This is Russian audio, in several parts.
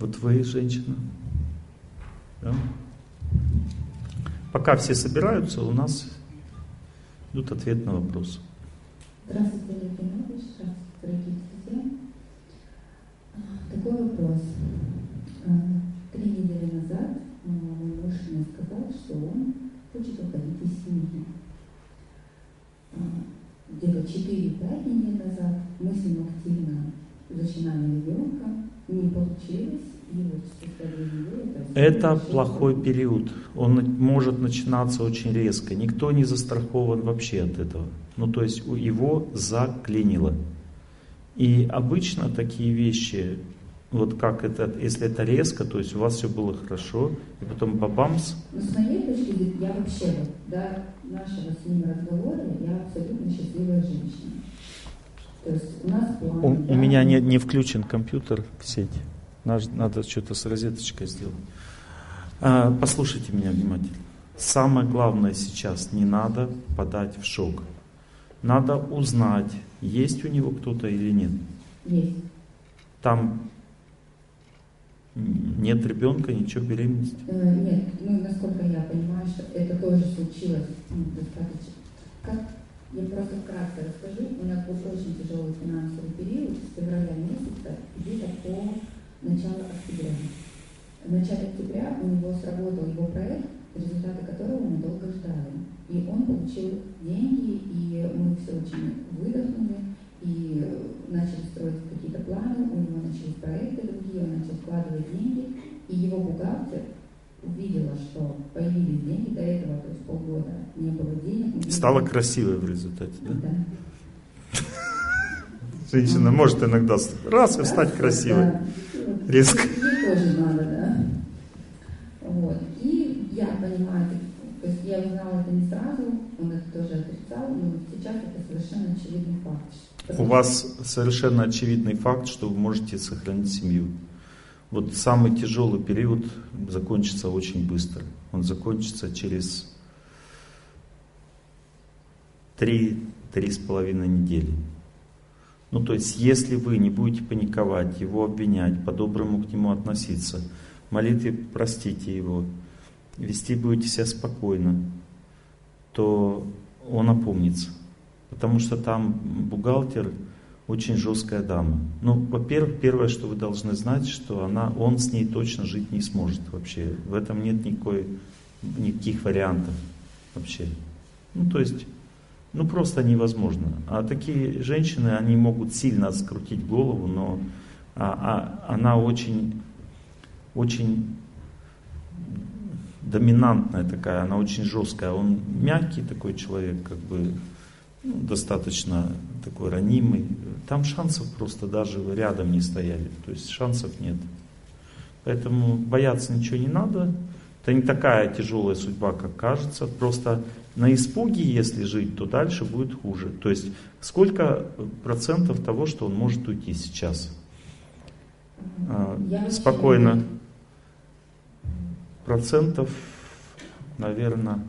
Вот вы женщина. Да? Пока все собираются, у нас идут ответ на вопрос. Здравствуйте, Олег Геннадьевич. Здравствуйте, дорогие друзья. Такой вопрос. А, три недели назад а, мой муж сказал, что он хочет уходить из семьи. А, где-то 4-5 недель назад мы с ним активно зачинали ребенка, не получилось, это плохой период. Он может начинаться очень резко. Никто не застрахован вообще от этого. Ну, то есть его заклинило. И обычно такие вещи, вот как это, если это резко, то есть у вас все было хорошо, и потом бабамс. Ну, с моей точки зрения, я вообще, до нашего с ним разговора, я абсолютно счастливая женщина. То есть у нас план, у, да, у меня не, не включен компьютер в сеть. Надо, что-то с розеточкой сделать. А, послушайте меня внимательно. Самое главное сейчас, не надо подать в шок. Надо узнать, есть у него кто-то или нет. Есть. Там нет ребенка, ничего, беременности? Э, нет, ну, насколько я понимаю, что это тоже случилось ну, достаточно. Как я просто вкратце расскажу. У нас был очень тяжелый финансовый период с февраля месяца где-то по начала октября. В начале октября у него сработал его проект, результаты которого мы долго ждали. И он получил деньги, и мы все очень выдохнули, и начали строить какие-то планы, у него начались проекты другие, он начал вкладывать деньги, и его бухгалтер увидела, что появились деньги, до этого, то есть полгода не было денег. Стала красивой в результате, да? Да. Женщина может иногда раз и стать красивой резко. Тоже надо, да. Вот. И я понимаю, то есть я узнала это не сразу, он это тоже отрицал, но сейчас это совершенно очевидный факт. У вас совершенно очевидный факт, что вы можете сохранить семью. Вот самый тяжелый период закончится очень быстро. Он закончится через три-три с половиной недели. Ну, то есть, если вы не будете паниковать, его обвинять, по-доброму к нему относиться, молитве простите его, вести будете себя спокойно, то он опомнится. Потому что там бухгалтер очень жесткая дама. Ну, во-первых, первое, что вы должны знать, что она, он с ней точно жить не сможет вообще. В этом нет никакой, никаких вариантов вообще. Ну, то есть ну просто невозможно. А такие женщины, они могут сильно скрутить голову, но а, а, она очень, очень доминантная такая, она очень жесткая. Он мягкий такой человек, как бы ну, достаточно такой ранимый. Там шансов просто даже рядом не стояли, то есть шансов нет. Поэтому бояться ничего не надо. Это не такая тяжелая судьба, как кажется. Просто на испуге, если жить, то дальше будет хуже. То есть сколько процентов того, что он может уйти сейчас? Я Спокойно. Процентов, наверное,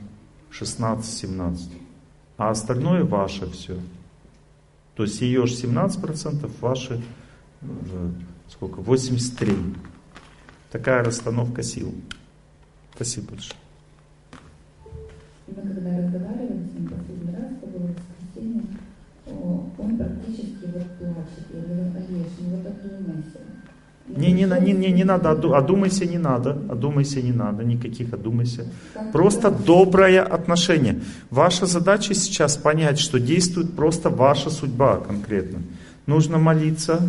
16-17. А остальное ваше все. То есть ее же 17%, ваши сколько? 83. Такая расстановка сил. Спасибо большое. Мы когда разговаривали с ним последний раз, это было воскресенье, он практически вот плачет. Я говорю, Олеж, ну вот одумайся. Не, не, не, не, не надо, одумайся не надо, одумайся не надо, никаких одумайся. Просто доброе отношение. Ваша задача сейчас понять, что действует просто ваша судьба конкретно. Нужно молиться,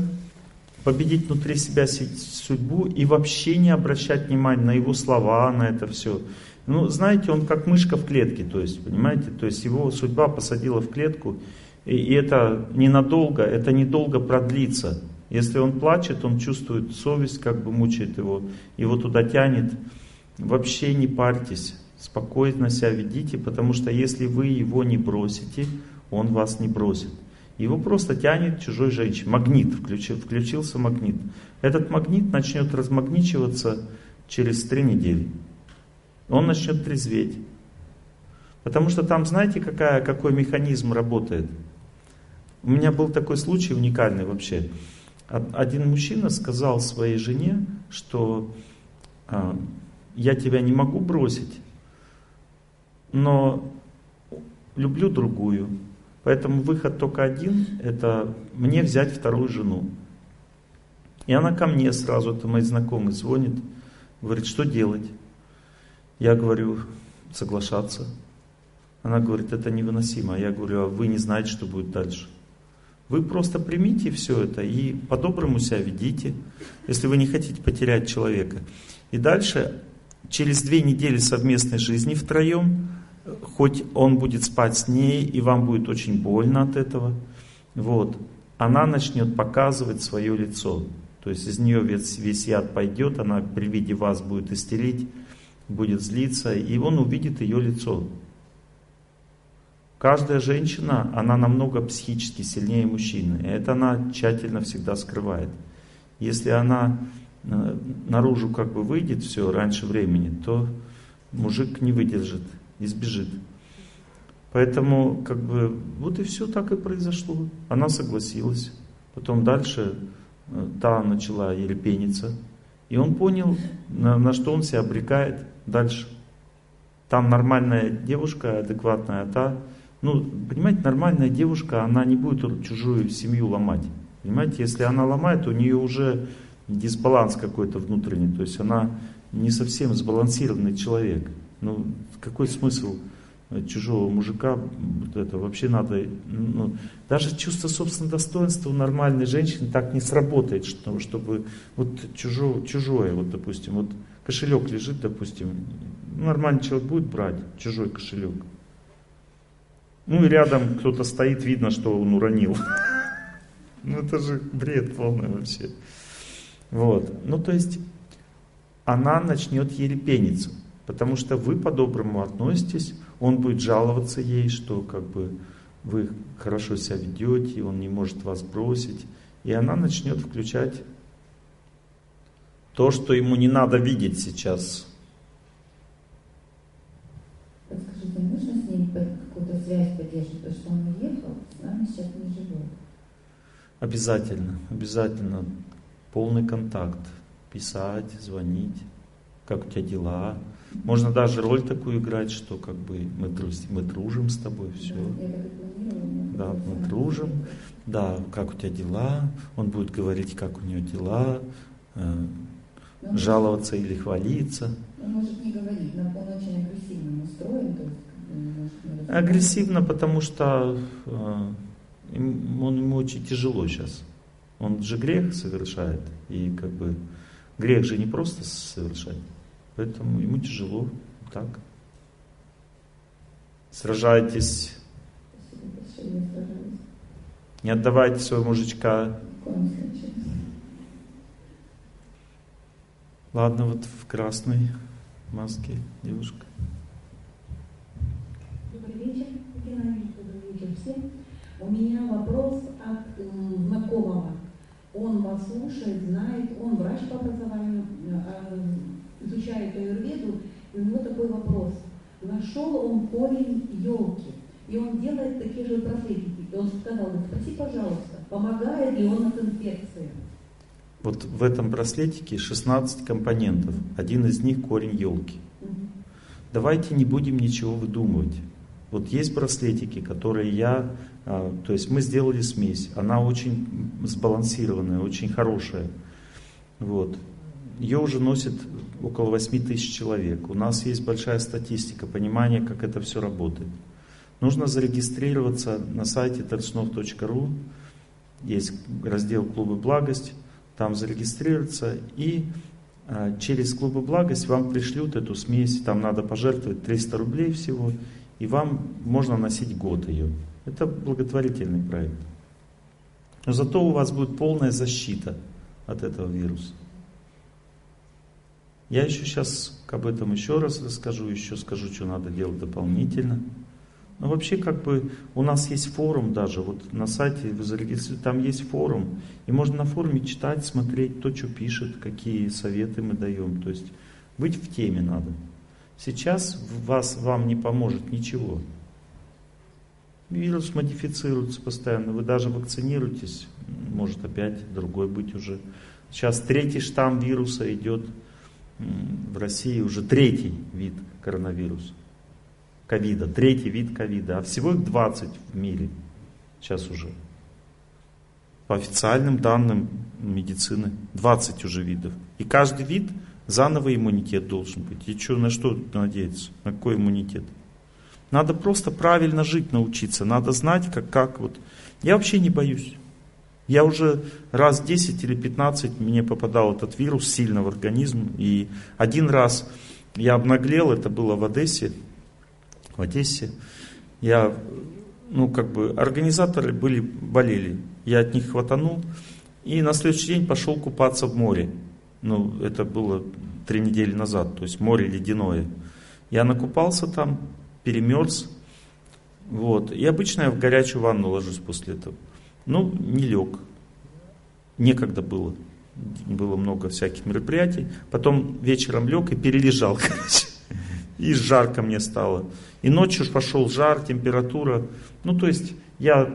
победить внутри себя судьбу и вообще не обращать внимания на его слова, на это все. Ну, знаете, он как мышка в клетке, то есть, понимаете, то есть его судьба посадила в клетку, и, и это ненадолго, это недолго продлится. Если он плачет, он чувствует совесть, как бы мучает его, его туда тянет. Вообще не парьтесь, спокойно себя ведите, потому что если вы его не бросите, он вас не бросит. Его просто тянет чужой женщине. Магнит, включил, включился магнит. Этот магнит начнет размагничиваться через три недели он начнет трезветь. Потому что там, знаете, какая, какой механизм работает? У меня был такой случай уникальный вообще. Один мужчина сказал своей жене, что э, я тебя не могу бросить, но люблю другую. Поэтому выход только один, это мне взять вторую жену. И она ко мне сразу, это мой знакомый, звонит, говорит, что делать? Я говорю, соглашаться. Она говорит, это невыносимо. Я говорю, а вы не знаете, что будет дальше. Вы просто примите все это и по-доброму себя ведите, если вы не хотите потерять человека. И дальше, через две недели совместной жизни втроем, хоть он будет спать с ней, и вам будет очень больно от этого, вот, она начнет показывать свое лицо. То есть из нее весь, весь яд пойдет, она при виде вас будет истерить, будет злиться, и он увидит ее лицо. Каждая женщина, она намного психически сильнее мужчины. И это она тщательно всегда скрывает. Если она э, наружу как бы выйдет все раньше времени, то мужик не выдержит и сбежит. Поэтому как бы вот и все так и произошло. Она согласилась. Потом дальше э, та начала ерепениться. И он понял, на, на что он себя обрекает дальше. Там нормальная девушка, адекватная, а та ну, понимаете, нормальная девушка, она не будет чужую семью ломать. Понимаете, если она ломает, у нее уже дисбаланс какой-то внутренний, то есть она не совсем сбалансированный человек. Ну, какой смысл чужого мужика, вот это вообще надо, ну, даже чувство собственного достоинства у нормальной женщины так не сработает, что, чтобы вот чужое, чужое, вот допустим, вот кошелек лежит, допустим, нормальный человек будет брать чужой кошелек, ну и рядом кто-то стоит, видно, что он уронил. Ну это же бред полный вообще. Вот. Ну то есть она начнет ерепениться, потому что вы по-доброму относитесь, он будет жаловаться ей, что как бы вы хорошо себя ведете, он не может вас бросить, и она начнет включать то, что ему не надо видеть сейчас. Подскажите, можно с ним какую-то связь поддерживать, потому что он уехал, с нами сейчас не живет. Обязательно, обязательно полный контакт, писать, звонить, как у тебя дела. Можно даже роль такую играть, что как бы мы, друз, мы дружим с тобой, все. Да, мы дружим, да, как у тебя дела, он будет говорить, как у нее дела, э, ну, жаловаться или хвалиться. Он может не говорить, но он очень агрессивно настроен, то есть Агрессивно, потому что э, он, ему очень тяжело сейчас. Он же грех совершает. И как бы грех же не просто совершать. Поэтому ему тяжело. Так. Сражайтесь. Не отдавайте своего мужичка. Ладно, вот в красной маске девушка. У меня вопрос от знакомого. Он вас слушает, знает, он врач по образованию, э, изучает аюрведу, и у него такой вопрос. Нашел он корень елки, и он делает такие же браслетики. И он сказал, спроси, пожалуйста, помогает ли он от инфекции? Вот в этом браслетике 16 компонентов. Один из них корень елки. Угу. Давайте не будем ничего выдумывать. Вот есть браслетики, которые я, а, то есть мы сделали смесь, она очень сбалансированная, очень хорошая. Вот. Ее уже носит около 8 тысяч человек. У нас есть большая статистика, понимание, как это все работает. Нужно зарегистрироваться на сайте terchnov.ru, есть раздел «Клубы благость», там зарегистрироваться и а, через клубы благость вам пришлют эту смесь, там надо пожертвовать 300 рублей всего, и вам можно носить год ее. Это благотворительный проект. Но зато у вас будет полная защита от этого вируса. Я еще сейчас об этом еще раз расскажу, еще скажу, что надо делать дополнительно. Но вообще как бы у нас есть форум даже, вот на сайте зарегистрируете, там есть форум, и можно на форуме читать, смотреть то, что пишет, какие советы мы даем. То есть быть в теме надо. Сейчас вас, вам не поможет ничего. Вирус модифицируется постоянно. Вы даже вакцинируетесь, может опять другой быть уже. Сейчас третий штамм вируса идет в России, уже третий вид коронавируса. Ковида, третий вид ковида. А всего их 20 в мире сейчас уже. По официальным данным медицины 20 уже видов. И каждый вид заново иммунитет должен быть. И что, на что надеяться? На какой иммунитет? Надо просто правильно жить научиться. Надо знать, как, как вот. Я вообще не боюсь. Я уже раз 10 или 15 мне попадал этот вирус сильно в организм. И один раз я обнаглел, это было в Одессе. В Одессе. Я, ну как бы, организаторы были, болели. Я от них хватанул. И на следующий день пошел купаться в море. Ну, это было три недели назад, то есть море ледяное. Я накупался там, перемерз. Вот. И обычно я в горячую ванну ложусь после этого. Ну, не лег. Некогда было. Было много всяких мероприятий. Потом вечером лег и перележал, короче. И жарко мне стало. И ночью пошел жар, температура. Ну, то есть я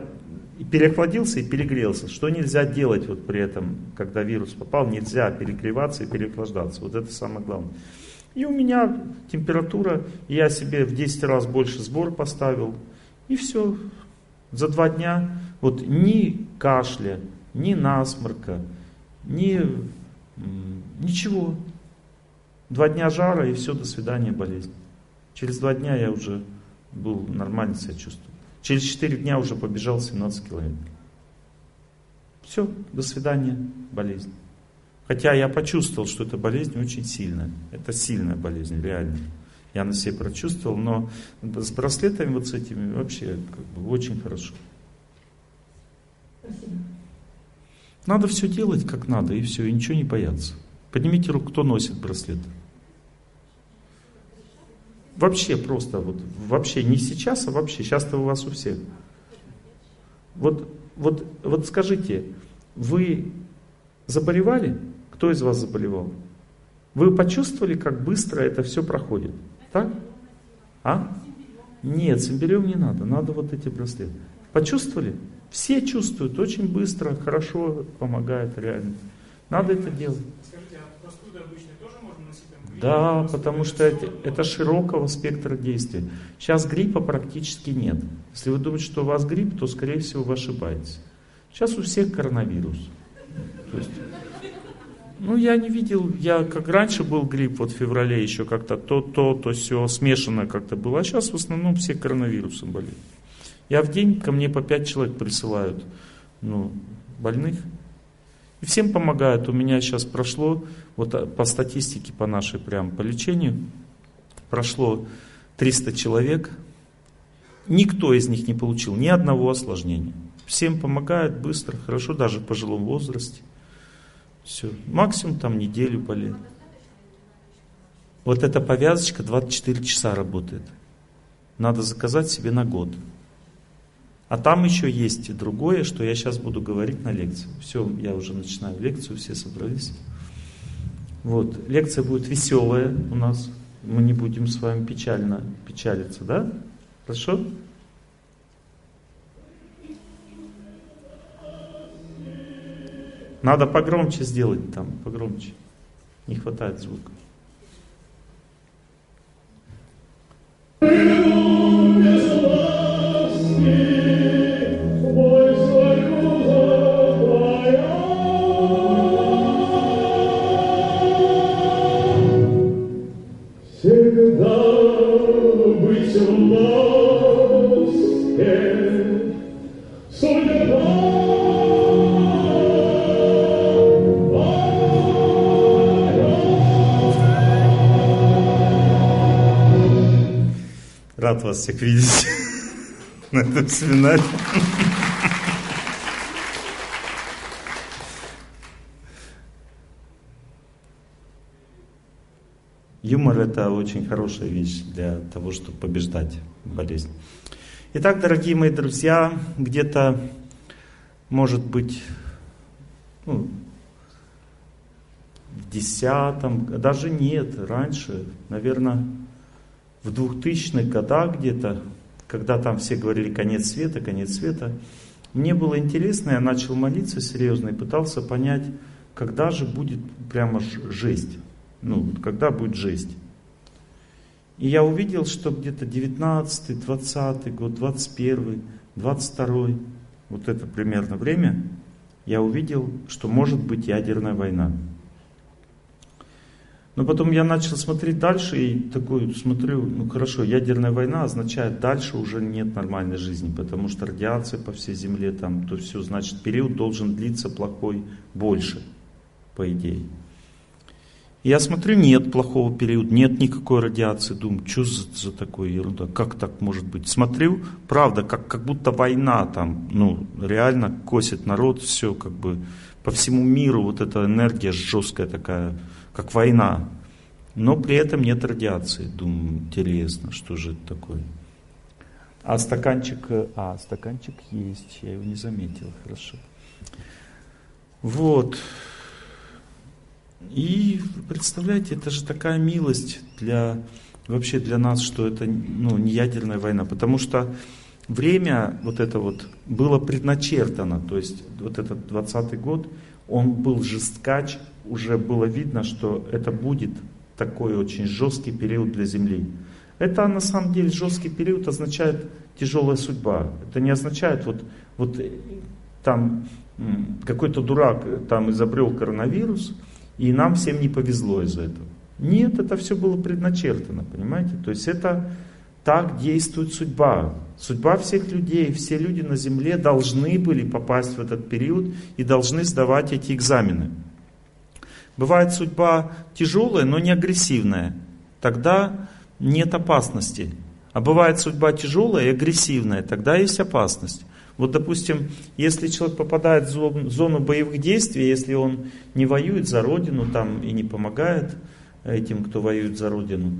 переохладился и перегрелся. Что нельзя делать вот при этом, когда вирус попал? Нельзя перегреваться и переохлаждаться. Вот это самое главное. И у меня температура, я себе в 10 раз больше сбор поставил. И все. За два дня вот ни кашля, ни насморка, ни ничего. Два дня жара и все, до свидания, болезнь. Через два дня я уже был нормально себя чувствовал. Через четыре дня уже побежал 17 километров. Все, до свидания, болезнь. Хотя я почувствовал, что эта болезнь очень сильная. Это сильная болезнь, реально. Я на себе прочувствовал, но с браслетами вот с этими вообще как бы очень хорошо. Спасибо. Надо все делать как надо, и все, и ничего не бояться. Поднимите руку, кто носит браслет. Вообще просто, вот, вообще не сейчас, а вообще. Сейчас-то у вас у всех. Вот, вот, вот скажите, вы заболевали? Кто из вас заболевал? Вы почувствовали, как быстро это все проходит? Так? А? Нет, с не надо, надо вот эти браслеты. Почувствовали? Все чувствуют, очень быстро, хорошо помогает реально. Надо это делать. Да, потому что это, это широкого спектра действия. Сейчас гриппа практически нет. Если вы думаете, что у вас грипп, то, скорее всего, вы ошибаетесь. Сейчас у всех коронавирус. То есть ну, я не видел, я как раньше был грипп, вот в феврале еще как-то то, то, то, все смешано как-то было, а сейчас в основном все коронавирусом болеют. Я в день ко мне по пять человек присылают, ну, больных. И всем помогают. У меня сейчас прошло, вот а, по статистике по нашей прям, по лечению, прошло 300 человек. Никто из них не получил ни одного осложнения. Всем помогают быстро, хорошо, даже в пожилом возрасте. Все. Максимум там неделю болит. Вот эта повязочка 24 часа работает. Надо заказать себе на год. А там еще есть и другое, что я сейчас буду говорить на лекции. Все, я уже начинаю лекцию, все собрались. Вот, лекция будет веселая у нас. Мы не будем с вами печально печалиться, да? Хорошо? Надо погромче сделать там, погромче. Не хватает звука. Рад вас всех видеть на этом семинаре. Юмор это очень хорошая вещь для того, чтобы побеждать болезнь. Итак, дорогие мои друзья, где-то, может быть, ну, в десятом, даже нет, раньше, наверное, в 2000-х годах где-то, когда там все говорили конец света, конец света, мне было интересно, я начал молиться серьезно и пытался понять, когда же будет прямо жесть. Ну, когда будет жесть. И я увидел, что где-то 19, 20 год, 21, 22, вот это примерно время, я увидел, что может быть ядерная война. Но потом я начал смотреть дальше и такой смотрю, ну хорошо, ядерная война означает дальше уже нет нормальной жизни, потому что радиация по всей Земле там, то все, значит период должен длиться плохой больше, по идее. Я смотрю, нет плохого периода, нет никакой радиации. Думаю, что за, за такое ерунда? Как так может быть? Смотрю, правда, как, как будто война там, ну, реально косит народ, все как бы по всему миру вот эта энергия жесткая такая, как война. Но при этом нет радиации. Думаю, интересно, что же это такое? А стаканчик, а, стаканчик есть, я его не заметил, хорошо. Вот. И представляете, это же такая милость для вообще для нас, что это ну, не ядерная война, потому что время вот это вот было предначертано, то есть вот этот 20 год, он был жесткач, уже было видно, что это будет такой очень жесткий период для Земли. Это на самом деле жесткий период означает тяжелая судьба. Это не означает вот, вот там какой-то дурак там изобрел коронавирус, и нам всем не повезло из-за этого. Нет, это все было предначертано, понимаете? То есть это так действует судьба. Судьба всех людей, все люди на земле должны были попасть в этот период и должны сдавать эти экзамены. Бывает судьба тяжелая, но не агрессивная. Тогда нет опасности. А бывает судьба тяжелая и агрессивная, тогда есть опасность. Вот, допустим, если человек попадает в зону боевых действий, если он не воюет за Родину там, и не помогает этим, кто воюет за Родину,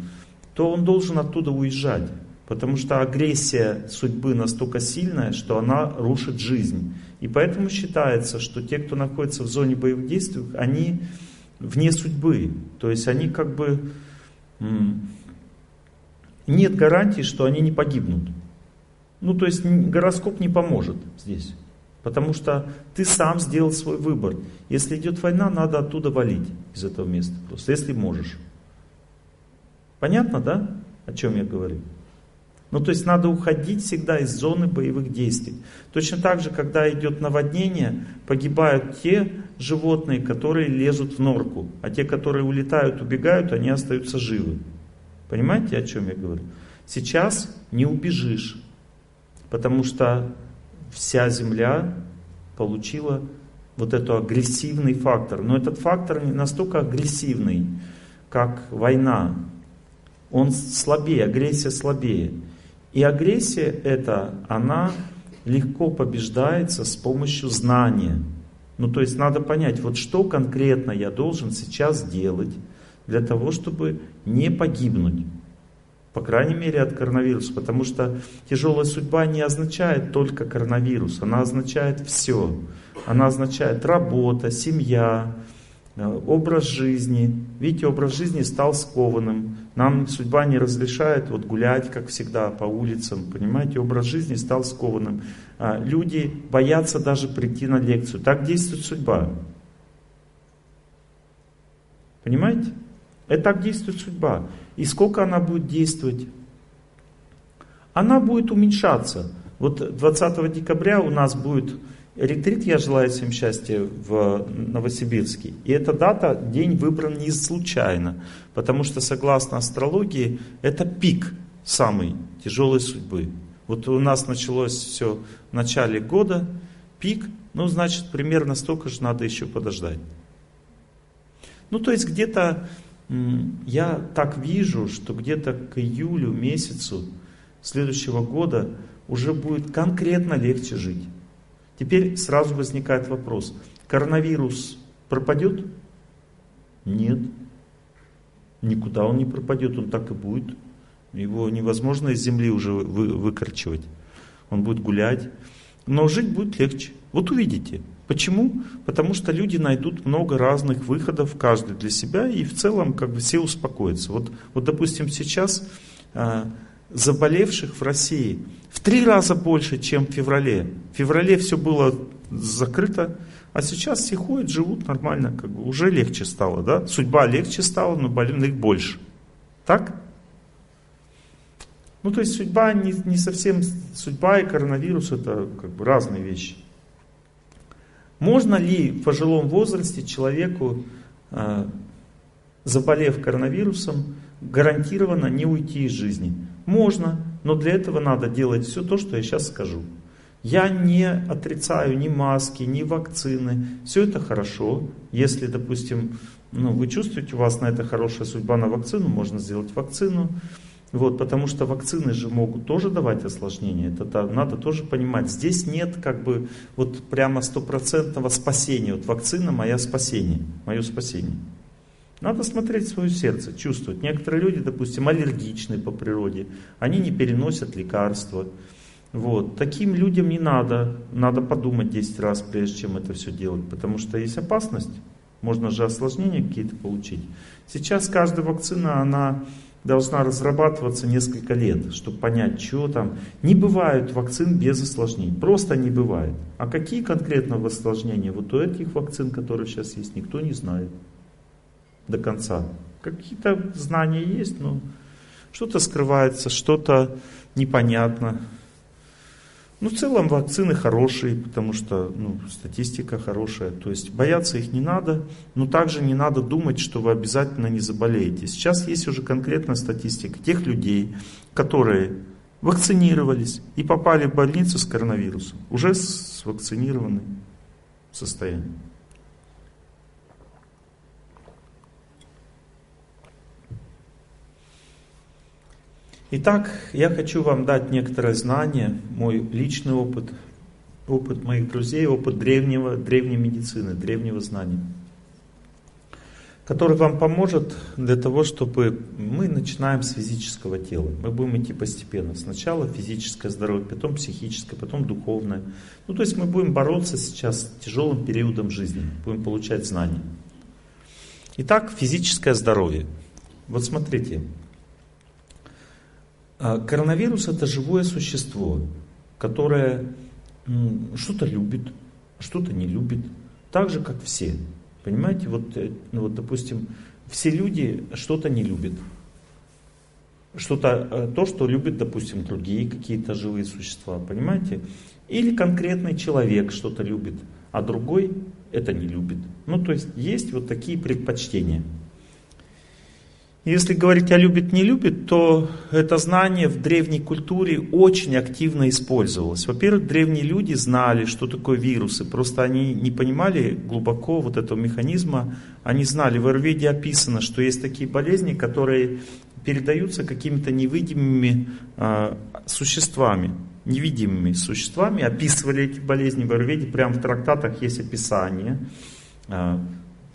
то он должен оттуда уезжать. Потому что агрессия судьбы настолько сильная, что она рушит жизнь. И поэтому считается, что те, кто находится в зоне боевых действий, они вне судьбы. То есть они как бы... Нет гарантии, что они не погибнут. Ну, то есть гороскоп не поможет здесь. Потому что ты сам сделал свой выбор. Если идет война, надо оттуда валить из этого места просто, если можешь. Понятно, да, о чем я говорю? Ну, то есть надо уходить всегда из зоны боевых действий. Точно так же, когда идет наводнение, погибают те животные, которые лезут в норку, а те, которые улетают, убегают, они остаются живы. Понимаете, о чем я говорю? Сейчас не убежишь. Потому что вся Земля получила вот этот агрессивный фактор. Но этот фактор не настолько агрессивный, как война. Он слабее, агрессия слабее. И агрессия эта, она легко побеждается с помощью знания. Ну то есть надо понять, вот что конкретно я должен сейчас делать для того, чтобы не погибнуть. По крайней мере от коронавируса, потому что тяжелая судьба не означает только коронавирус, она означает все. Она означает работа, семья, образ жизни. Видите, образ жизни стал скованным. Нам судьба не разрешает вот гулять, как всегда, по улицам. Понимаете, образ жизни стал скованным. А, люди боятся даже прийти на лекцию. Так действует судьба. Понимаете? Это так действует судьба. И сколько она будет действовать? Она будет уменьшаться. Вот 20 декабря у нас будет ретрит «Я желаю всем счастья» в Новосибирске. И эта дата, день выбран не случайно, потому что согласно астрологии это пик самой тяжелой судьбы. Вот у нас началось все в начале года, пик, ну значит примерно столько же надо еще подождать. Ну то есть где-то я так вижу, что где-то к июлю месяцу следующего года уже будет конкретно легче жить. Теперь сразу возникает вопрос, коронавирус пропадет? Нет. Никуда он не пропадет, он так и будет. Его невозможно из земли уже вы, выкорчевать. Он будет гулять. Но жить будет легче. Вот увидите. Почему? Потому что люди найдут много разных выходов, каждый для себя, и в целом как бы все успокоятся. Вот, вот допустим, сейчас э, заболевших в России в три раза больше, чем в феврале. В феврале все было закрыто, А сейчас все ходят, живут нормально, как бы уже легче стало, да? Судьба легче стала, но больных больше. Так? Ну, то есть судьба не, не совсем, судьба и коронавирус это как бы разные вещи. Можно ли в пожилом возрасте человеку, э, заболев коронавирусом, гарантированно не уйти из жизни? Можно, но для этого надо делать все то, что я сейчас скажу. Я не отрицаю ни маски, ни вакцины. Все это хорошо. Если, допустим, ну, вы чувствуете, у вас на это хорошая судьба на вакцину, можно сделать вакцину. Вот, потому что вакцины же могут тоже давать осложнения. Это, это надо тоже понимать. Здесь нет как бы вот прямо стопроцентного спасения. Вот вакцина моя спасение, мое спасение. Надо смотреть свое сердце, чувствовать. Некоторые люди, допустим, аллергичны по природе, они не переносят лекарства. Вот. Таким людям не надо, надо подумать 10 раз, прежде чем это все делать, потому что есть опасность, можно же осложнения какие-то получить. Сейчас каждая вакцина, она должна разрабатываться несколько лет, чтобы понять, что там. Не бывает вакцин без осложнений, просто не бывает. А какие конкретно осложнения вот у этих вакцин, которые сейчас есть, никто не знает до конца. Какие-то знания есть, но что-то скрывается, что-то непонятно. Ну, в целом вакцины хорошие, потому что ну, статистика хорошая. То есть бояться их не надо, но также не надо думать, что вы обязательно не заболеете. Сейчас есть уже конкретная статистика тех людей, которые вакцинировались и попали в больницу с коронавирусом, уже с вакцинированным состоянием. Итак, я хочу вам дать некоторое знание, мой личный опыт, опыт моих друзей, опыт древнего, древней медицины, древнего знания, который вам поможет для того, чтобы мы начинаем с физического тела. Мы будем идти постепенно. Сначала физическое здоровье, потом психическое, потом духовное. Ну, то есть мы будем бороться сейчас с тяжелым периодом жизни, будем получать знания. Итак, физическое здоровье. Вот смотрите, коронавирус это живое существо, которое что-то любит, что-то не любит, так же как все. Понимаете, вот, э, ну вот допустим, все люди что-то не любят. Что-то, э, то, что любят, допустим, другие какие-то живые существа, понимаете? Или конкретный человек что-то любит, а другой это не любит. Ну, то есть есть вот такие предпочтения. Если говорить о любит, не любит, то это знание в древней культуре очень активно использовалось. Во-первых, древние люди знали, что такое вирусы, просто они не понимали глубоко вот этого механизма. Они знали, в Арведе описано, что есть такие болезни, которые передаются какими-то невидимыми э, существами, невидимыми существами. Описывали эти болезни в Арведе, прямо в трактатах есть описание. Э,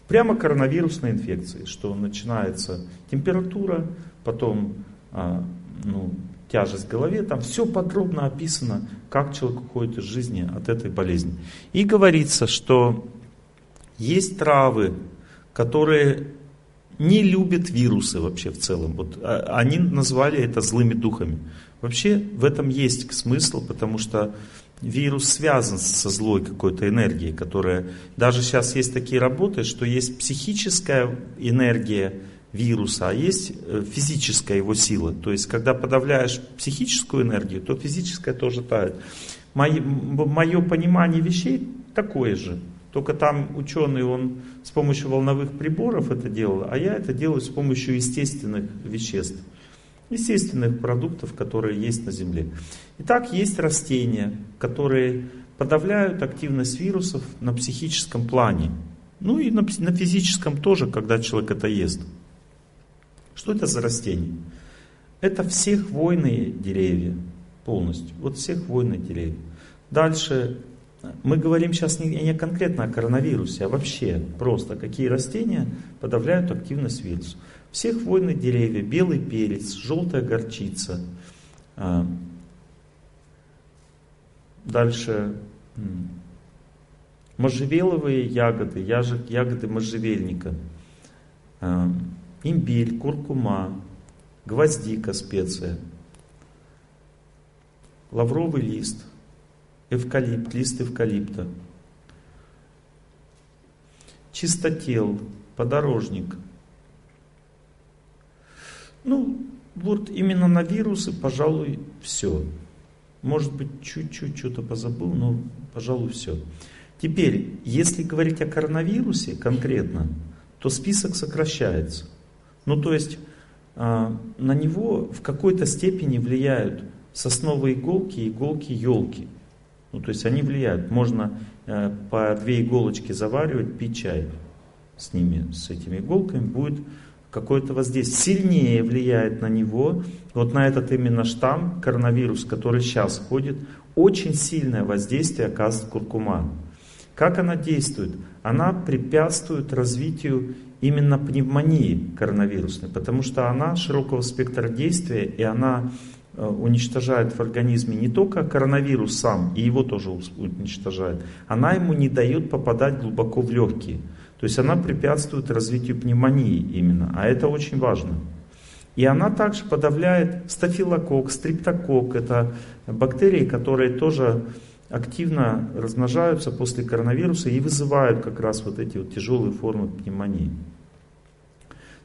Прямо коронавирусной инфекции, что начинается температура, потом а, ну, тяжесть в голове, там все подробно описано, как человек уходит из жизни от этой болезни. И говорится, что есть травы, которые не любят вирусы вообще в целом. Вот а, они назвали это злыми духами. Вообще в этом есть смысл, потому что вирус связан со злой какой-то энергией, которая... Даже сейчас есть такие работы, что есть психическая энергия вируса, а есть э, физическая его сила. То есть, когда подавляешь психическую энергию, то физическая тоже тает. Мое, мое понимание вещей такое же. Только там ученый, он с помощью волновых приборов это делал, а я это делаю с помощью естественных веществ естественных продуктов, которые есть на Земле. Итак, есть растения, которые подавляют активность вирусов на психическом плане. Ну и на, на физическом тоже, когда человек это ест. Что это за растения? Это все хвойные деревья полностью. Вот все хвойные деревья. Дальше мы говорим сейчас не, не конкретно о коронавирусе, а вообще просто какие растения подавляют активность вируса. Все хвойные деревья, белый перец, желтая горчица. А, дальше можжевеловые ягоды, ягоды можжевельника, а, имбирь, куркума, гвоздика, специя, лавровый лист, эвкалипт, лист эвкалипта, чистотел, подорожник. Ну, вот именно на вирусы, пожалуй, все. Может быть, чуть-чуть что-то позабыл, но, пожалуй, все. Теперь, если говорить о коронавирусе конкретно, то список сокращается. Ну, то есть, а, на него в какой-то степени влияют сосновые иголки иголки елки. Ну, то есть они влияют. Можно э, по две иголочки заваривать, пить чай с ними, с этими иголками, будет какое-то воздействие. Сильнее влияет на него, вот на этот именно штамм, коронавирус, который сейчас ходит, очень сильное воздействие оказывает куркума. Как она действует? Она препятствует развитию именно пневмонии коронавирусной, потому что она широкого спектра действия, и она Э, уничтожает в организме не только коронавирус сам, и его тоже уничтожает, она ему не дает попадать глубоко в легкие. То есть она препятствует развитию пневмонии именно, а это очень важно. И она также подавляет стафилококк, стриптококк, это бактерии, которые тоже активно размножаются после коронавируса и вызывают как раз вот эти вот тяжелые формы пневмонии.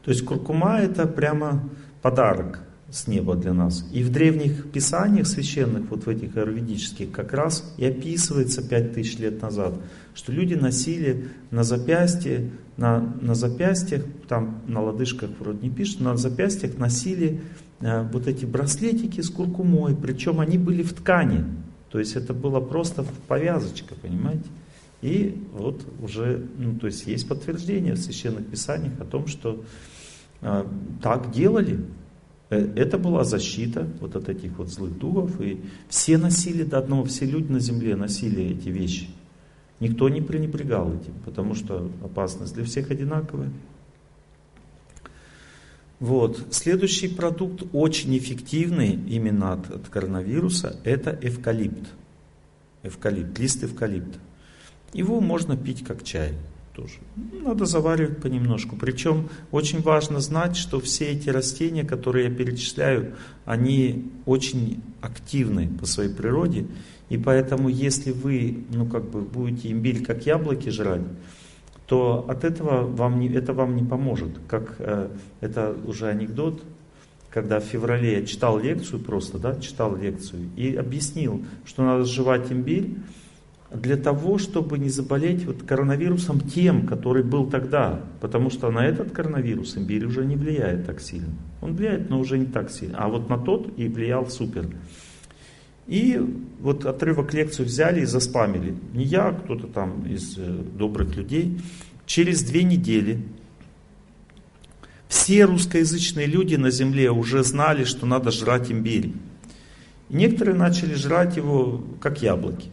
То есть куркума это прямо подарок с неба для нас. И в древних писаниях священных, вот в этих аюрведических, как раз и описывается пять тысяч лет назад, что люди носили на запястье, на, на запястьях, там на лодыжках вроде не пишут, на запястьях носили э, вот эти браслетики с куркумой, причем они были в ткани, то есть это было просто повязочка, понимаете? И вот уже, ну то есть есть подтверждение в священных писаниях о том, что э, так делали, это была защита вот от этих вот злых духов. И все носили до одного, все люди на земле носили эти вещи. Никто не пренебрегал этим, потому что опасность для всех одинаковая. Вот. Следующий продукт, очень эффективный именно от, от коронавируса, это эвкалипт. Эвкалипт, лист эвкалипта. Его можно пить как чай тоже. Надо заваривать понемножку. Причем очень важно знать, что все эти растения, которые я перечисляю, они очень активны по своей природе. И поэтому, если вы, ну как бы, будете имбирь как яблоки жрать, то от этого вам не, это вам не поможет. Как э, это уже анекдот, когда в феврале я читал лекцию просто, да, читал лекцию и объяснил, что надо жевать имбирь, для того, чтобы не заболеть вот коронавирусом тем, который был тогда. Потому что на этот коронавирус имбирь уже не влияет так сильно. Он влияет, но уже не так сильно. А вот на тот и влиял супер. И вот отрывок лекцию взяли и заспамили. Не я, а кто-то там из э, добрых людей. Через две недели все русскоязычные люди на земле уже знали, что надо жрать имбирь. И некоторые начали жрать его как яблоки.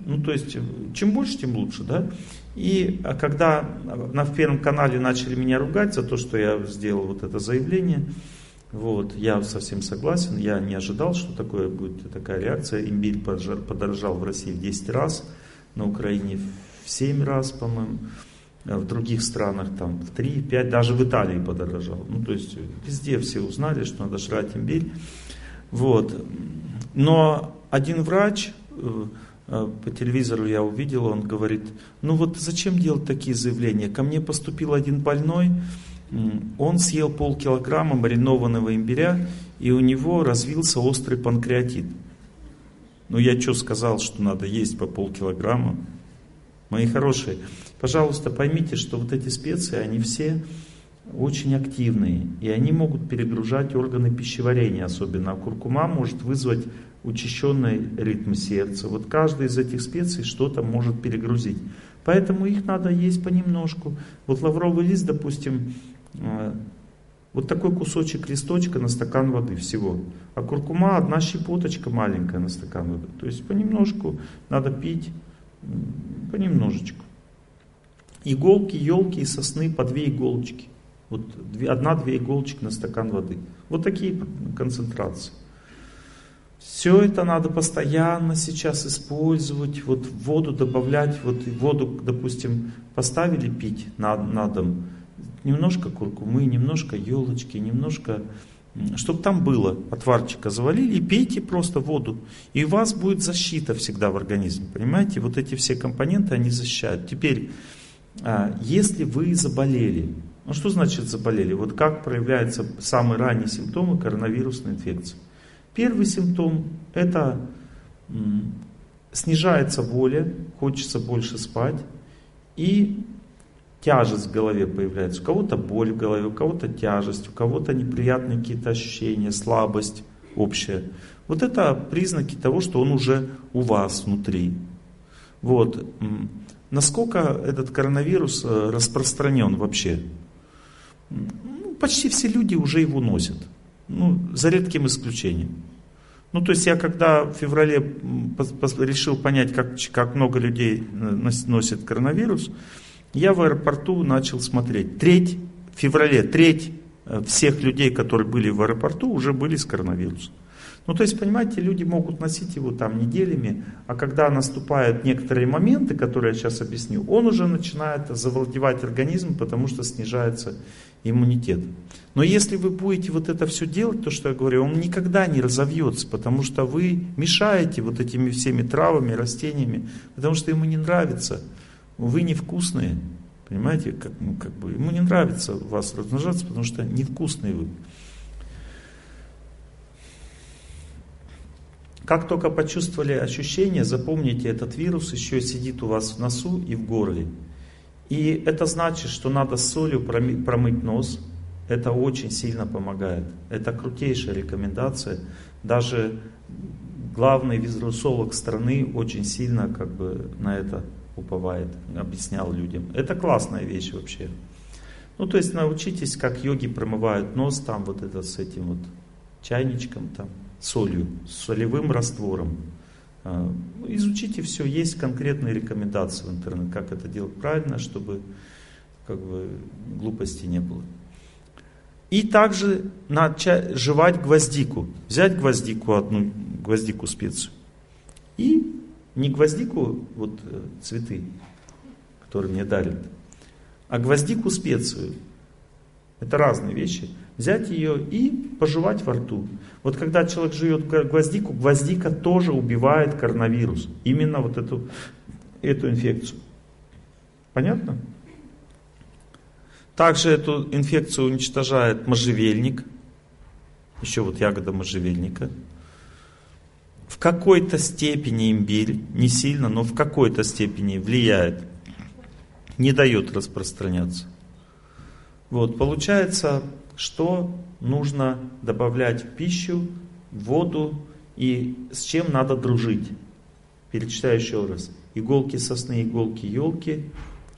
Ну, то есть, чем больше, тем лучше, да? И а когда на Первом канале начали меня ругать за то, что я сделал вот это заявление, вот, я совсем согласен, я не ожидал, что такое будет такая реакция. Имбирь подорожал в России в 10 раз, на Украине в 7 раз, по-моему, в других странах там в 3, 5, даже в Италии подорожал. Ну, то есть везде все узнали, что надо жрать имбирь. Вот. Но один врач Э, по телевизору я увидел, он говорит, ну вот зачем делать такие заявления? Ко мне поступил один больной, он съел полкилограмма маринованного имбиря, и у него развился острый панкреатит. Ну я что сказал, что надо есть по полкилограмма? Мои хорошие, пожалуйста, поймите, что вот эти специи, они все очень активные, и они могут перегружать органы пищеварения особенно. А куркума может вызвать учащенный ритм сердца. Вот каждая из этих специй что-то может перегрузить. Поэтому их надо есть понемножку. Вот лавровый лист, допустим, э, вот такой кусочек листочка на стакан воды всего. А куркума одна щепоточка маленькая на стакан воды. То есть понемножку надо пить, понемножечку. Иголки, елки и сосны по две иголочки. Вот одна-две иголочки на стакан воды. Вот такие концентрации. Все это надо постоянно сейчас использовать, вот воду добавлять, вот воду, допустим, поставили пить на, на дом, немножко куркумы, немножко елочки, немножко, чтобы там было, отварчика завалили и пейте просто воду. И у вас будет защита всегда в организме, понимаете? Вот эти все компоненты, они защищают. Теперь, а, если вы заболели, ну что значит заболели? Вот как проявляются самые ранние симптомы коронавирусной инфекции? Первый симптом это снижается воля, хочется больше спать и тяжесть в голове появляется. У кого-то боль в голове, у кого-то тяжесть, у кого-то неприятные какие-то ощущения, слабость общая. Вот это признаки того, что он уже у вас внутри. Вот. Насколько этот коронавирус э, распространен вообще? Ну, почти все люди уже его носят. Ну, за редким исключением. Ну, то есть я когда в феврале решил понять, как, как много людей э, носит коронавирус, я в аэропорту начал смотреть. Треть, в феврале треть э, всех людей, которые были в аэропорту, уже были с коронавирусом. Ну, то есть, понимаете, люди могут носить его там неделями, а когда наступают некоторые моменты, которые я сейчас объясню, он уже начинает завладевать организмом, потому что снижается иммунитет. Но если вы будете вот это все делать, то, что я говорю, он никогда не разовьется, потому что вы мешаете вот этими всеми травами, растениями, потому что ему не нравится. Вы невкусные, понимаете, как, ну, как бы ему не нравится вас размножаться, потому что невкусные вы. Как только почувствовали ощущение, запомните, этот вирус еще сидит у вас в носу и в горле. И это значит, что надо солью промыть нос. Это очень сильно помогает. Это крутейшая рекомендация. Даже главный вирусолог страны очень сильно как бы на это уповает, объяснял людям. Это классная вещь вообще. Ну, то есть научитесь, как йоги промывают нос там вот это с этим вот чайничком там солью, солевым раствором. А, изучите все, есть конкретные рекомендации в интернете, как это делать правильно, чтобы как бы, глупости не было. И также начать жевать гвоздику. Взять гвоздику, одну гвоздику специю. И не гвоздику, вот э, цветы, которые мне дарят, а гвоздику специю. Это разные вещи взять ее и пожевать во рту. Вот когда человек жует гвоздику, гвоздика тоже убивает коронавирус. Именно вот эту, эту инфекцию. Понятно? Также эту инфекцию уничтожает можжевельник. Еще вот ягода можжевельника. В какой-то степени имбирь, не сильно, но в какой-то степени влияет. Не дает распространяться. Вот, получается, что нужно добавлять в пищу, в воду и с чем надо дружить. Перечитаю еще раз. Иголки сосны, иголки елки,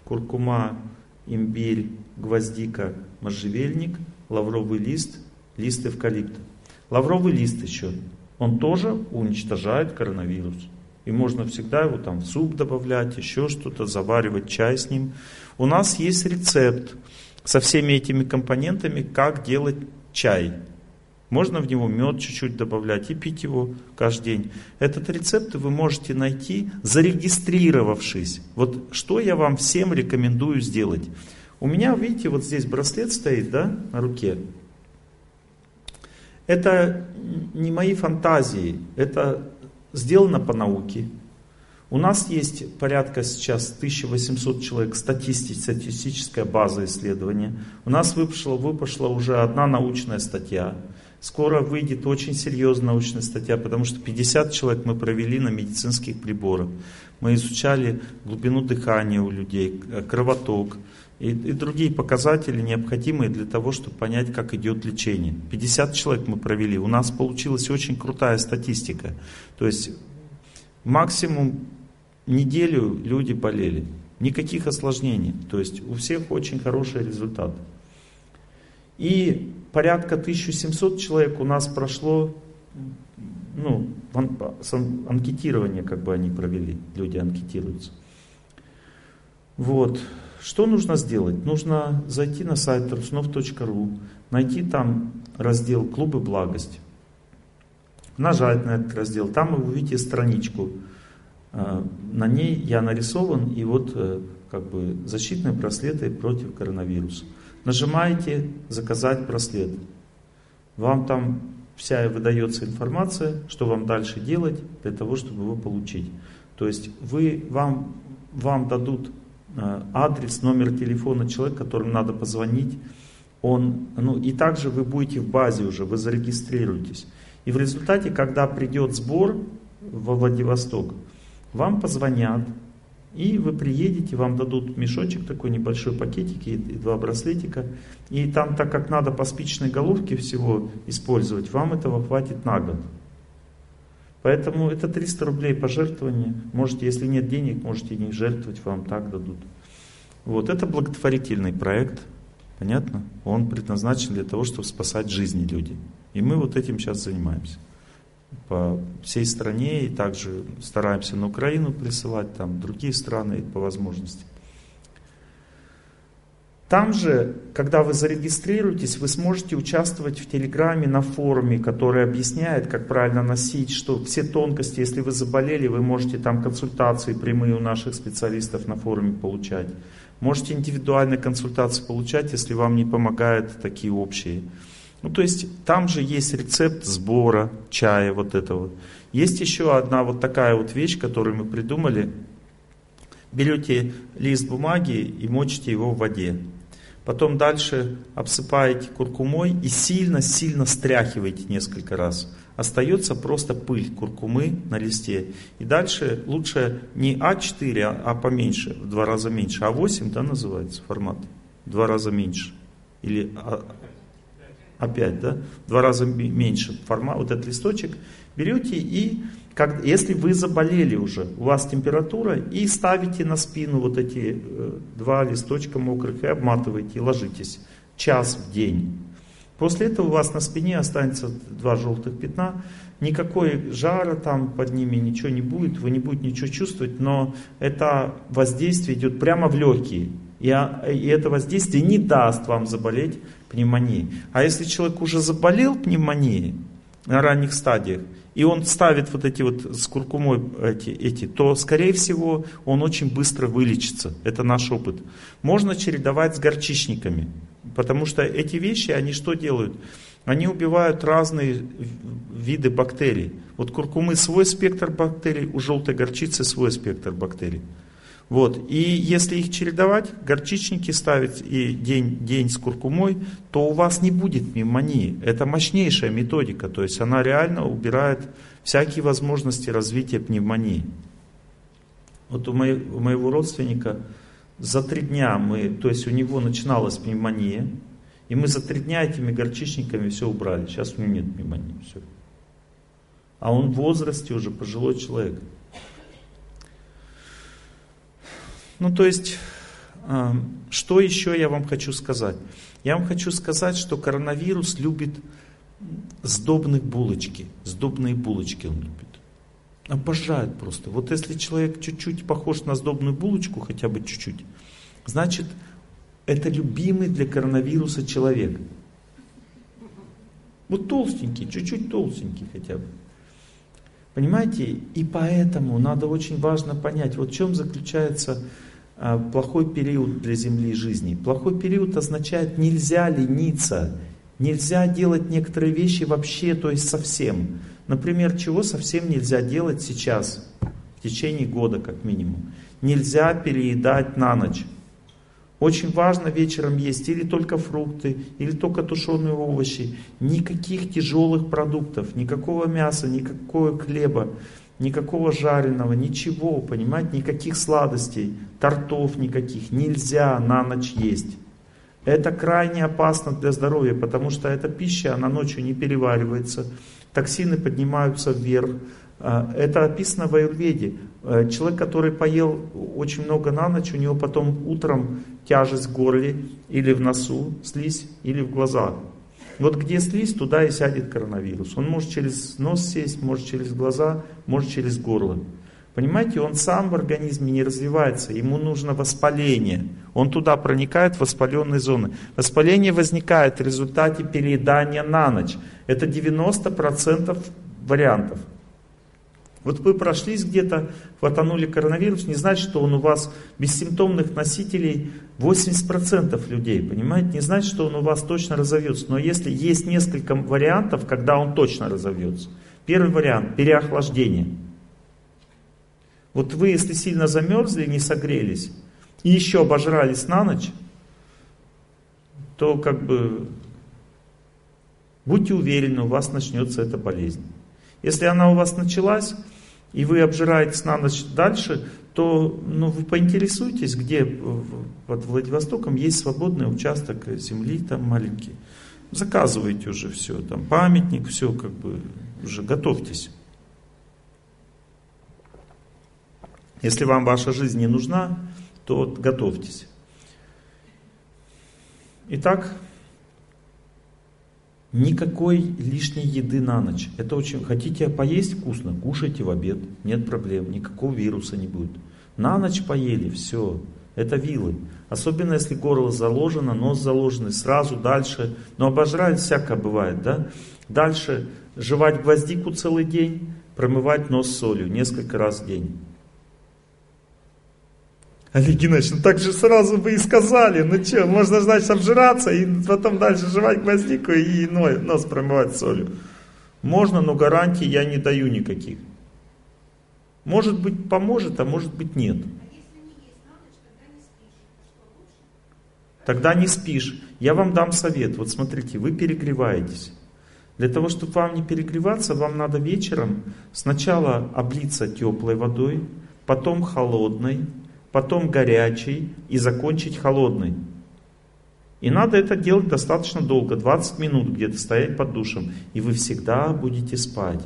куркума, имбирь, гвоздика, можжевельник, лавровый лист, лист эвкалипта. Лавровый лист еще, он тоже уничтожает коронавирус. И можно всегда его там в суп добавлять, еще что-то, заваривать чай с ним. У нас есть рецепт со всеми этими компонентами, как делать чай. Можно в него мед чуть-чуть добавлять и пить его каждый день. Этот рецепт вы можете найти, зарегистрировавшись. Вот что я вам всем рекомендую сделать. У меня, видите, вот здесь браслет стоит, да, на руке. Это не мои фантазии, это сделано по науке. У нас есть порядка сейчас 1800 человек статисти, статистическая база исследования. У нас выпошла, выпошла уже одна научная статья. Скоро выйдет очень серьезная научная статья, потому что 50 человек мы провели на медицинских приборах. Мы изучали глубину дыхания у людей, кровоток и, и другие показатели, необходимые для того, чтобы понять, как идет лечение. 50 человек мы провели. У нас получилась очень крутая статистика. То есть максимум неделю люди болели. Никаких осложнений. То есть у всех очень хороший результат. И порядка 1700 человек у нас прошло, ну, анкетирование как бы они провели, люди анкетируются. Вот. Что нужно сделать? Нужно зайти на сайт трусунов.ру, найти там раздел «Клубы благости», нажать на этот раздел, там вы увидите страничку на ней я нарисован, и вот э, как бы защитные браслеты против коронавируса. Нажимаете «Заказать браслет». Вам там вся выдается информация, что вам дальше делать для того, чтобы его получить. То есть вы, вам, вам дадут э, адрес, номер телефона человека, которому надо позвонить. Он, ну, и также вы будете в базе уже, вы зарегистрируетесь. И в результате, когда придет сбор во Владивосток, вам позвонят, и вы приедете, вам дадут мешочек такой небольшой пакетик и, два браслетика. И там, так как надо по спичной головке всего использовать, вам этого хватит на год. Поэтому это 300 рублей пожертвования. Можете, если нет денег, можете не жертвовать, вам так дадут. Вот это благотворительный проект. Понятно? Он предназначен для того, чтобы спасать жизни людей. И мы вот этим сейчас занимаемся по всей стране и также стараемся на Украину присылать, там другие страны по возможности. Там же, когда вы зарегистрируетесь, вы сможете участвовать в Телеграме на форуме, который объясняет, как правильно носить, что все тонкости, если вы заболели, вы можете там консультации прямые у наших специалистов на форуме получать. Можете индивидуальные консультации получать, если вам не помогают такие общие. Ну, то есть там же есть рецепт сбора чая вот этого. Есть еще одна вот такая вот вещь, которую мы придумали. Берете лист бумаги и мочите его в воде. Потом дальше обсыпаете куркумой и сильно-сильно стряхиваете несколько раз. Остается просто пыль куркумы на листе. И дальше лучше не А4, а, а поменьше, в два раза меньше. А8, да, называется формат? В два раза меньше. Или а, опять, да, в два раза меньше формат, вот этот листочек, берете и, как, если вы заболели уже, у вас температура, и ставите на спину вот эти э, два листочка мокрых и обматываете, и ложитесь час в день. После этого у вас на спине останется два желтых пятна, никакой жара там под ними, ничего не будет, вы не будете ничего чувствовать, но это воздействие идет прямо в легкие. И, и это воздействие не даст вам заболеть пневмонией. А если человек уже заболел пневмонией на ранних стадиях, и он ставит вот эти вот с куркумой эти, эти, то, скорее всего, он очень быстро вылечится. Это наш опыт. Можно чередовать с горчичниками, потому что эти вещи, они что делают? Они убивают разные виды бактерий. Вот куркумы свой спектр бактерий, у желтой горчицы свой спектр бактерий. Вот. И если их чередовать, горчичники ставить и день, день с куркумой, то у вас не будет пневмонии. Это мощнейшая методика, то есть она реально убирает всякие возможности развития пневмонии. Вот у, моей, у моего родственника за три дня мы, то есть у него начиналась пневмония, и мы за три дня этими горчичниками все убрали. Сейчас у него нет пневмонии. Все. А он в возрасте уже пожилой человек. Ну, то есть, а, что еще я вам хочу сказать? Я вам хочу сказать, что коронавирус любит сдобные булочки. Сдобные булочки он любит. Обожает просто. Вот если человек чуть-чуть похож на сдобную булочку, хотя бы чуть-чуть, значит, это любимый для коронавируса человек. Вот толстенький, чуть-чуть толстенький хотя бы. Понимаете? И поэтому надо очень важно понять, вот в чем заключается плохой период для Земли жизни. Плохой период означает нельзя лениться, нельзя делать некоторые вещи вообще, то есть совсем. Например, чего совсем нельзя делать сейчас, в течение года как минимум. Нельзя переедать на ночь. Очень важно вечером есть или только фрукты, или только тушеные овощи. Никаких тяжелых продуктов, никакого мяса, никакого хлеба никакого жареного, ничего, понимаете, никаких сладостей, тортов никаких, нельзя на ночь есть. Это крайне опасно для здоровья, потому что эта пища, она ночью не переваривается, токсины поднимаются вверх. А, это описано в Аюрведе. А, человек, который поел очень много на ночь, у него потом утром тяжесть в горле или в носу, слизь, или в глазах. Вот где слизь, туда и сядет коронавирус. Он может через нос сесть, может через глаза, может через горло. Понимаете, он сам в организме не развивается, ему нужно воспаление. Он туда проникает в воспаленные зоны. Воспаление возникает в результате переедания на ночь. Это 90% вариантов. Вот вы прошлись где-то, хватанули коронавирус, не значит, что он у вас бессимптомных носителей 80% людей, понимаете? Не значит, что он у вас точно разовьется. Но если есть несколько вариантов, когда он точно разовьется. Первый вариант – переохлаждение. Вот вы, если сильно замерзли, не согрелись, и еще обожрались на ночь, то как бы будьте уверены, у вас начнется эта болезнь. Если она у вас началась, и вы обжираетесь на ночь дальше, то ну, вы поинтересуйтесь, где под Владивостоком есть свободный участок земли там маленький. Заказывайте уже все, там памятник, все как бы уже готовьтесь. Если вам ваша жизнь не нужна, то готовьтесь. Итак, никакой лишней еды на ночь. Это очень... Хотите поесть вкусно, кушайте в обед, нет проблем, никакого вируса не будет. На ночь поели, все, это вилы. Особенно если горло заложено, нос заложенный, сразу дальше. Но обожрать всякое бывает, да? Дальше жевать гвоздику целый день, промывать нос солью несколько раз в день. Олег Геннадьевич, ну так же сразу бы и сказали, ну что, можно, значит, обжираться и потом дальше жевать гвоздику и нос промывать солью. Можно, но гарантий я не даю никаких. Может быть поможет, а может быть нет. Тогда не спишь. Я вам дам совет. Вот смотрите, вы перегреваетесь. Для того, чтобы вам не перегреваться, вам надо вечером сначала облиться теплой водой, потом холодной, потом горячей и закончить холодной. И надо это делать достаточно долго, 20 минут где-то стоять под душем, и вы всегда будете спать.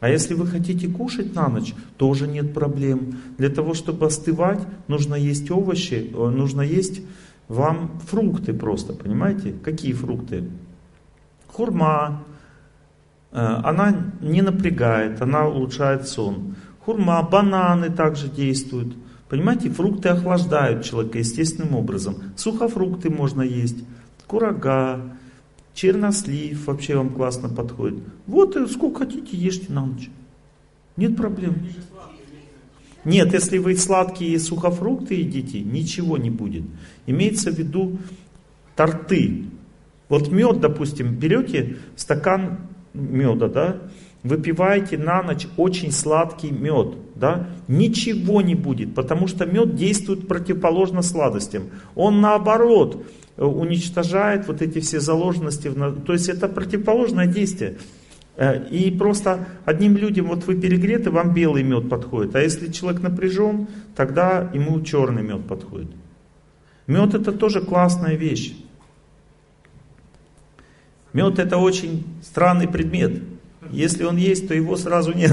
А если вы хотите кушать на ночь, тоже нет проблем. Для того, чтобы остывать, нужно есть овощи, э, нужно есть вам фрукты просто, понимаете? Какие фрукты? Хурма, э, она не напрягает, она улучшает сон. Хурма, бананы также действуют. Понимаете, фрукты охлаждают человека естественным образом. Сухофрукты можно есть, курага, чернослив вообще вам классно подходит. Вот сколько хотите, ешьте на ночь. Нет проблем. Нет, если вы сладкие сухофрукты едите, ничего не будет. Имеется в виду торты. Вот мед, допустим, берете стакан меда, да, выпиваете на ночь очень сладкий мед, да, ничего не будет, потому что мед действует противоположно сладостям. Он наоборот э, уничтожает вот эти все заложенности, то есть это противоположное действие. Э, и просто одним людям, вот вы перегреты, вам белый мед подходит, а если человек напряжен, тогда ему черный мед подходит. Мед это тоже классная вещь. Мед это очень странный предмет. Если он есть, то его сразу нет.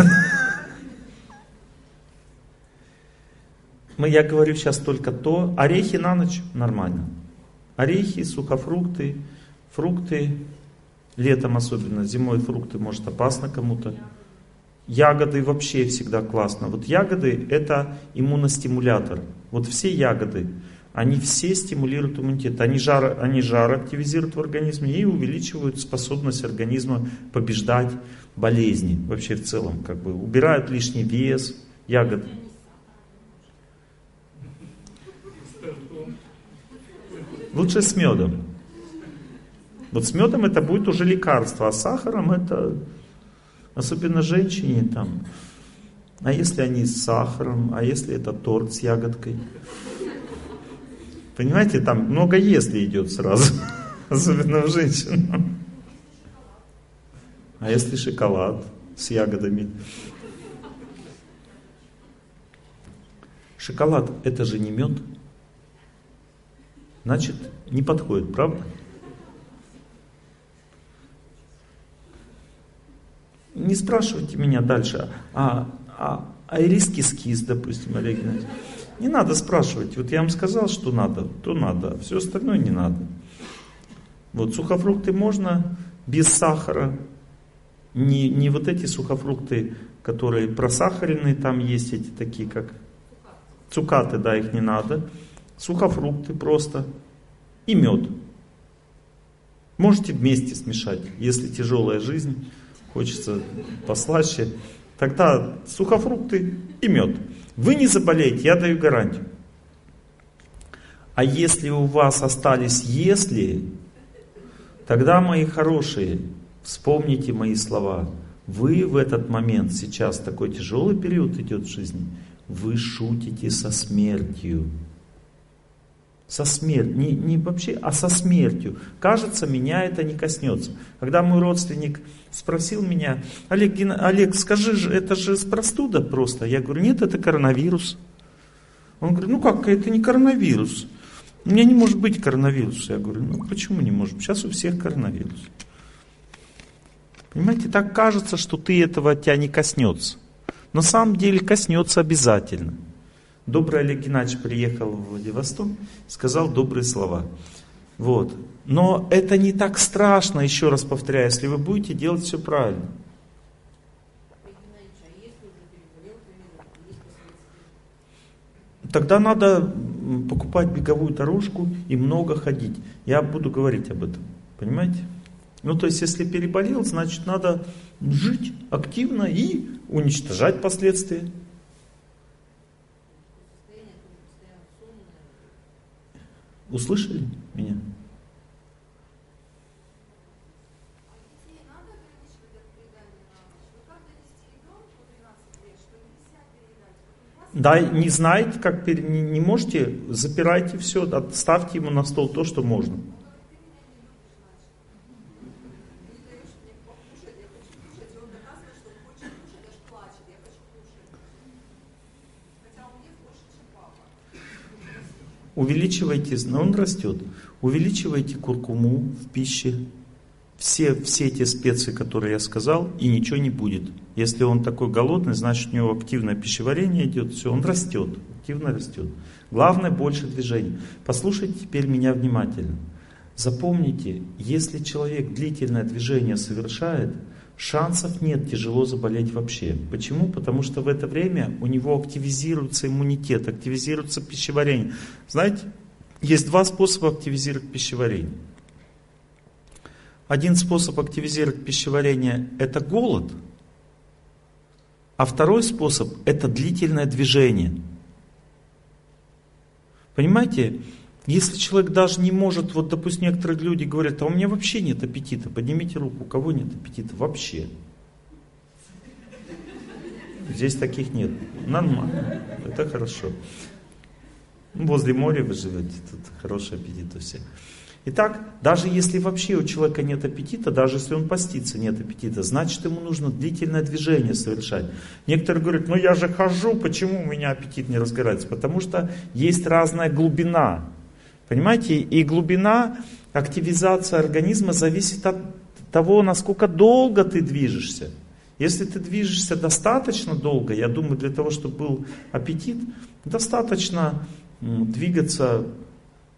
Мы, я говорю сейчас только то. Орехи на ночь нормально. Орехи, сухофрукты, фрукты, летом особенно, зимой фрукты, может опасно кому-то. Ягоды вообще всегда классно. Вот ягоды это иммуностимулятор. Вот все ягоды, они все стимулируют иммунитет. Они жар, они жар активизируют в организме и увеличивают способность организма побеждать болезни вообще в целом, как бы убирают лишний вес, ягод. Лучше с медом. Вот с медом это будет уже лекарство, а с сахаром это, особенно женщине там, а если они с сахаром, а если это торт с ягодкой? Понимаете, там много если идет сразу, особенно у женщин. А если шоколад с ягодами? Шоколад это же не мед. Значит, не подходит, правда? Не спрашивайте меня дальше, а, а, а ириски скис, допустим, Олег Геннадьевич. Не надо спрашивать. Вот я вам сказал, что надо, то надо, а все остальное не надо. Вот сухофрукты можно без сахара, не, не вот эти сухофрукты, которые просахаренные, там есть эти такие, как цукаты, да, их не надо. Сухофрукты просто и мед. Можете вместе смешать, если тяжелая жизнь, хочется послаще. Тогда сухофрукты и мед. Вы не заболеете, я даю гарантию. А если у вас остались если, тогда, мои хорошие, Вспомните мои слова. Вы в этот момент, сейчас такой тяжелый период идет в жизни, вы шутите со смертью. Со смертью. Не, не вообще, а со смертью. Кажется, меня это не коснется. Когда мой родственник спросил меня, Олег, Олег, скажи это же простуда просто. Я говорю, нет, это коронавирус. Он говорит, ну как, это не коронавирус. У меня не может быть коронавируса. Я говорю, ну почему не может? Сейчас у всех коронавирус. Понимаете, так кажется, что ты этого тебя не коснется. На самом деле коснется обязательно. Добрый Олег Геннадьевич приехал в Владивосток, сказал добрые слова. Вот. Но это не так страшно, еще раз повторяю, если вы будете делать все правильно. Тогда надо покупать беговую дорожку и много ходить. Я буду говорить об этом. Понимаете? Ну, то есть, если переболел, значит, надо жить активно и уничтожать последствия. Услышали меня? Да, не знаете, как не, не можете, запирайте все, ставьте ему на стол то, что можно. Увеличивайте, но он растет. Увеличивайте куркуму в пище, все, все эти специи, которые я сказал, и ничего не будет. Если он такой голодный, значит у него активное пищеварение идет, все, он растет, активно растет. Главное больше движений. Послушайте теперь меня внимательно. Запомните, если человек длительное движение совершает, шансов нет тяжело заболеть вообще. Почему? Потому что в это время у него активизируется иммунитет, активизируется пищеварение. Знаете, есть два способа активизировать пищеварение. Один способ активизировать пищеварение – это голод, а второй способ – это длительное движение. Понимаете, если человек даже не может, вот допустим, некоторые люди говорят, а у меня вообще нет аппетита, поднимите руку, у кого нет аппетита вообще? Здесь таких нет. Нормально, это хорошо. Возле моря вы живете, тут хороший аппетит у всех. Итак, даже если вообще у человека нет аппетита, даже если он постится, нет аппетита, значит ему нужно длительное движение совершать. Некоторые говорят, ну я же хожу, почему у меня аппетит не разгорается? Потому что есть разная глубина. Понимаете, и глубина активизации организма зависит от того, насколько долго ты движешься. Если ты движешься достаточно долго, я думаю, для того, чтобы был аппетит, достаточно двигаться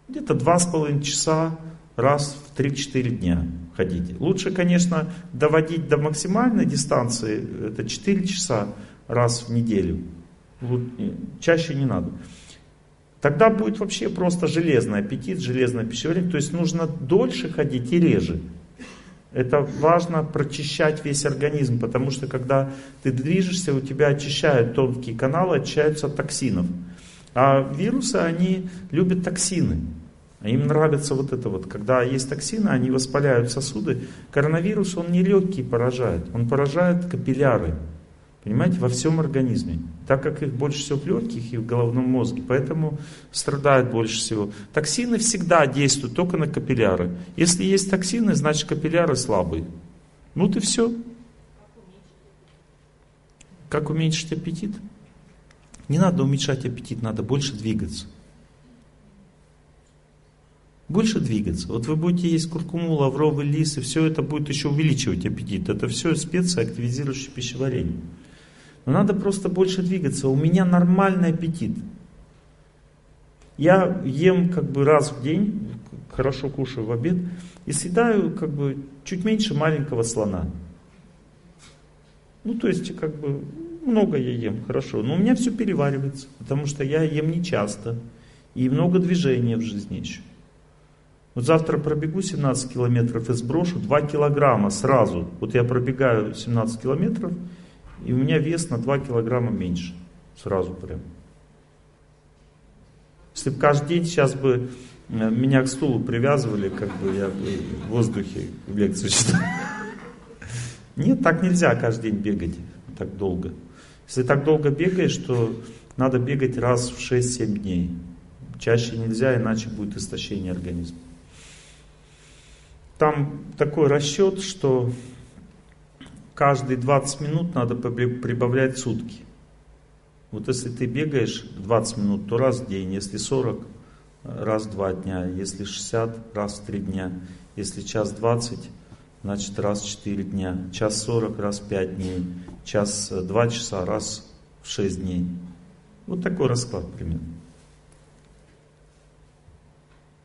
где-то два с половиной часа раз в 3-4 дня ходите. Лучше, конечно, доводить до максимальной дистанции, это 4 часа раз в неделю. Чаще не надо. Тогда будет вообще просто железный аппетит, железное пищеварение. То есть нужно дольше ходить и реже. Это важно прочищать весь организм, потому что когда ты движешься, у тебя очищают тонкие каналы, очищаются от токсинов. А вирусы, они любят токсины. Им нравится вот это вот, когда есть токсины, они воспаляют сосуды. Коронавирус, он не легкие поражает, он поражает капилляры. Понимаете, во всем организме. Так как их больше всего в легких и в головном мозге, поэтому страдают больше всего. Токсины всегда действуют только на капилляры. Если есть токсины, значит капилляры слабые. Ну ты все. Как уменьшить аппетит? Не надо уменьшать аппетит, надо больше двигаться. Больше двигаться. Вот вы будете есть куркуму, лавровый лист, и все это будет еще увеличивать аппетит. Это все специи, активизирующие пищеварение. Но надо просто больше двигаться. У меня нормальный аппетит. Я ем как бы раз в день, хорошо кушаю в обед, и съедаю как бы чуть меньше маленького слона. Ну, то есть, как бы, много я ем, хорошо. Но у меня все переваривается, потому что я ем не часто. И много движения в жизни еще. Вот завтра пробегу 17 километров и сброшу 2 килограмма сразу. Вот я пробегаю 17 километров, и у меня вес на 2 килограмма меньше. Сразу прям. Если бы каждый день сейчас бы э, меня к стулу привязывали, как бы я в воздухе лекцию читал. Нет, так нельзя каждый день бегать так долго. Если так долго бегаешь, то надо бегать раз в 6-7 дней. Чаще нельзя, иначе будет истощение организма. Там такой расчет, что каждые 20 минут надо прибавлять сутки. Вот если ты бегаешь 20 минут, то раз в день, если 40, раз в два дня, если 60, раз в три дня, если час 20, значит раз в 4 дня, час 40, раз в 5 дней, час 2 э, часа, раз в 6 дней. Вот такой расклад примерно.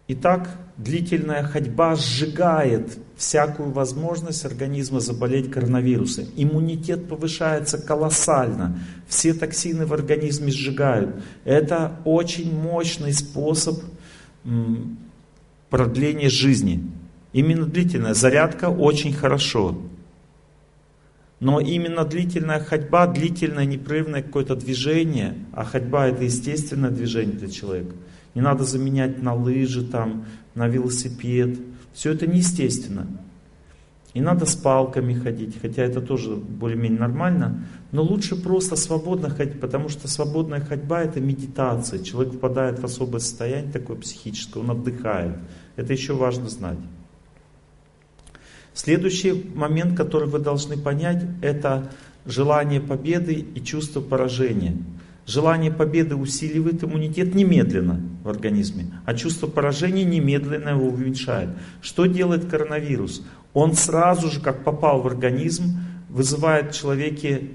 Итак, длительная ходьба сжигает всякую возможность организма заболеть коронавирусом. Иммунитет повышается колоссально. Все токсины в организме сжигают. Это очень мощный способ продления жизни. Именно длительная зарядка очень хорошо. Но именно длительная ходьба, длительное непрерывное какое-то движение, а ходьба это естественное движение для человека – не надо заменять на лыжи, там, на велосипед. Все это неестественно. И надо с палками ходить, хотя это тоже более-менее нормально. Но лучше просто свободно ходить, потому что свободная ходьба это медитация. Человек впадает в особое состояние такое психическое, он отдыхает. Это еще важно знать. Следующий момент, который вы должны понять, это желание победы и чувство поражения. Желание победы усиливает иммунитет немедленно в организме, а чувство поражения немедленно его уменьшает. Что делает коронавирус? Он сразу же, как попал в организм, вызывает в человеке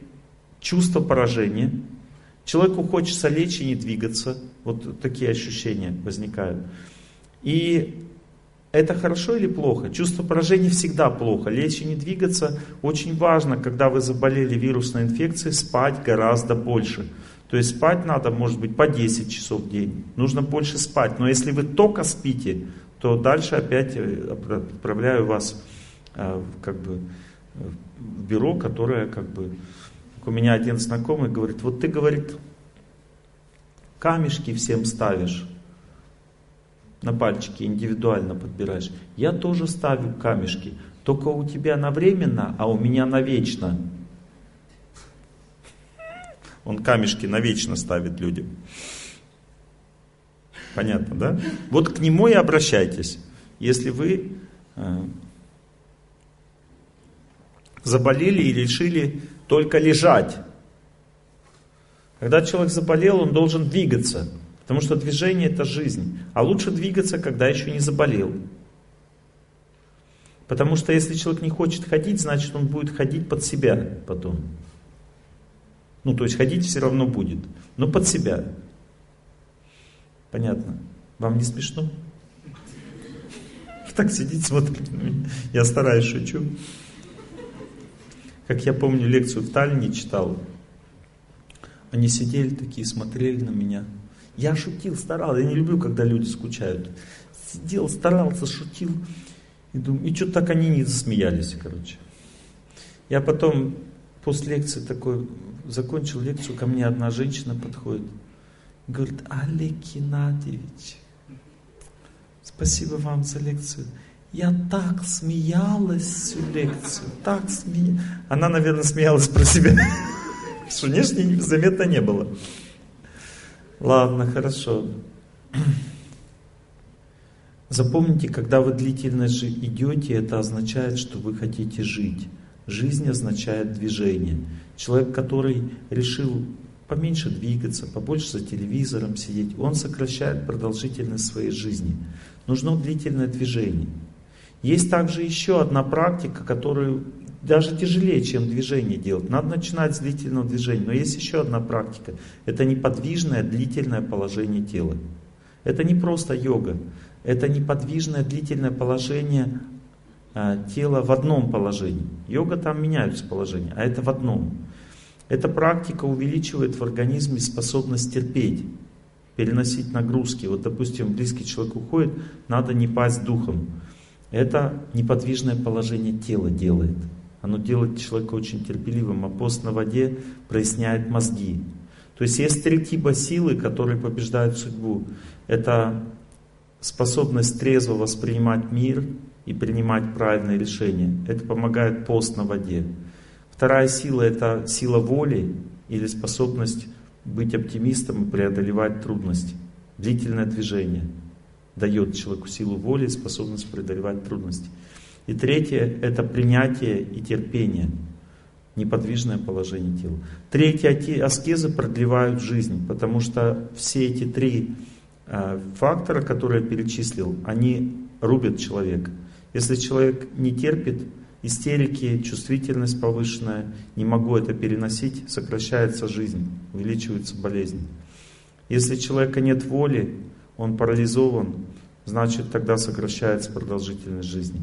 чувство поражения. Человеку хочется лечь и не двигаться. Вот такие ощущения возникают. И это хорошо или плохо? Чувство поражения всегда плохо. Лечь и не двигаться очень важно, когда вы заболели вирусной инфекцией, спать гораздо больше. То есть спать надо, может быть, по 10 часов в день. Нужно больше спать. Но если вы только спите, то дальше опять э, отправляю вас э, как бы, в бюро, которое как бы... У меня один знакомый говорит, вот ты, говорит, камешки всем ставишь, на пальчики индивидуально подбираешь. Я тоже ставлю камешки, только у тебя на временно, а у меня навечно. Он камешки навечно ставит людям. Понятно, да? Вот к нему и обращайтесь. Если вы э, заболели и решили только лежать. Когда человек заболел, он должен двигаться. Потому что движение это жизнь. А лучше двигаться, когда еще не заболел. Потому что если человек не хочет ходить, значит он будет ходить под себя потом. Ну, то есть ходить все равно будет, но под себя. Понятно? Вам не смешно? Так сидит, смотрит на меня. Я стараюсь, шучу. Как я помню, лекцию в Таллине читал. Они сидели такие, смотрели на меня. Я шутил, старался. Я не люблю, когда люди скучают. Сидел, старался, шутил. И, думаю, и что-то так они не засмеялись, короче. Я потом после лекции такой закончил лекцию, ко мне одна женщина подходит. Говорит, Олег Геннадьевич, спасибо вам за лекцию. Я так смеялась всю лекцию, так смеялась. Она, наверное, смеялась про себя, что внешне заметно не было. Ладно, хорошо. Запомните, когда вы длительно идете, это означает, что вы хотите жить. Жизнь означает движение. Человек, который решил поменьше двигаться, побольше за телевизором сидеть, он сокращает продолжительность своей жизни. Нужно длительное движение. Есть также еще одна практика, которую даже тяжелее, чем движение делать. Надо начинать с длительного движения. Но есть еще одна практика. Это неподвижное длительное положение тела. Это не просто йога. Это неподвижное длительное положение а, тела в одном положении. Йога там меняются положения, а это в одном. Эта практика увеличивает в организме способность терпеть, переносить нагрузки. Вот, допустим, близкий человек уходит, надо не пасть духом. Это неподвижное положение тела делает. Оно делает человека очень терпеливым, а пост на воде проясняет мозги. То есть есть три типа силы, которые побеждают судьбу. Это способность трезво воспринимать мир и принимать правильные решения. Это помогает пост на воде. Вторая сила – это сила воли или способность быть оптимистом и преодолевать трудности. длительное движение дает человеку силу воли и способность преодолевать трудности. И третье – это принятие и терпение, неподвижное положение тела. Третье – аскезы продлевают жизнь, потому что все эти три э, фактора, которые я перечислил, они рубят человека. Если человек не терпит, истерики, чувствительность повышенная, не могу это переносить, сокращается жизнь, увеличивается болезнь. Если человека нет воли, он парализован, значит тогда сокращается продолжительность жизни.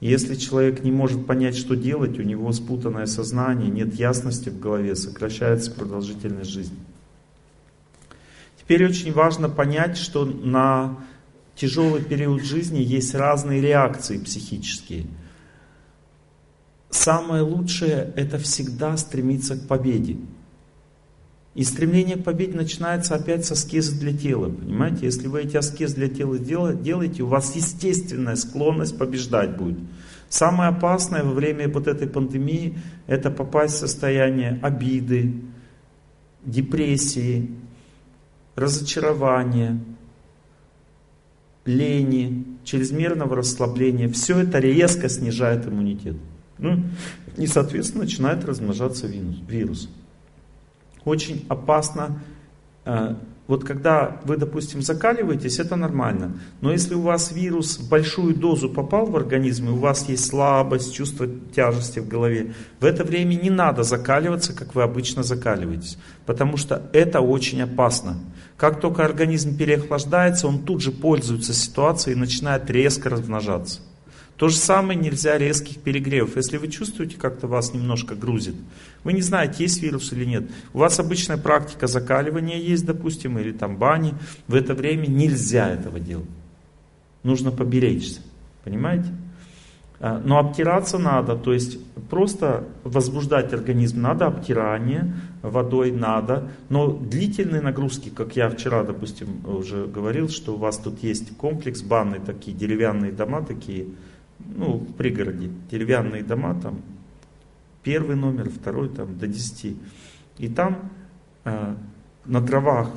Если человек не может понять, что делать, у него спутанное сознание, нет ясности в голове, сокращается продолжительность жизни. Теперь очень важно понять, что на тяжелый период жизни есть разные реакции психические. Самое лучшее это всегда стремиться к победе. И стремление к победе начинается опять с аскезы для тела. Понимаете, если вы эти аскезы для тела делаете, у вас естественная склонность побеждать будет. Самое опасное во время вот этой пандемии это попасть в состояние обиды, депрессии, разочарования, лени, чрезмерного расслабления. Все это резко снижает иммунитет. Ну, и, соответственно, начинает размножаться вирус очень опасно. Э, вот когда вы, допустим, закаливаетесь, это нормально. Но если у вас вирус большую дозу попал в организм, и у вас есть слабость, чувство тяжести в голове, в это время не надо закаливаться, как вы обычно закаливаетесь. Потому что это очень опасно. Как только организм переохлаждается, он тут же пользуется ситуацией и начинает резко размножаться. То же самое нельзя резких перегревов. Если вы чувствуете, как-то вас немножко грузит, вы не знаете, есть вирус или нет. У вас обычная практика закаливания есть, допустим, или там бани. В это время нельзя этого делать. Нужно поберечься. Понимаете? А, но обтираться надо, то есть просто возбуждать организм надо, обтирание водой надо, но длительные нагрузки, как я вчера, допустим, уже говорил, что у вас тут есть комплекс банный, такие деревянные дома, такие, ну, в пригороде, деревянные дома там, первый номер, второй там до 10. И там э, на дровах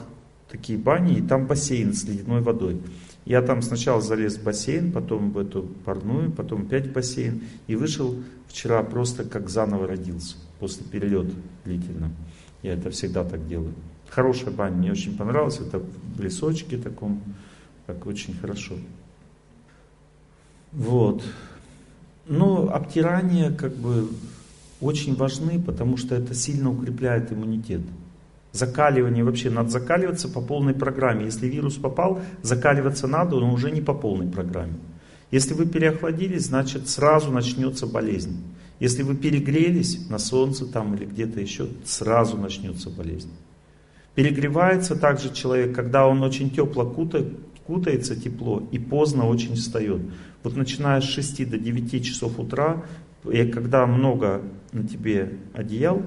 такие бани, и там бассейн с ледяной водой. Я там сначала залез в бассейн, потом в эту парную, потом опять в бассейн. И вышел вчера просто как заново родился после перелета длительного. Я это всегда так делаю. Хорошая баня, мне очень понравилась. Это в лесочке таком, так очень хорошо. Вот. Но обтирание как бы очень важны, потому что это сильно укрепляет иммунитет. Закаливание вообще, надо закаливаться по полной программе. Если вирус попал, закаливаться надо, но уже не по полной программе. Если вы переохладились, значит сразу начнется болезнь. Если вы перегрелись на солнце там или где-то еще, сразу начнется болезнь. Перегревается также человек, когда он очень тепло кутает, кутается тепло и поздно очень встает. Вот начиная с 6 до 9 часов утра и когда много на тебе одеял,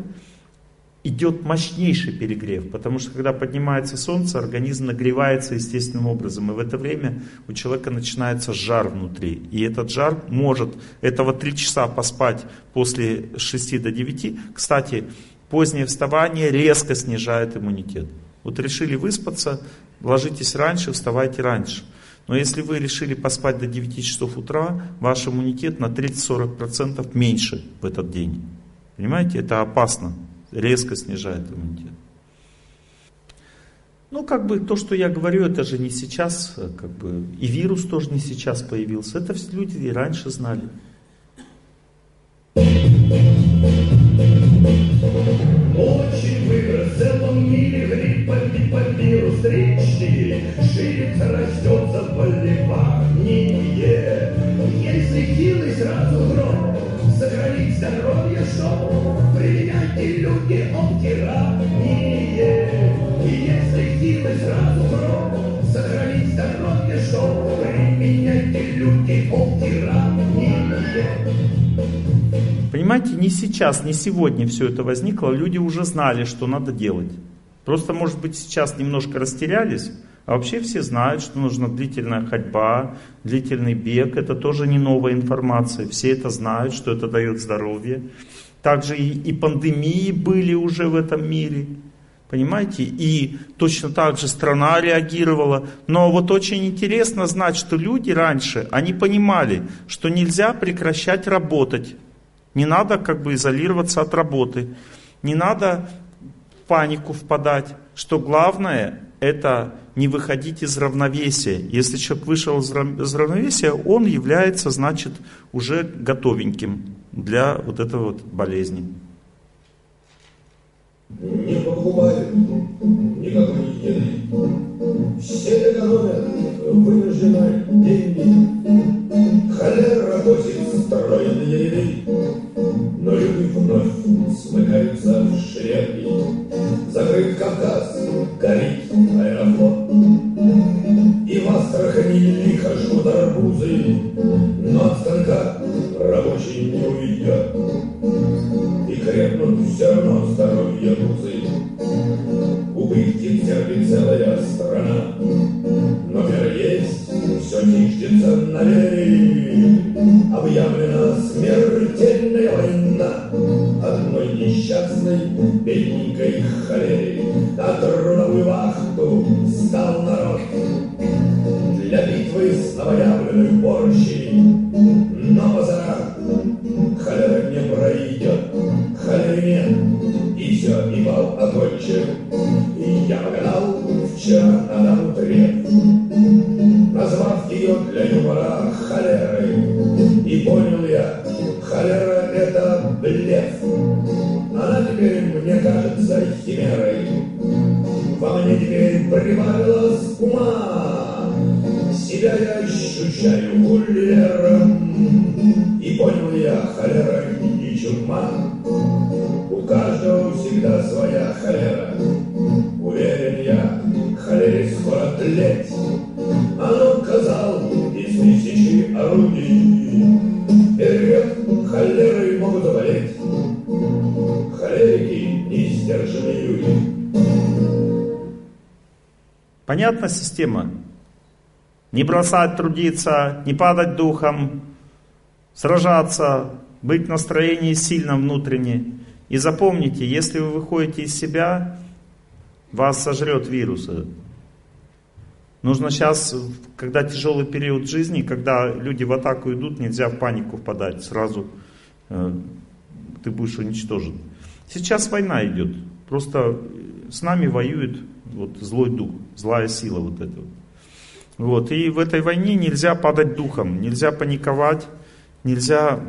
идет мощнейший перегрев, потому что когда поднимается солнце, организм нагревается естественным образом, и в это время у человека начинается жар внутри. И этот жар может, этого три часа поспать после 6 до 9. Кстати, позднее вставание резко снижает иммунитет. Вот решили выспаться, ложитесь раньше, вставайте раньше. Но если вы решили поспать до 9 часов утра, ваш иммунитет на 30-40% меньше в этот день. Понимаете, это опасно, резко снижает иммунитет. Ну, как бы то, что я говорю, это же не сейчас, как бы, и вирус тоже не сейчас появился. Это все люди и раньше знали. Очень вырос в целом мире грипп, вирус Понимаете, не сейчас, не сегодня все это возникло, люди уже знали, что надо делать. Просто, может быть, сейчас немножко растерялись, а вообще все знают, что нужна длительная ходьба, длительный бег. Это тоже не новая информация. Все это знают, что это дает здоровье. Также и, и пандемии были уже в этом мире. Понимаете? И точно так же страна реагировала. Но вот очень интересно знать, что люди раньше, они понимали, что нельзя прекращать работать. Не надо как бы изолироваться от работы. Не надо в панику впадать. Что главное, это не выходить из равновесия. Если человек вышел из равновесия, он является, значит, уже готовеньким для вот этой вот болезни не покупают никакой еды. Все экономят вынужденные деньги. Холера ряды, но люди Lord. Бросать трудиться, не падать духом, сражаться, быть в настроении сильно внутренне. И запомните, если вы выходите из себя, вас сожрет вирус. Нужно сейчас, когда тяжелый период жизни, когда люди в атаку идут, нельзя в панику впадать. Сразу э, ты будешь уничтожен. Сейчас война идет. Просто с нами воюет вот, злой дух, злая сила вот эта. Вот. И в этой войне нельзя падать духом, нельзя паниковать, нельзя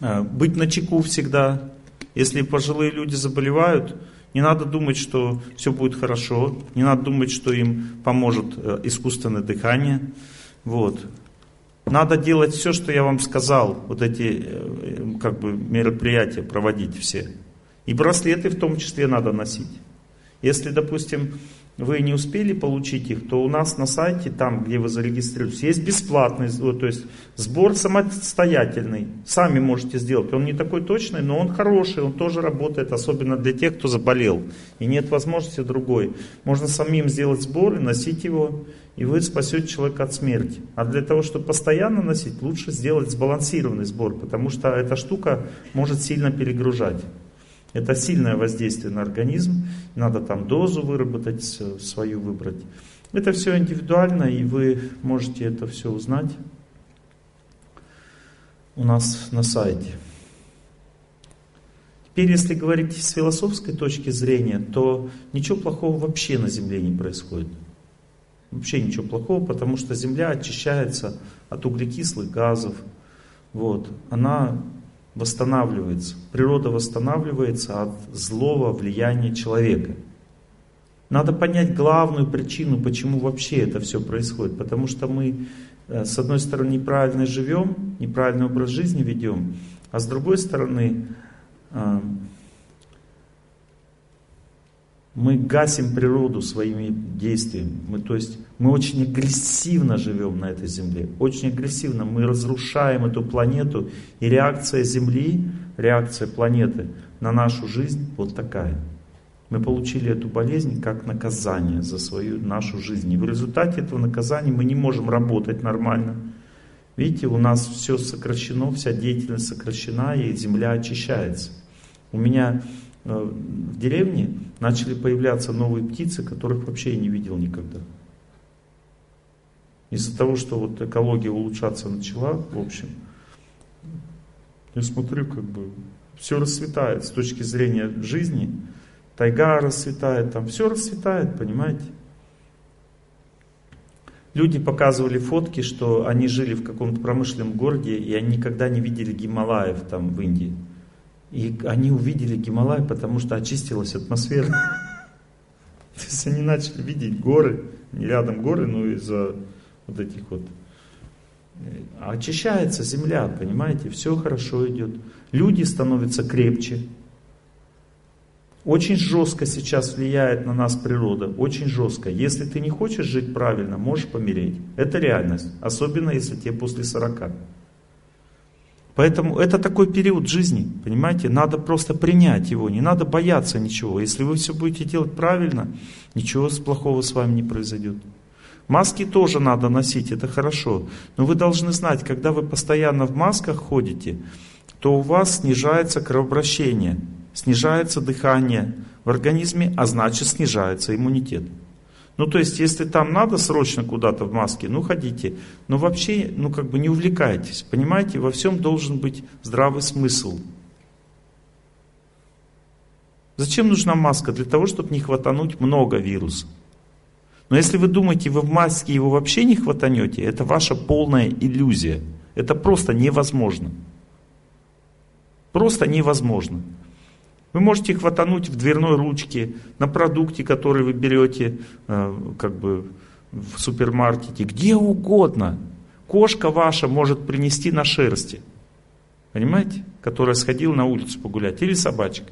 э, быть на чеку всегда. Если пожилые люди заболевают, не надо думать, что все будет хорошо, не надо думать, что им поможет э, искусственное дыхание. Вот. Надо делать все, что я вам сказал, вот эти э, как бы, мероприятия проводить все. И браслеты в том числе надо носить. Если, допустим, вы не успели получить их, то у нас на сайте, там, где вы зарегистрируетесь, есть бесплатный, то есть сбор самостоятельный. Сами можете сделать. Он не такой точный, но он хороший, он тоже работает, особенно для тех, кто заболел. И нет возможности другой. Можно самим сделать сбор и носить его, и вы спасете человека от смерти. А для того, чтобы постоянно носить, лучше сделать сбалансированный сбор, потому что эта штука может сильно перегружать. Это сильное воздействие на организм, надо там дозу выработать, свою выбрать. Это все индивидуально, и вы можете это все узнать у нас на сайте. Теперь, если говорить с философской точки зрения, то ничего плохого вообще на Земле не происходит. Вообще ничего плохого, потому что Земля очищается от углекислых газов. Вот. Она восстанавливается. Природа восстанавливается от злого влияния человека. Надо понять главную причину, почему вообще это все происходит. Потому что мы, э, с одной стороны, неправильно живем, неправильный образ жизни ведем, а с другой стороны, э, мы гасим природу своими действиями. Мы, то есть мы очень агрессивно живем на этой Земле. Очень агрессивно. Мы разрушаем эту планету. И реакция Земли, реакция планеты на нашу жизнь вот такая. Мы получили эту болезнь как наказание за свою нашу жизнь. И в результате этого наказания мы не можем работать нормально. Видите, у нас все сокращено, вся деятельность сокращена, и Земля очищается. У меня в деревне начали появляться новые птицы, которых вообще я не видел никогда. Из-за того, что вот экология улучшаться начала, в общем, я смотрю, как бы все расцветает с точки зрения жизни. Тайга расцветает, там все расцветает, понимаете? Люди показывали фотки, что они жили в каком-то промышленном городе, и они никогда не видели Гималаев там в Индии. И они увидели Гималай, потому что очистилась атмосфера. То есть они начали видеть горы, не рядом горы, но из-за вот этих вот. Э, очищается земля, понимаете, все хорошо идет. Люди становятся крепче, очень жестко сейчас влияет на нас природа, очень жестко. Если ты не хочешь жить правильно, можешь помереть. Это реальность, особенно если тебе после 40. Поэтому это такой период жизни, понимаете, надо просто принять его, не надо бояться ничего. Если вы все будете делать правильно, ничего плохого с вами не произойдет. Маски тоже надо носить, это хорошо. Но вы должны знать, когда вы постоянно в масках ходите, то у вас снижается кровообращение снижается дыхание в организме, а значит снижается иммунитет. Ну, то есть, если там надо срочно куда-то в маске, ну, ходите. Но вообще, ну, как бы не увлекайтесь. Понимаете, во всем должен быть здравый смысл. Зачем нужна маска? Для того, чтобы не хватануть много вируса. Но если вы думаете, вы в маске его вообще не хватанете, это ваша полная иллюзия. Это просто невозможно. Просто невозможно. Вы можете хватануть в дверной ручке, на продукте, который вы берете э, как бы в супермаркете, где угодно. Кошка ваша может принести на шерсти. Понимаете? Которая сходила на улицу погулять. Или собачка.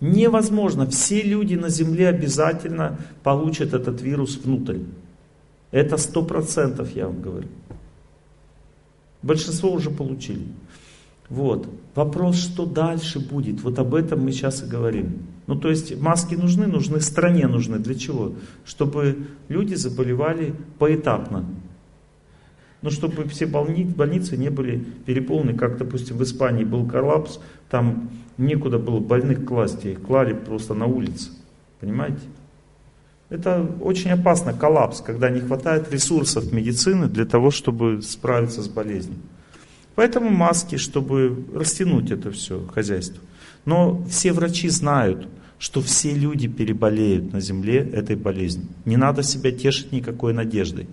Невозможно. Все люди на Земле обязательно получат этот вирус внутрь. Это сто процентов, я вам говорю. Большинство уже получили. Вот. Вопрос, что дальше будет, вот об этом мы сейчас и говорим. Ну, то есть маски нужны, нужны стране нужны. Для чего? Чтобы люди заболевали поэтапно. Ну, чтобы все больни, больницы не были переполнены, как, допустим, в Испании был коллапс, там некуда было больных класть, их клали просто на улице. Понимаете? Это очень опасно, коллапс, когда не хватает ресурсов медицины для того, чтобы справиться с болезнью. Поэтому маски, чтобы растянуть это все хозяйство. Но все врачи знают, что все люди переболеют на земле этой болезнью. Не надо себя тешить никакой надеждой.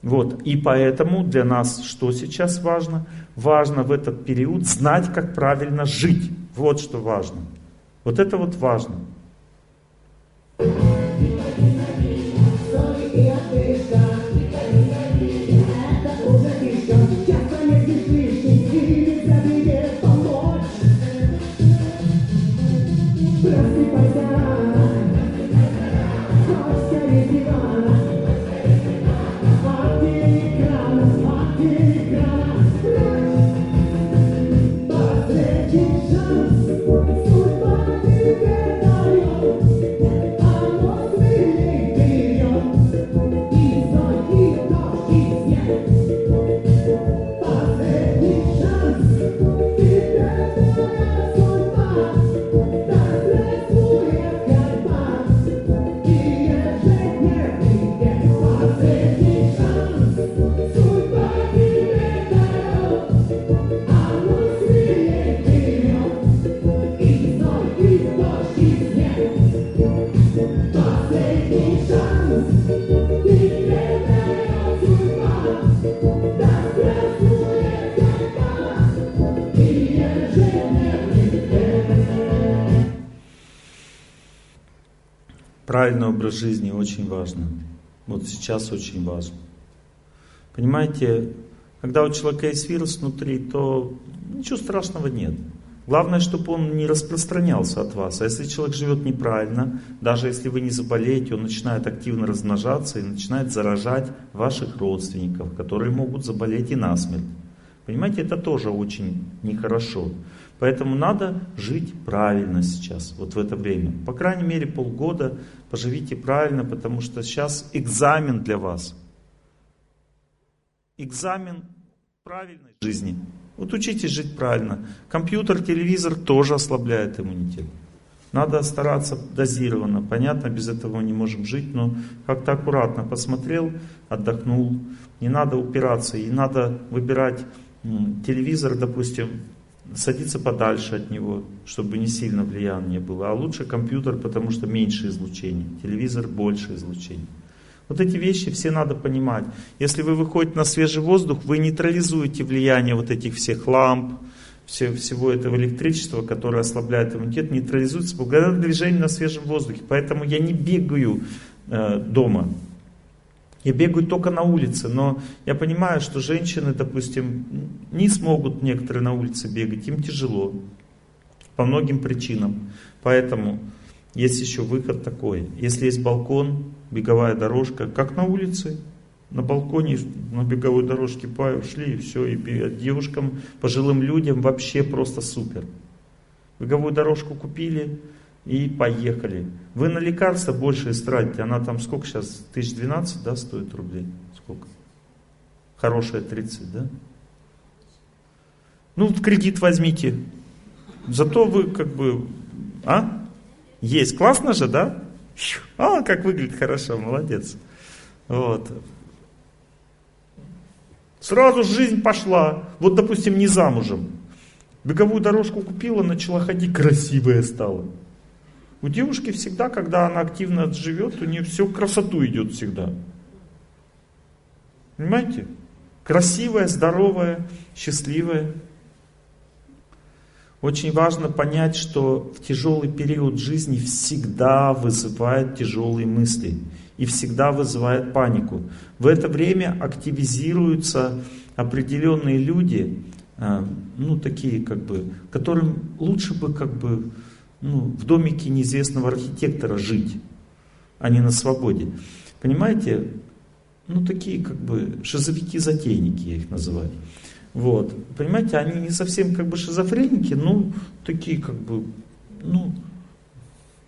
Вот. И поэтому для нас что сейчас важно? Важно в этот период знать, как правильно жить. Вот что важно. Вот это вот важно. Правильный образ жизни очень важно. Вот сейчас очень важно. Понимаете, когда у человека есть вирус внутри, то ничего страшного нет. Главное, чтобы он не распространялся от вас. А если человек живет неправильно, даже если вы не заболеете, он начинает активно размножаться и начинает заражать ваших родственников, которые могут заболеть и насмерть. Понимаете, это тоже очень нехорошо. Поэтому надо жить правильно сейчас, вот в это время. По крайней мере полгода поживите правильно, потому что сейчас экзамен для вас. Экзамен правильной жизни. Вот учитесь жить правильно. Компьютер, телевизор тоже ослабляет иммунитет. Надо стараться дозированно. Понятно, без этого не можем жить, но как-то аккуратно посмотрел, отдохнул. Не надо упираться, и надо выбирать телевизор, допустим, садиться подальше от него, чтобы не сильно влияние было. А лучше компьютер, потому что меньше излучения. Телевизор больше излучения. Вот эти вещи все надо понимать. Если вы выходите на свежий воздух, вы нейтрализуете влияние вот этих всех ламп, все, всего этого электричества, которое ослабляет иммунитет, нейтрализуется благодаря движению на свежем воздухе. Поэтому я не бегаю э, дома. Я бегаю только на улице, но я понимаю, что женщины, допустим, не смогут некоторые на улице бегать, им тяжело по многим причинам. Поэтому есть еще выход такой. Если есть балкон, беговая дорожка, как на улице, на балконе, на беговой дорожке пошли, и все, и девушкам, пожилым людям вообще просто супер. Беговую дорожку купили и поехали. Вы на лекарства больше истратите, она там сколько сейчас, тысяч двенадцать, да, стоит рублей? Сколько? Хорошая 30, да? Ну, кредит возьмите. Зато вы как бы, а? Есть. Классно же, да? А, как выглядит хорошо, молодец. Вот. Сразу жизнь пошла. Вот, допустим, не замужем. Беговую дорожку купила, начала ходить, красивая стала. У девушки всегда, когда она активно живет, у нее все красоту идет всегда. Понимаете? Красивая, здоровая, счастливая. Очень важно понять, что в тяжелый период жизни всегда вызывает тяжелые мысли и всегда вызывает панику. В это время активизируются определенные люди, а, ну такие как бы, которым лучше бы как бы ну, в домике неизвестного архитектора жить, а не на свободе. Понимаете, ну такие как бы шизовики-затейники я их называю. Вот. Понимаете, они не совсем как бы шизофреники, но такие как бы, ну,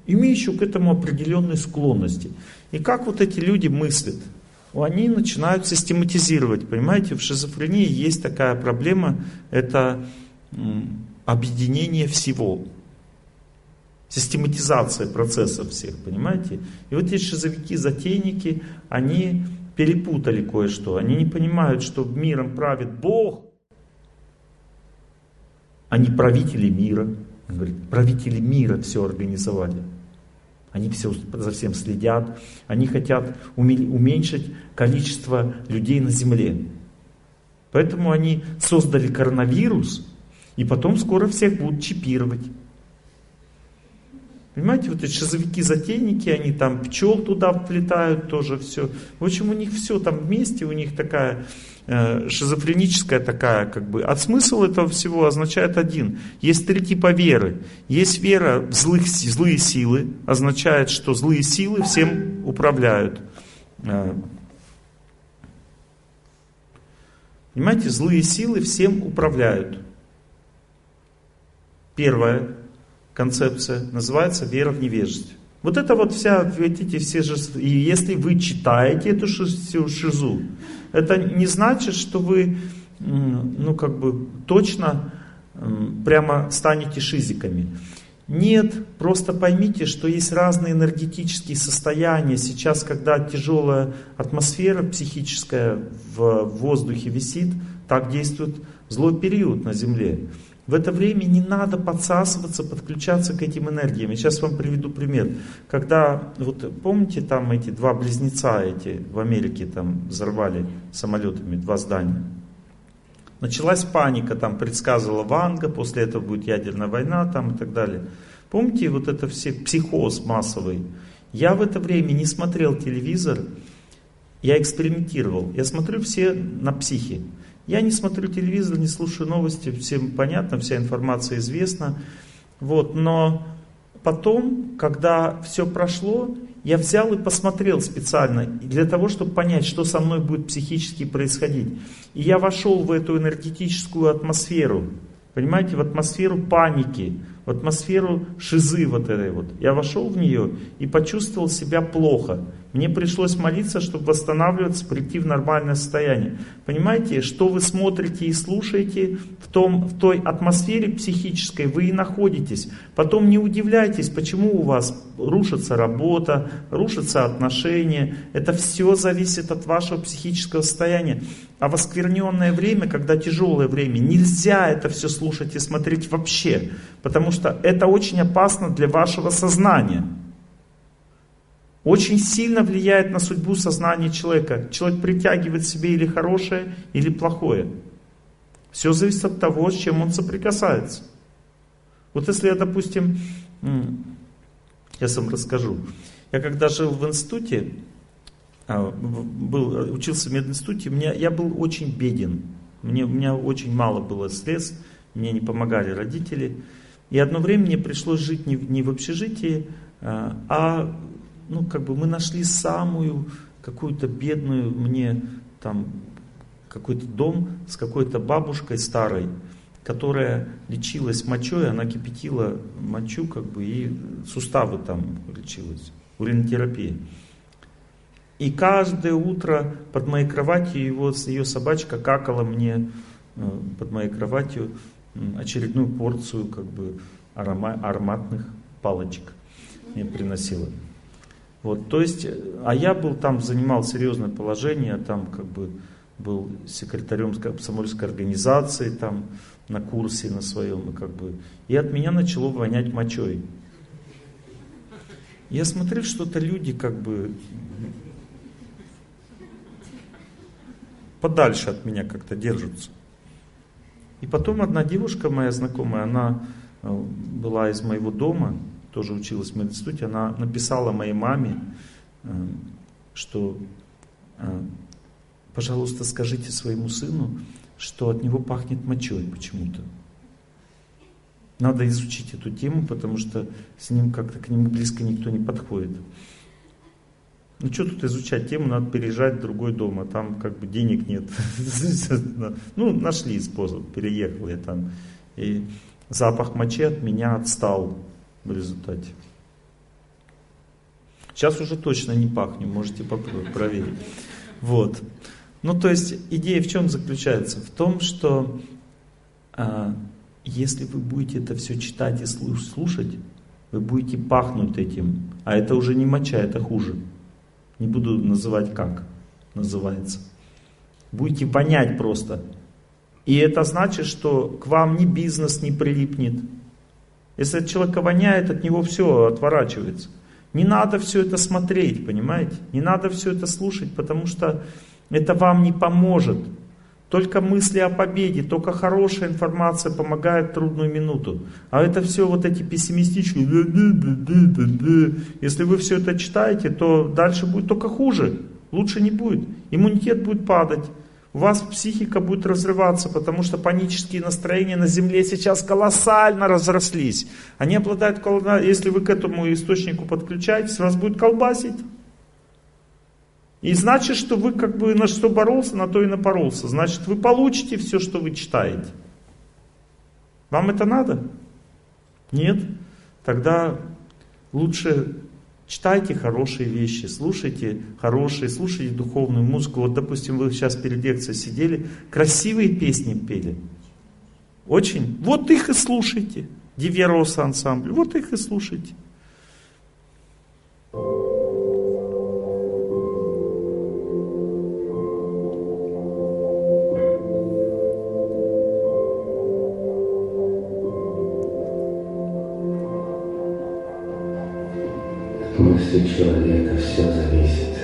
имеющие к этому определенные склонности. И как вот эти люди мыслят? Они начинают систематизировать. Понимаете, в шизофрении есть такая проблема, это объединение всего. Систематизация процессов всех, понимаете? И вот эти шизовики, затейники, они перепутали кое-что. Они не понимают, что миром правит Бог, они правители мира. Он говорит, правители мира все организовали. Они все за всем следят. Они хотят уменьшить количество людей на земле. Поэтому они создали коронавирус, и потом скоро всех будут чипировать. Понимаете, вот эти шизовики-затейники, они там пчел туда вплетают тоже все. В общем, у них все там вместе, у них такая Э, шизофреническая такая, как бы. А смысл этого всего означает один. Есть три типа веры. Есть вера в злых, злые силы, означает, что злые силы всем управляют. Э, понимаете, злые силы всем управляют. Первая концепция называется вера в невежество. Вот это вот вся, видите, все же, и если вы читаете эту шизу, это не значит, что вы, ну как бы точно прямо станете шизиками. Нет, просто поймите, что есть разные энергетические состояния. Сейчас, когда тяжелая атмосфера психическая в воздухе висит, так действует злой период на Земле. В это время не надо подсасываться, подключаться к этим энергиям. Я сейчас вам приведу пример. Когда, вот помните, там эти два близнеца эти в Америке там взорвали самолетами два здания. Началась паника, там предсказывала Ванга, после этого будет ядерная война там и так далее. Помните вот это все психоз массовый? Я в это время не смотрел телевизор, я экспериментировал. Я смотрю все на психи. Я не смотрю телевизор, не слушаю новости, всем понятно, вся информация известна. Вот, но потом, когда все прошло, я взял и посмотрел специально, для того, чтобы понять, что со мной будет психически происходить. И я вошел в эту энергетическую атмосферу, понимаете, в атмосферу паники. в атмосферу шизы вот этой вот. Я вошел в нее и почувствовал себя плохо. Мне пришлось молиться, чтобы восстанавливаться, прийти в нормальное состояние. Понимаете, что вы смотрите и слушаете в, том, в той атмосфере психической, вы и находитесь. Потом не удивляйтесь, почему у вас рушится работа, рушатся отношения. Это все зависит от вашего психического состояния. А в оскверненное время, когда тяжелое время, нельзя это все слушать и смотреть вообще. Потому что это очень опасно для вашего сознания очень сильно влияет на судьбу сознания человека. Человек притягивает себе или хорошее, или плохое. Все зависит от того, с чем он соприкасается. Вот если я, допустим, я сам расскажу. Я когда жил в институте, а, был, учился в мединституте, меня, я был очень беден. Мне, у меня очень мало было средств, мне не помогали родители. И одно время мне пришлось жить не, не в общежитии, а, а ну, как бы мы нашли самую какую-то бедную мне там какой-то дом с какой-то бабушкой старой, которая лечилась мочой, она кипятила мочу, как бы, и суставы там лечилась, уринотерапия. И каждое утро под моей кроватью его, ее собачка какала мне э, под моей кроватью очередную порцию как бы арома, ароматных палочек мне приносила. Вот, то есть, а я был там, занимал серьезное положение, там как бы был секретарем комсомольской организации, там на курсе на своем, и как бы, и от меня начало вонять мочой. Я смотрел, что-то люди как бы подальше от меня как-то держатся. И потом одна девушка моя знакомая, она э, была из моего дома, тоже училась в мединституте, она написала моей маме, э, что э, пожалуйста, скажите своему сыну, что от него пахнет мочой почему-то. Надо изучить эту тему, потому что с ним как-то к нему близко никто не подходит. Ну что тут изучать тему, надо переезжать в другой дом, а там как бы денег нет. Ну, нашли способ, переехал я там. И запах мочи от меня отстал в результате. Сейчас уже точно не пахню, можете попробовать, проверить. Вот. Ну, то есть идея в чем заключается? В том, что а, если вы будете это все читать и слушать, вы будете пахнуть этим. А это уже не моча, это хуже. Не буду называть как называется. Будете вонять просто. И это значит, что к вам ни бизнес не прилипнет, если от человека воняет, от него все отворачивается. Не надо все это смотреть, понимаете? Не надо все это слушать, потому что это вам не поможет. Только мысли о победе, только хорошая информация помогает в трудную минуту. А это все вот эти пессимистичные, если вы все это читаете, то дальше будет только хуже. Лучше не будет. Иммунитет будет падать у вас психика будет разрываться, потому что панические настроения на Земле сейчас колоссально разрослись. Они обладают, если вы к этому источнику подключаетесь, вас будет колбасить. И значит, что вы как бы на что боролся, на то и напоролся. Значит, вы получите все, что вы читаете. Вам это надо? Нет? Тогда лучше Читайте хорошие вещи, слушайте хорошие, слушайте духовную музыку. Вот, допустим, вы сейчас перед лекцией сидели, красивые песни пели. Очень. Вот их и слушайте. Дивероса ансамбль. Вот их и слушайте. Мысли человека все зависит.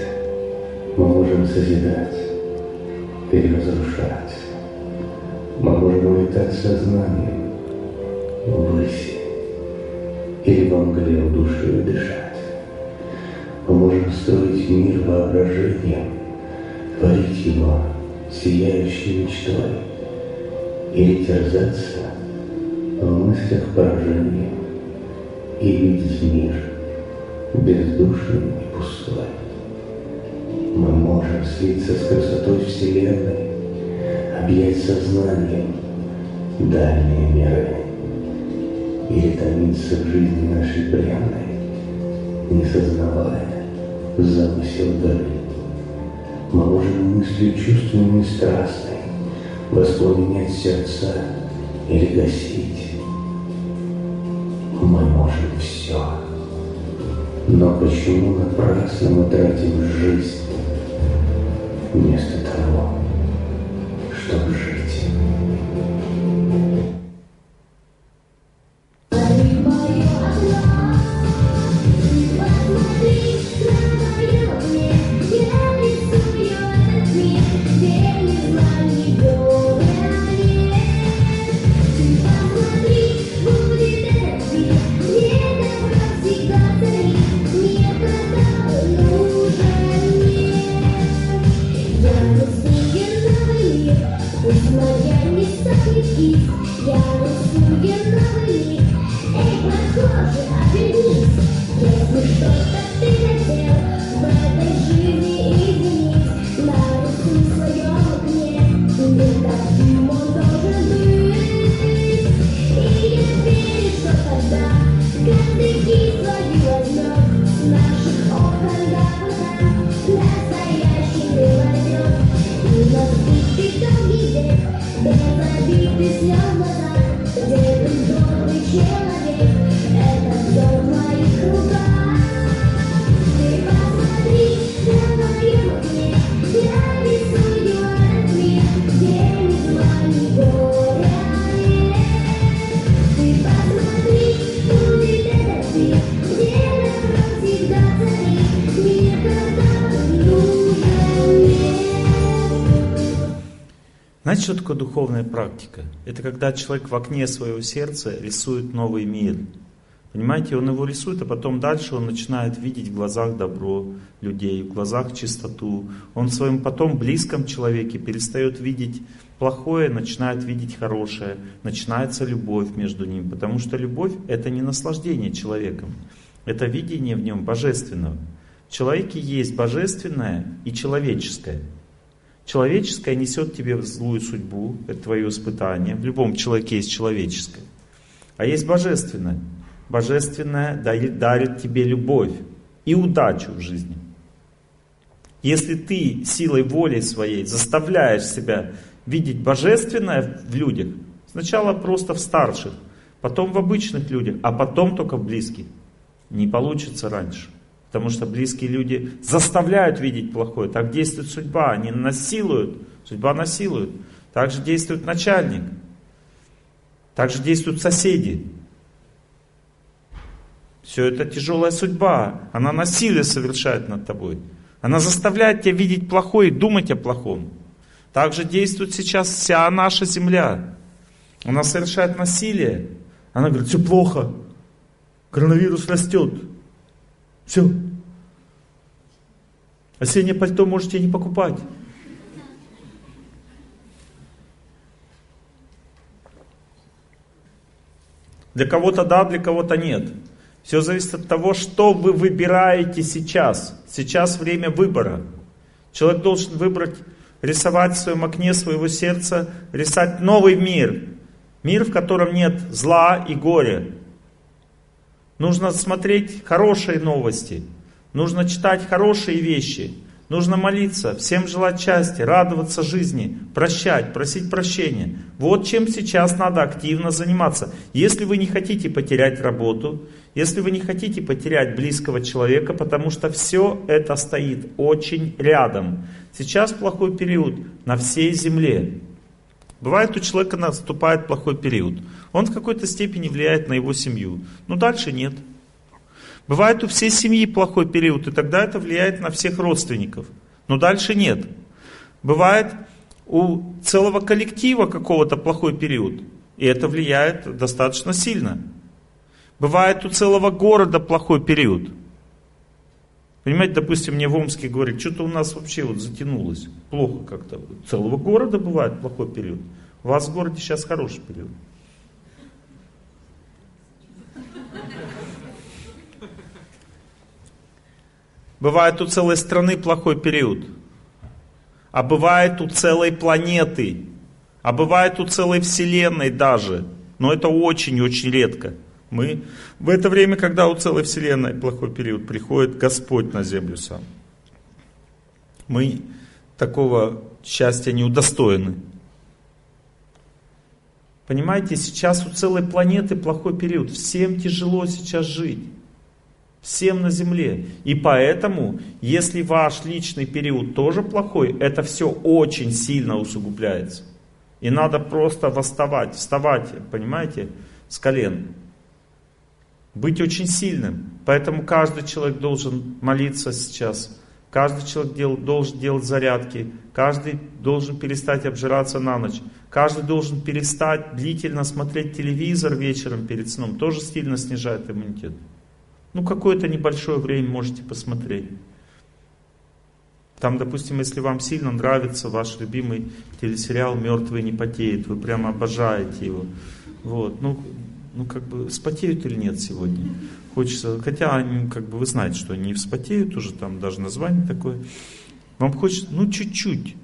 Мы можем созидать, переразрушать. Мы можем улетать сознанием ввысь или во мгле в душу дышать. Мы можем строить мир воображением, творить его сияющей мечтой или терзаться в мыслях поражения и видеть мир – бездушным и пустой. Мы можем слиться с красотой Вселенной, объять сознанием дальние миры. или томится в жизни нашей бренной, не сознавая замысел дары. Мы можем мыслью чувственной и страстной воспламенять сердца или гасить. Мы можем все. Но почему напрасно мы тратим жизнь? Вместо что такое духовная практика? Это когда человек в окне своего сердца рисует новый мир. Понимаете, он его рисует, а потом дальше он начинает видеть в глазах добро людей, в глазах чистоту. Он в своем потом близком человеке перестает видеть плохое, начинает видеть хорошее. Начинается любовь между ними, потому что любовь это не наслаждение человеком, это видение в нем божественного. В человеке есть божественное и человеческое. Человеческое несет тебе злую судьбу, это твое испытание. В любом человеке есть человеческое. А есть божественное. Божественное дарит тебе любовь и удачу в жизни. Если ты силой воли своей заставляешь себя видеть божественное в людях, сначала просто в старших, потом в обычных людях, а потом только в близких, не получится раньше. Потому что близкие люди заставляют видеть плохое. Так действует судьба. Они насилуют. Судьба насилует. Так же действует начальник. Так же действуют соседи. Все это тяжелая судьба. Она насилие совершает над тобой. Она заставляет тебя видеть плохое и думать о плохом. Так же действует сейчас вся наша земля. Она совершает насилие. Она говорит, все плохо. Коронавирус растет. Все. Осеннее пальто можете не покупать. Для кого-то да, для кого-то нет. Все зависит от того, что вы выбираете сейчас. Сейчас время выбора. Человек должен выбрать, рисовать в своем окне своего сердца, рисовать новый мир. Мир, в котором нет зла и горя. Нужно смотреть хорошие новости. Нужно читать хорошие вещи. Нужно молиться, всем желать счастья, радоваться жизни, прощать, просить прощения. Вот чем сейчас надо активно заниматься. Если вы не хотите потерять работу, если вы не хотите потерять близкого человека, потому что все это стоит очень рядом. Сейчас плохой период на всей земле. Бывает у человека наступает плохой период. Он в какой-то степени влияет на его семью. Но дальше нет. Бывает у всей семьи плохой период, и тогда это влияет на всех родственников. Но дальше нет. Бывает у целого коллектива какого-то плохой период, и это влияет достаточно сильно. Бывает у целого города плохой период. Понимаете, допустим, мне в Омске говорят, что-то у нас вообще вот затянулось, плохо как-то. Целого города бывает плохой период. У вас в городе сейчас хороший период. Бывает у целой страны плохой период. А бывает у целой планеты. А бывает у целой вселенной даже. Но это очень-очень редко. Мы в это время, когда у целой Вселенной плохой период, приходит Господь на землю сам. Мы такого счастья не удостоены. Понимаете, сейчас у целой планеты плохой период. Всем тяжело сейчас жить. Всем на Земле. И поэтому, если ваш личный период тоже плохой, это все очень сильно усугубляется. И надо просто восставать, вставать, понимаете, с колен. Быть очень сильным. Поэтому каждый человек должен молиться сейчас. Каждый человек дел, должен делать зарядки. Каждый должен перестать обжираться на ночь. Каждый должен перестать длительно смотреть телевизор вечером перед сном. Тоже сильно снижает иммунитет. Ну, какое-то небольшое время можете посмотреть. Там, допустим, если вам сильно нравится ваш любимый телесериал «Мертвые не потеют», вы прямо обожаете его. Вот, ну, ну как бы вспотеют или нет сегодня? Хочется, хотя как бы вы знаете, что они вспотеют, уже там даже название такое. Вам хочется, ну чуть-чуть.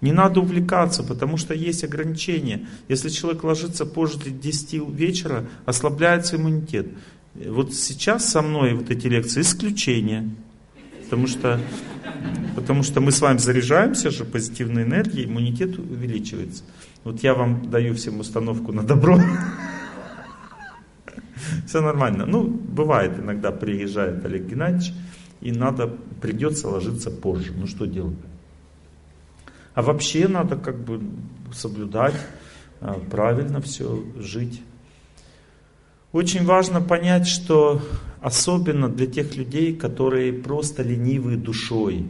Не надо увлекаться, потому что есть ограничения. Если человек ложится позже 10 вечера, ослабляется иммунитет. Вот сейчас со мной вот эти лекции исключение. Потому что, потому что мы с вами заряжаемся же позитивной энергией, иммунитет увеличивается. Вот я вам даю всем установку на добро. Все нормально. Ну, бывает, иногда приезжает Олег Геннадьевич, и надо, придется ложиться позже. Ну, что делать? А вообще надо как бы соблюдать, а, правильно все жить. Очень важно понять, что особенно для тех людей, которые просто ленивые душой,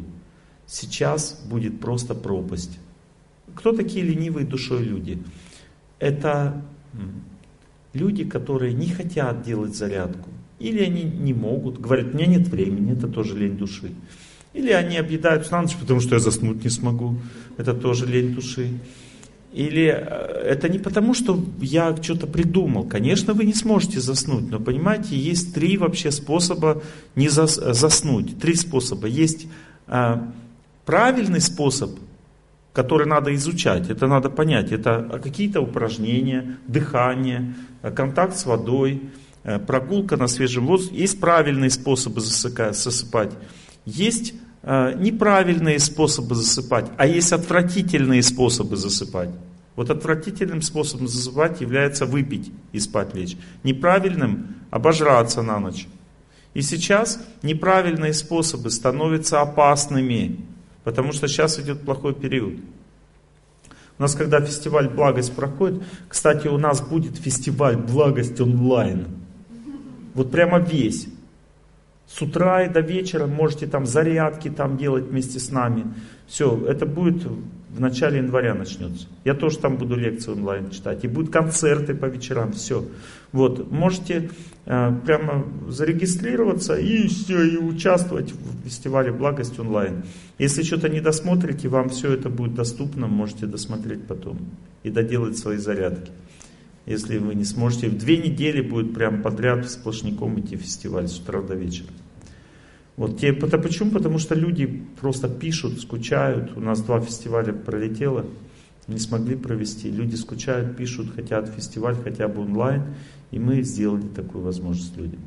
сейчас будет просто пропасть. Кто такие ленивые душой люди? Это люди, которые не хотят делать зарядку. Или они не могут, говорят, у меня нет времени, это тоже лень души. Или они объедаются на ночь, потому что я заснуть не смогу. Это тоже лень души. Или э, это не потому, что я что-то придумал. Конечно, вы не сможете заснуть, но понимаете, есть три вообще способа не зас, заснуть. Три способа. Есть а, правильный способ, который надо изучать, это надо понять. Это какие-то упражнения, дыхание, контакт с водой, э, прогулка на свежем воздухе. Есть правильные способы засыпать. Есть Э, неправильные способы засыпать, а есть отвратительные способы засыпать. Вот отвратительным способом засыпать является выпить и спать лечь. Неправильным – обожраться на ночь. И сейчас неправильные способы становятся опасными, потому что сейчас идет плохой период. У нас, когда фестиваль «Благость» проходит, кстати, у нас будет фестиваль «Благость» онлайн. Вот прямо весь. С утра и до вечера можете там зарядки там делать вместе с нами. Все, это будет в начале января начнется. Я тоже там буду лекции онлайн читать. И будут концерты по вечерам, все. Вот, можете э, прямо зарегистрироваться и все, и участвовать в фестивале «Благость онлайн». Если что-то не досмотрите, вам все это будет доступно, можете досмотреть потом и доделать свои зарядки. Если вы не сможете, в две недели будет прям подряд сплошняком идти фестиваль с утра до вечера. Вот те, это почему? Потому что люди просто пишут, скучают. У нас два фестиваля пролетело, не смогли провести. Люди скучают, пишут, хотят фестиваль хотя бы онлайн. И мы сделали такую возможность людям.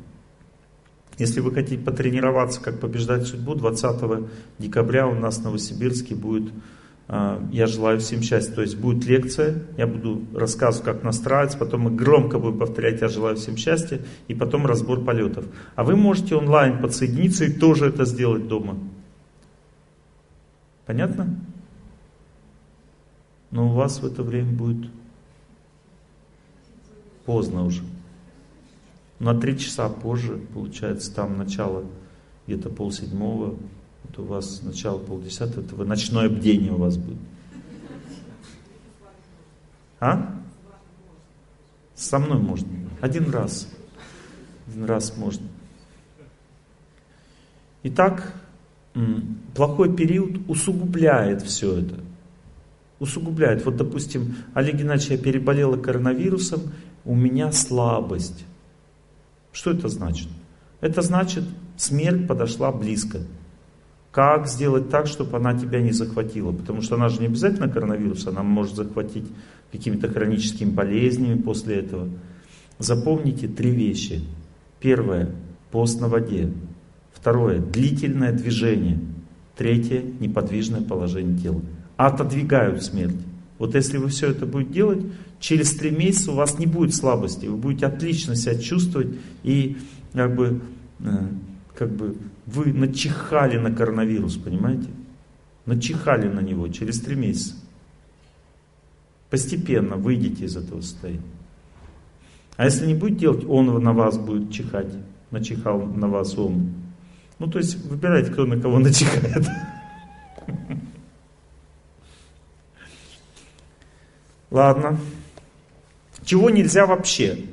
Если вы хотите потренироваться, как побеждать судьбу, 20 декабря у нас в Новосибирске будет я желаю всем счастья. То есть будет лекция, я буду рассказывать, как настраиваться, потом мы громко будем повторять «Я желаю всем счастья», и потом разбор полетов. А вы можете онлайн подсоединиться и тоже это сделать дома. Понятно? Но у вас в это время будет поздно уже. На три часа позже, получается, там начало где-то полседьмого, у вас начало полдесятого, это ночное бдение у вас будет. А? Со мной можно. Один раз. Один раз можно. Итак, плохой период усугубляет все это. Усугубляет. Вот, допустим, Олег Геннадьевич, я переболела коронавирусом, у меня слабость. Что это значит? Это значит, смерть подошла близко. Как сделать так, чтобы она тебя не захватила? Потому что она же не обязательно коронавирус, она может захватить какими-то хроническими болезнями после этого. Запомните три вещи. Первое – пост на воде. Второе – длительное движение. Третье – неподвижное положение тела. Отодвигают смерть. Вот если вы все это будете делать, через три месяца у вас не будет слабости. Вы будете отлично себя чувствовать и как бы, э, как бы вы начихали на коронавирус, понимаете? Начихали на него через три месяца. Постепенно выйдете из этого состояния. А если не будет делать, он на вас будет чихать. Начихал на вас он. Ну, то есть, выбирайте, кто на кого начихает. Ладно. Чего нельзя вообще?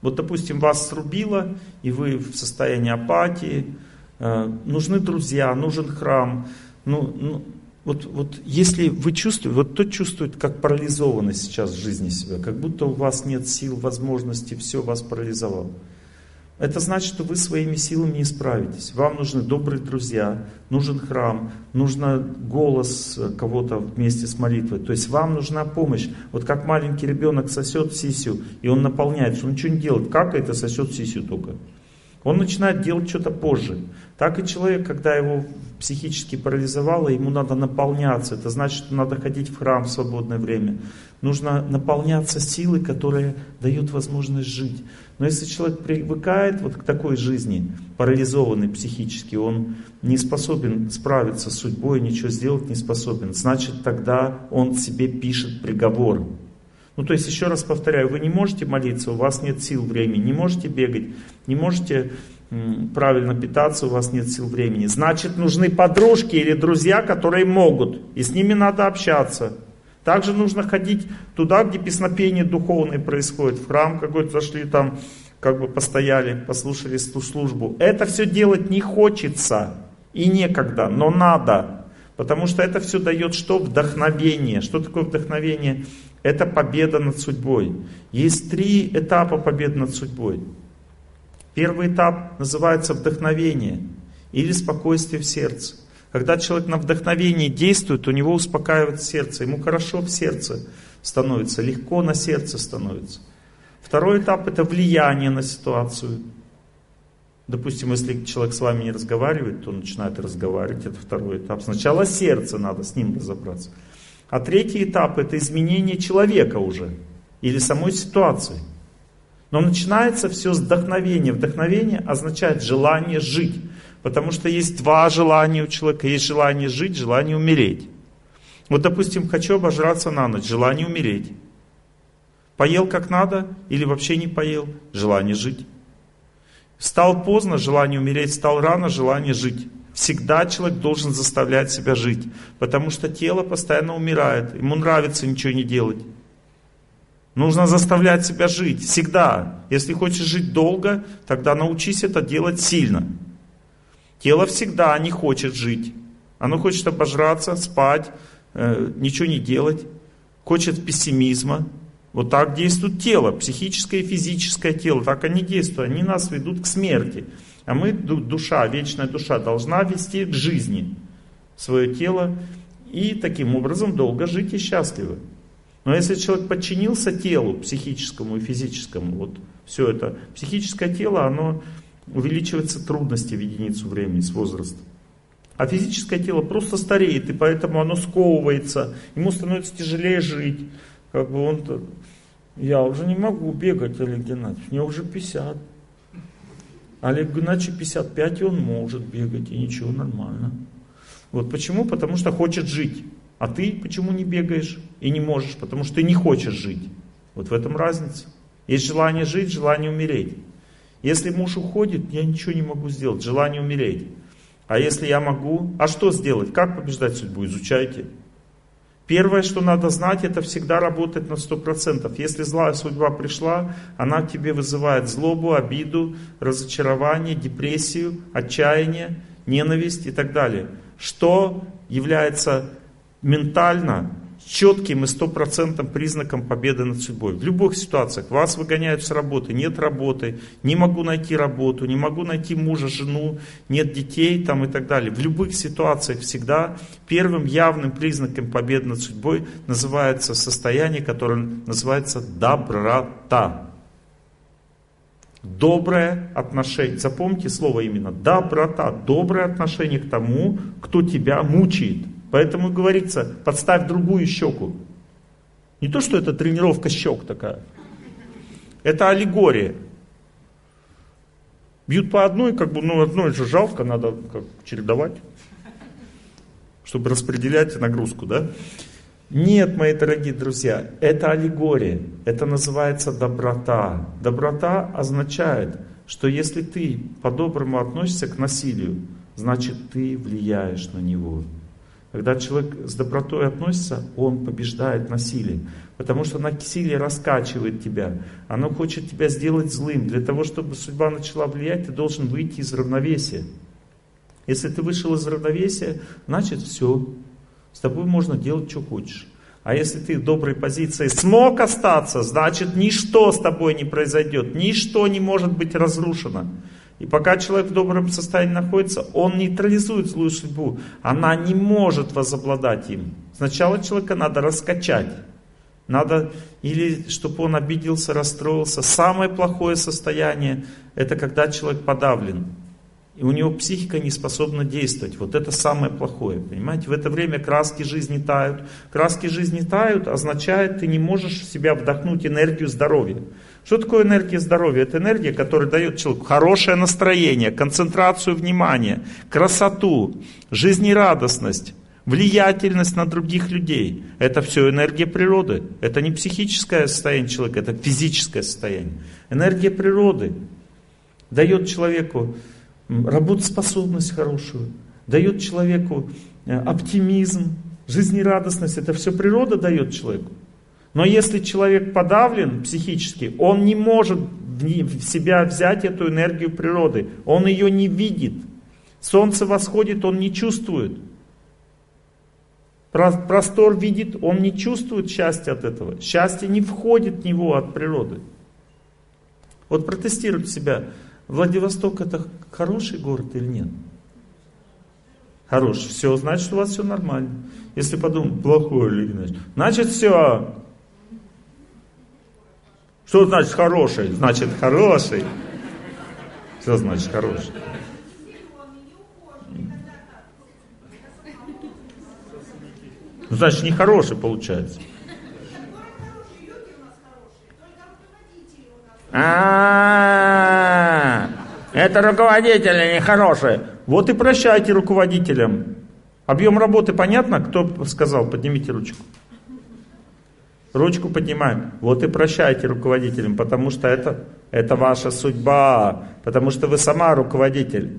Вот, допустим, вас срубило, и вы в состоянии апатии, э, нужны друзья, нужен храм. Ну, ну, вот, вот если вы чувствуете, вот тот чувствует, как парализованно сейчас в жизни себя, как будто у вас нет сил, возможностей, все вас парализовало. Это значит, что вы своими силами не справитесь. Вам нужны добрые друзья, нужен храм, нужно голос кого-то вместе с молитвой. То есть вам нужна помощь. Вот как маленький ребенок сосет сисю, и он наполняется, он ничего не делает. Как это сосет сисю только? Он начинает делать что-то позже. Так и человек, когда его психически парализовало, ему надо наполняться. Это значит, что надо ходить в храм в свободное время. Нужно наполняться силой, которая дает возможность жить. Но если человек привыкает вот к такой жизни, парализованный психически, он не способен справиться с судьбой, ничего сделать не способен, значит тогда он себе пишет приговор. Ну то есть еще раз повторяю, вы не можете молиться, у вас нет сил времени, не можете бегать, не можете правильно питаться, у вас нет сил времени. Значит нужны подружки или друзья, которые могут, и с ними надо общаться. Также нужно ходить туда, где песнопение духовное происходит. В храм какой-то зашли, там как бы постояли, послушали ту службу. Это все делать не хочется и некогда, но надо. Потому что это все дает что? Вдохновение. Что такое вдохновение? Это победа над судьбой. Есть три этапа победы над судьбой. Первый этап называется вдохновение или спокойствие в сердце. Когда человек на вдохновении действует, у него успокаивает сердце, ему хорошо в сердце становится, легко на сердце становится. Второй этап это влияние на ситуацию. Допустим, если человек с вами не разговаривает, то начинает разговаривать, это второй этап. Сначала сердце надо с ним разобраться. А третий этап это изменение человека уже, или самой ситуации. Но начинается все с вдохновения. Вдохновение означает желание жить. Потому что есть два желания у человека. Есть желание жить, желание умереть. Вот, допустим, хочу обожраться на ночь, желание умереть. Поел как надо или вообще не поел, желание жить. Встал поздно, желание умереть, встал рано, желание жить. Всегда человек должен заставлять себя жить, потому что тело постоянно умирает, ему нравится ничего не делать. Нужно заставлять себя жить, всегда. Если хочешь жить долго, тогда научись это делать сильно. Тело всегда не хочет жить. Оно хочет обожраться, спать, э, ничего не делать. Хочет пессимизма. Вот так действует тело, психическое и физическое тело. Так они действуют. Они нас ведут к смерти. А мы, душа, вечная душа, должна вести к жизни свое тело и таким образом долго жить и счастливо. Но если человек подчинился телу, психическому и физическому, вот все это, психическое тело, оно увеличиваются трудности в единицу времени с возрастом. А физическое тело просто стареет, и поэтому оно сковывается, ему становится тяжелее жить. Как бы он, я уже не могу бегать, Олег Геннадьевич, мне уже 50. Олег Геннадьевич 55, и он может бегать, и ничего, нормально. Вот почему? Потому что хочет жить. А ты почему не бегаешь и не можешь? Потому что ты не хочешь жить. Вот в этом разница. Есть желание жить, желание умереть. Если муж уходит, я ничего не могу сделать, желание умереть. А если я могу, а что сделать? Как побеждать судьбу? Изучайте. Первое, что надо знать, это всегда работать на 100%. Если злая судьба пришла, она к тебе вызывает злобу, обиду, разочарование, депрессию, отчаяние, ненависть и так далее. Что является ментально четким и стопроцентным признаком победы над судьбой. В любых ситуациях вас выгоняют с работы, нет работы, не могу найти работу, не могу найти мужа, жену, нет детей там и так далее. В любых ситуациях всегда первым явным признаком победы над судьбой называется состояние, которое называется доброта. Доброе отношение. Запомните слово именно доброта. Доброе отношение к тому, кто тебя мучает. Поэтому говорится, подставь другую щеку. Не то, что это тренировка щек такая. Это аллегория. Бьют по одной, как бы, ну, одной же жалко, надо как чередовать, чтобы распределять нагрузку, да? Нет, мои дорогие друзья, это аллегория, это называется доброта. Доброта означает, что если ты по-доброму относишься к насилию, значит ты влияешь на него. Когда человек с добротой относится, он побеждает насилие. Потому что насилие раскачивает тебя. Оно хочет тебя сделать злым. Для того, чтобы судьба начала влиять, ты должен выйти из равновесия. Если ты вышел из равновесия, значит все. С тобой можно делать, что хочешь. А если ты в доброй позиции смог остаться, значит ничто с тобой не произойдет. Ничто не может быть разрушено. И пока человек в добром состоянии находится, он нейтрализует злую судьбу. Она не может возобладать им. Сначала человека надо раскачать. Надо, или чтобы он обиделся, расстроился. Самое плохое состояние, это когда человек подавлен. И у него психика не способна действовать. Вот это самое плохое. Понимаете, в это время краски жизни тают. Краски жизни тают означает, ты не можешь в себя вдохнуть энергию здоровья. Что такое энергия здоровья? Это энергия, которая дает человеку хорошее настроение, концентрацию внимания, красоту, жизнерадостность, влиятельность на других людей. Это все энергия природы. Это не психическое состояние человека, это физическое состояние. Энергия природы дает человеку работоспособность хорошую, дает человеку э, оптимизм, жизнерадостность. Это все природа дает человеку. Но если человек подавлен психически, он не может в себя взять эту энергию природы. Он ее не видит. Солнце восходит, он не чувствует. Простор видит, он не чувствует счастья от этого. Счастье не входит в него от природы. Вот протестируйте себя. Владивосток это хороший город или нет? Хороший. Все, значит у вас все нормально. Если подумать, плохой или значит все, что значит хороший? Значит хороший. Что значит хороший? Ну, значит, не хороший получается. А, это руководители нехорошие. Вот и прощайте руководителям. Объем работы понятно? Кто сказал? Поднимите ручку. Ручку поднимаем. Вот и прощайте руководителям, потому что это, это ваша судьба, потому что вы сама руководитель.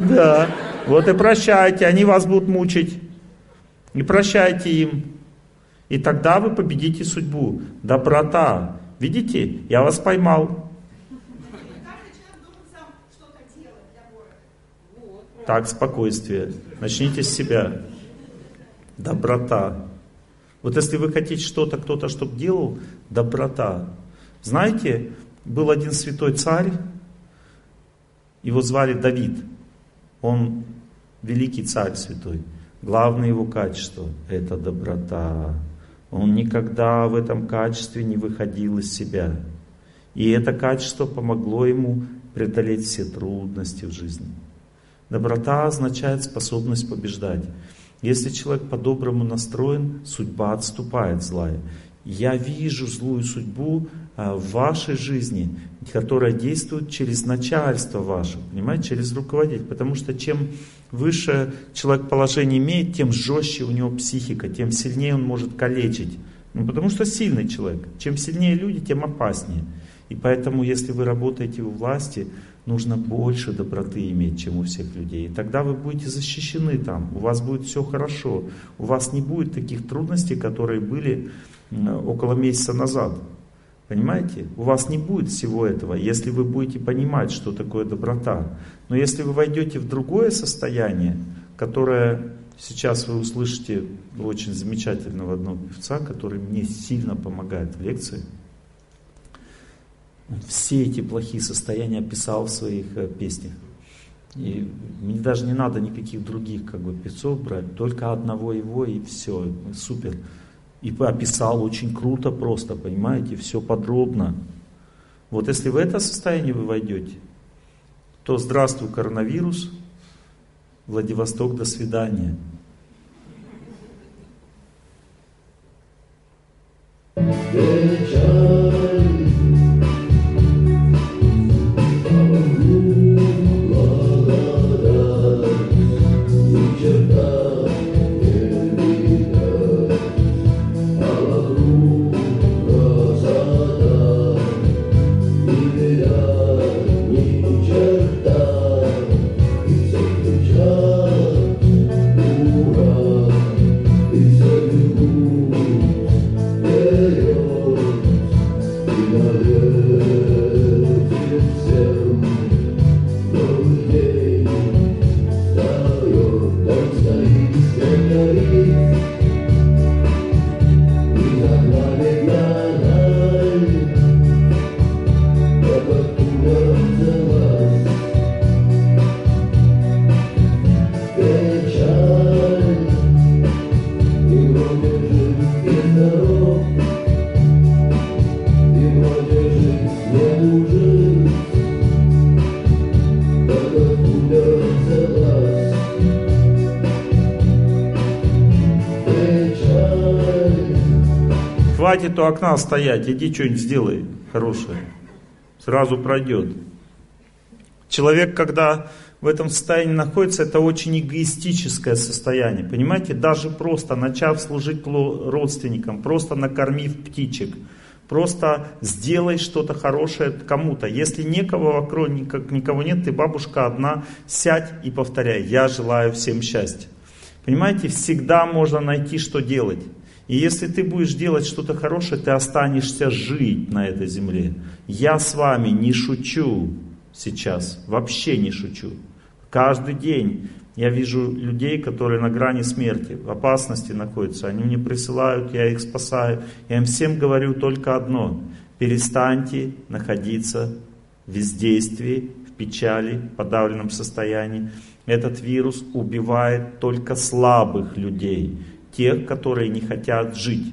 Да. Вот и прощайте, они вас будут мучить. Не прощайте им. И тогда вы победите судьбу. Доброта. Видите, я вас поймал. Так, спокойствие. Начните с себя. Доброта. Вот если вы хотите что-то, кто-то чтобы делал, доброта. Знаете, был один святой царь, его звали Давид. Он великий царь святой. Главное его качество – это доброта. Он никогда в этом качестве не выходил из себя. И это качество помогло ему преодолеть все трудности в жизни. Доброта означает способность побеждать. Если человек по-доброму настроен, судьба отступает злая. Я вижу злую судьбу а, в вашей жизни, которая действует через начальство ваше, понимаете, через руководитель. Потому что чем выше человек положение имеет, тем жестче у него психика, тем сильнее он может калечить. Ну, потому что сильный человек. Чем сильнее люди, тем опаснее. И поэтому, если вы работаете у власти, нужно больше доброты иметь, чем у всех людей. И тогда вы будете защищены там, у вас будет все хорошо, у вас не будет таких трудностей, которые были около месяца назад. Понимаете? У вас не будет всего этого, если вы будете понимать, что такое доброта. Но если вы войдете в другое состояние, которое сейчас вы услышите очень замечательного одного певца, который мне сильно помогает в лекции – все эти плохие состояния описал в своих э, песнях. И мне даже не надо никаких других как бы певцов брать, только одного его и все, супер. И описал очень круто просто, понимаете, все подробно. Вот если в это состояние вы войдете, то здравствуй, коронавирус, Владивосток, до свидания. Хватит у окна стоять, иди что-нибудь сделай хорошее. Сразу пройдет. Человек, когда в этом состоянии находится, это очень эгоистическое состояние. Понимаете, даже просто начав служить родственникам, просто накормив птичек, просто сделай что-то хорошее кому-то. Если никого вокруг, никого нет, ты бабушка одна, сядь и повторяй, я желаю всем счастья. Понимаете, всегда можно найти, что делать. И если ты будешь делать что-то хорошее, ты останешься жить на этой земле. Я с вами не шучу сейчас, вообще не шучу. Каждый день я вижу людей, которые на грани смерти, в опасности находятся. Они мне присылают, я их спасаю. Я им всем говорю только одно. Перестаньте находиться в бездействии, в печали, в подавленном состоянии. Этот вирус убивает только слабых людей, тех, которые не хотят жить.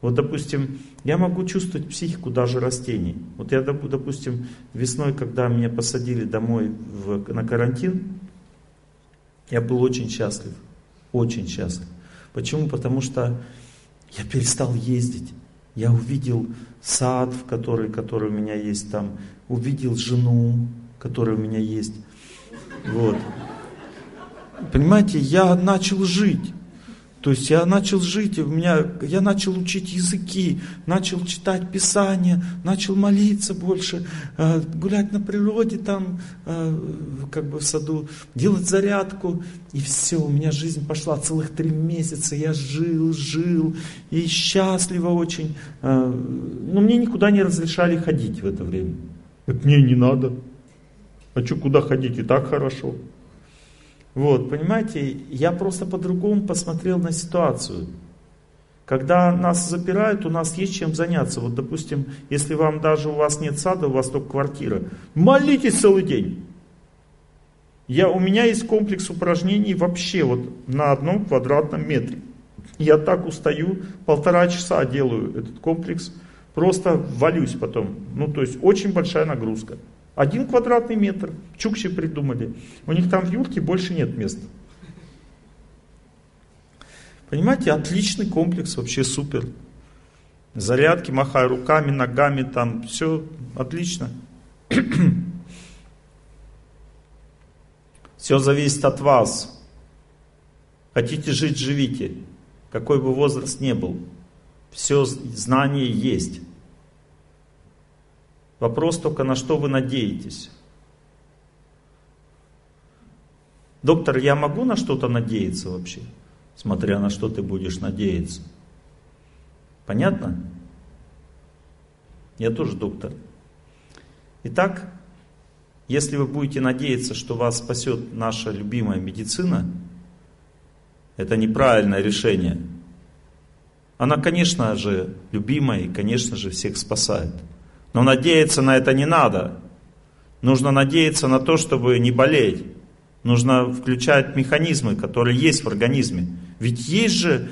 Вот, допустим, я могу чувствовать психику даже растений. Вот я, допустим, весной, когда меня посадили домой в, на карантин, я был очень счастлив. Очень счастлив. Почему? Потому что я перестал ездить. Я увидел сад, в который, который у меня есть там. Увидел жену, которая у меня есть. Вот. Понимаете, я начал жить. То есть я начал жить, у меня, я начал учить языки, начал читать Писание, начал молиться больше, э, гулять на природе там, э, как бы в саду, делать зарядку. И все, у меня жизнь пошла целых три месяца, я жил, жил, и счастливо очень. Э, но мне никуда не разрешали ходить в это время. Это мне не надо. А что, куда ходить, и так хорошо. Вот, понимаете, я просто по-другому посмотрел на ситуацию. Когда нас запирают, у нас есть чем заняться. Вот, допустим, если вам даже у вас нет сада, у вас только квартира, молитесь целый день. Я, у меня есть комплекс упражнений вообще вот на одном квадратном метре. Я так устаю, полтора часа делаю этот комплекс, просто валюсь потом. Ну, то есть очень большая нагрузка. Один квадратный метр. Чукчи придумали. У них там в юрте больше нет места. Понимаете, отличный комплекс, вообще супер. Зарядки, махай руками, ногами, там все отлично. Все зависит от вас. Хотите жить, живите. Какой бы возраст ни был. Все знание есть. Вопрос только, на что вы надеетесь. Доктор, я могу на что-то надеяться вообще? Смотря на что ты будешь надеяться. Понятно? Я тоже доктор. Итак, если вы будете надеяться, что вас спасет наша любимая медицина, это неправильное решение. Она, конечно же, любимая и, конечно же, всех спасает. Но надеяться на это не надо. Нужно надеяться на то, чтобы не болеть. Нужно включать механизмы, которые есть в организме. Ведь есть же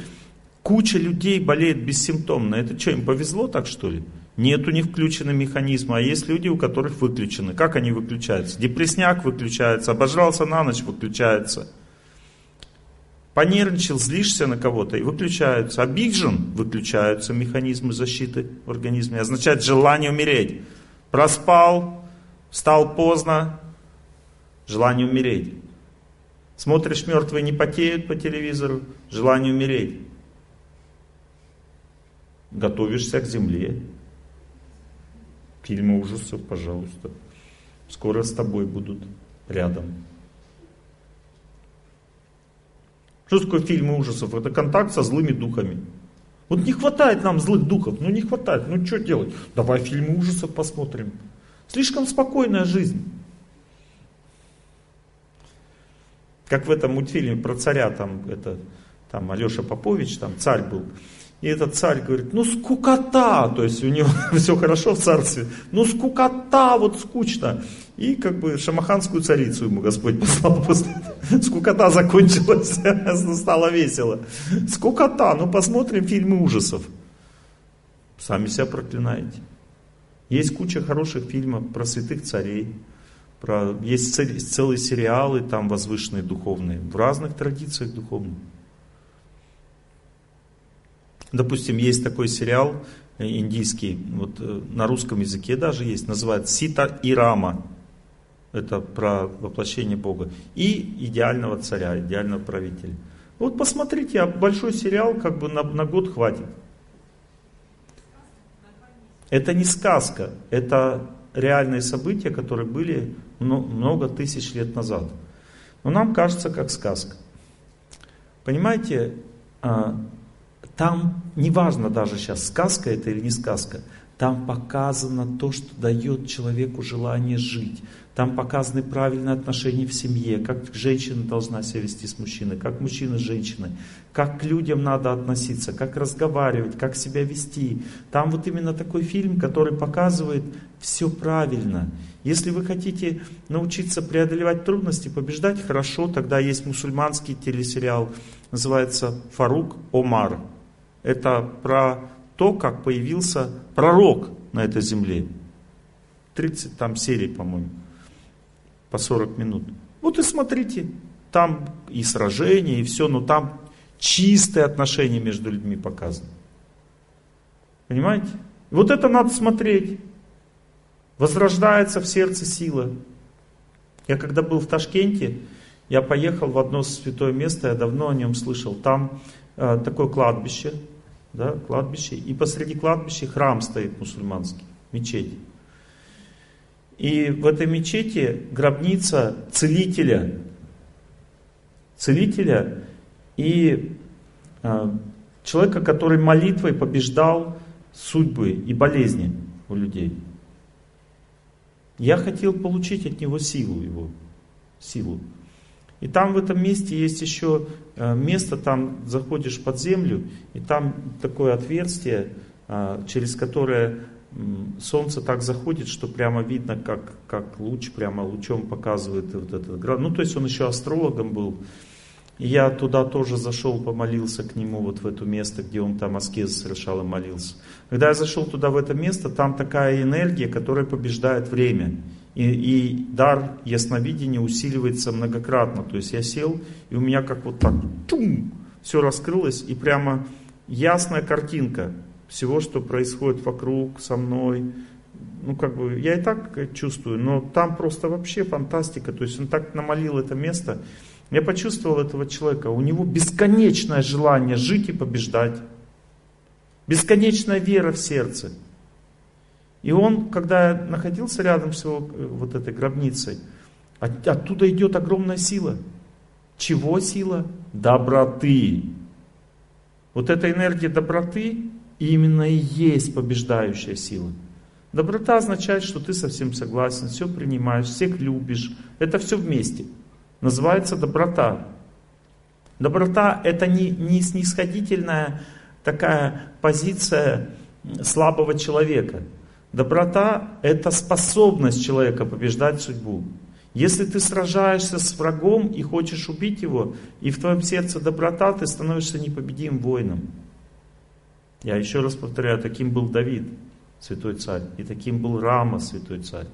куча людей болеет бессимптомно. Это что, им повезло так что ли? Нет у них включены механизмы, а есть люди, у которых выключены. Как они выключаются? Депресняк выключается, обожрался на ночь выключается. Понервничал, злишься на кого-то и выключаются. Обижен, выключаются механизмы защиты в организме. Означает желание умереть. Проспал, встал поздно, желание умереть. Смотришь, мертвые не потеют по телевизору, желание умереть. Готовишься к земле. Фильмы ужасов, пожалуйста. Скоро с тобой будут рядом. Что такое фильмы ужасов? Это контакт со злыми духами. Вот не хватает нам злых духов, ну не хватает, ну что делать? Давай фильмы ужасов посмотрим. Слишком спокойная жизнь. Как в этом мультфильме про царя, там, это, там Алеша Попович, там царь был. И этот царь говорит, ну скукота, то есть у него все хорошо в царстве, ну скукота, вот скучно. И как бы шамаханскую царицу ему Господь послал после. Скукота закончилась, стало весело. Скукота, ну посмотрим фильмы ужасов. Сами себя проклинаете. Есть куча хороших фильмов про святых царей, про, есть целые сериалы там возвышенные духовные, в разных традициях духовных. Допустим, есть такой сериал э, индийский, вот э, на русском языке даже есть, называется Сита и Рама. Это про воплощение Бога. И идеального царя, идеального правителя. Вот посмотрите, а большой сериал как бы на, на год хватит. Это не сказка, это реальные события, которые были много тысяч лет назад. Но нам кажется как сказка. Понимаете, а, там неважно даже сейчас, сказка это или не сказка, там показано то, что дает человеку желание жить. Там показаны правильные отношения в семье, как женщина должна себя вести с мужчиной, как мужчина с женщиной, как к людям надо относиться, как разговаривать, как себя вести. Там вот именно такой фильм, который показывает все правильно. Если вы хотите научиться преодолевать трудности, побеждать хорошо, тогда есть мусульманский телесериал, называется «Фарук Омар». Это про то, как появился пророк на этой земле. 30 там серий, по-моему, по 40 минут. Вот и смотрите, там и сражения, и все, но там чистые отношения между людьми показаны. Понимаете? Вот это надо смотреть. Возрождается в сердце сила. Я когда был в Ташкенте, я поехал в одно святое место, я давно о нем слышал. Там э, такое кладбище, да, кладбище, и посреди кладбища храм стоит мусульманский, мечеть. И в этой мечети гробница целителя, целителя и э, человека, который молитвой побеждал судьбы и болезни у людей. Я хотел получить от него силу его, силу. И там в этом месте есть еще место, там заходишь под землю, и там такое отверстие, э, через которое солнце так заходит, что прямо видно, как, как луч прямо лучом показывает вот этот град. Ну, то есть он еще астрологом был. И я туда тоже зашел, помолился к нему, вот в это место, где он там аскез совершал и молился. Когда я зашел туда, в это место, там такая энергия, которая побеждает время. И, и дар ясновидения усиливается многократно. То есть я сел, и у меня как вот так, тум, все раскрылось, и прямо ясная картинка всего, что происходит вокруг, со мной. Ну, как бы, я и так чувствую, но там просто вообще фантастика. То есть он так намолил это место. Я почувствовал этого человека. У него бесконечное желание жить и побеждать. Бесконечная вера в сердце. И он, когда находился рядом с его э, вот этой гробницей, от, оттуда идет огромная сила. Чего сила? Доброты. Вот эта энергия доброты именно и есть побеждающая сила. Доброта означает, что ты совсем согласен, все принимаешь, всех любишь. Это все вместе. Называется доброта. Доброта это не, не снисходительная такая позиция слабого человека. Доброта – это способность человека побеждать судьбу. Если ты сражаешься с врагом и хочешь убить его, и в твоем сердце доброта, ты становишься непобедимым воином. Я еще раз повторяю, таким был Давид. святой царь. И таким был Рама, святой царь.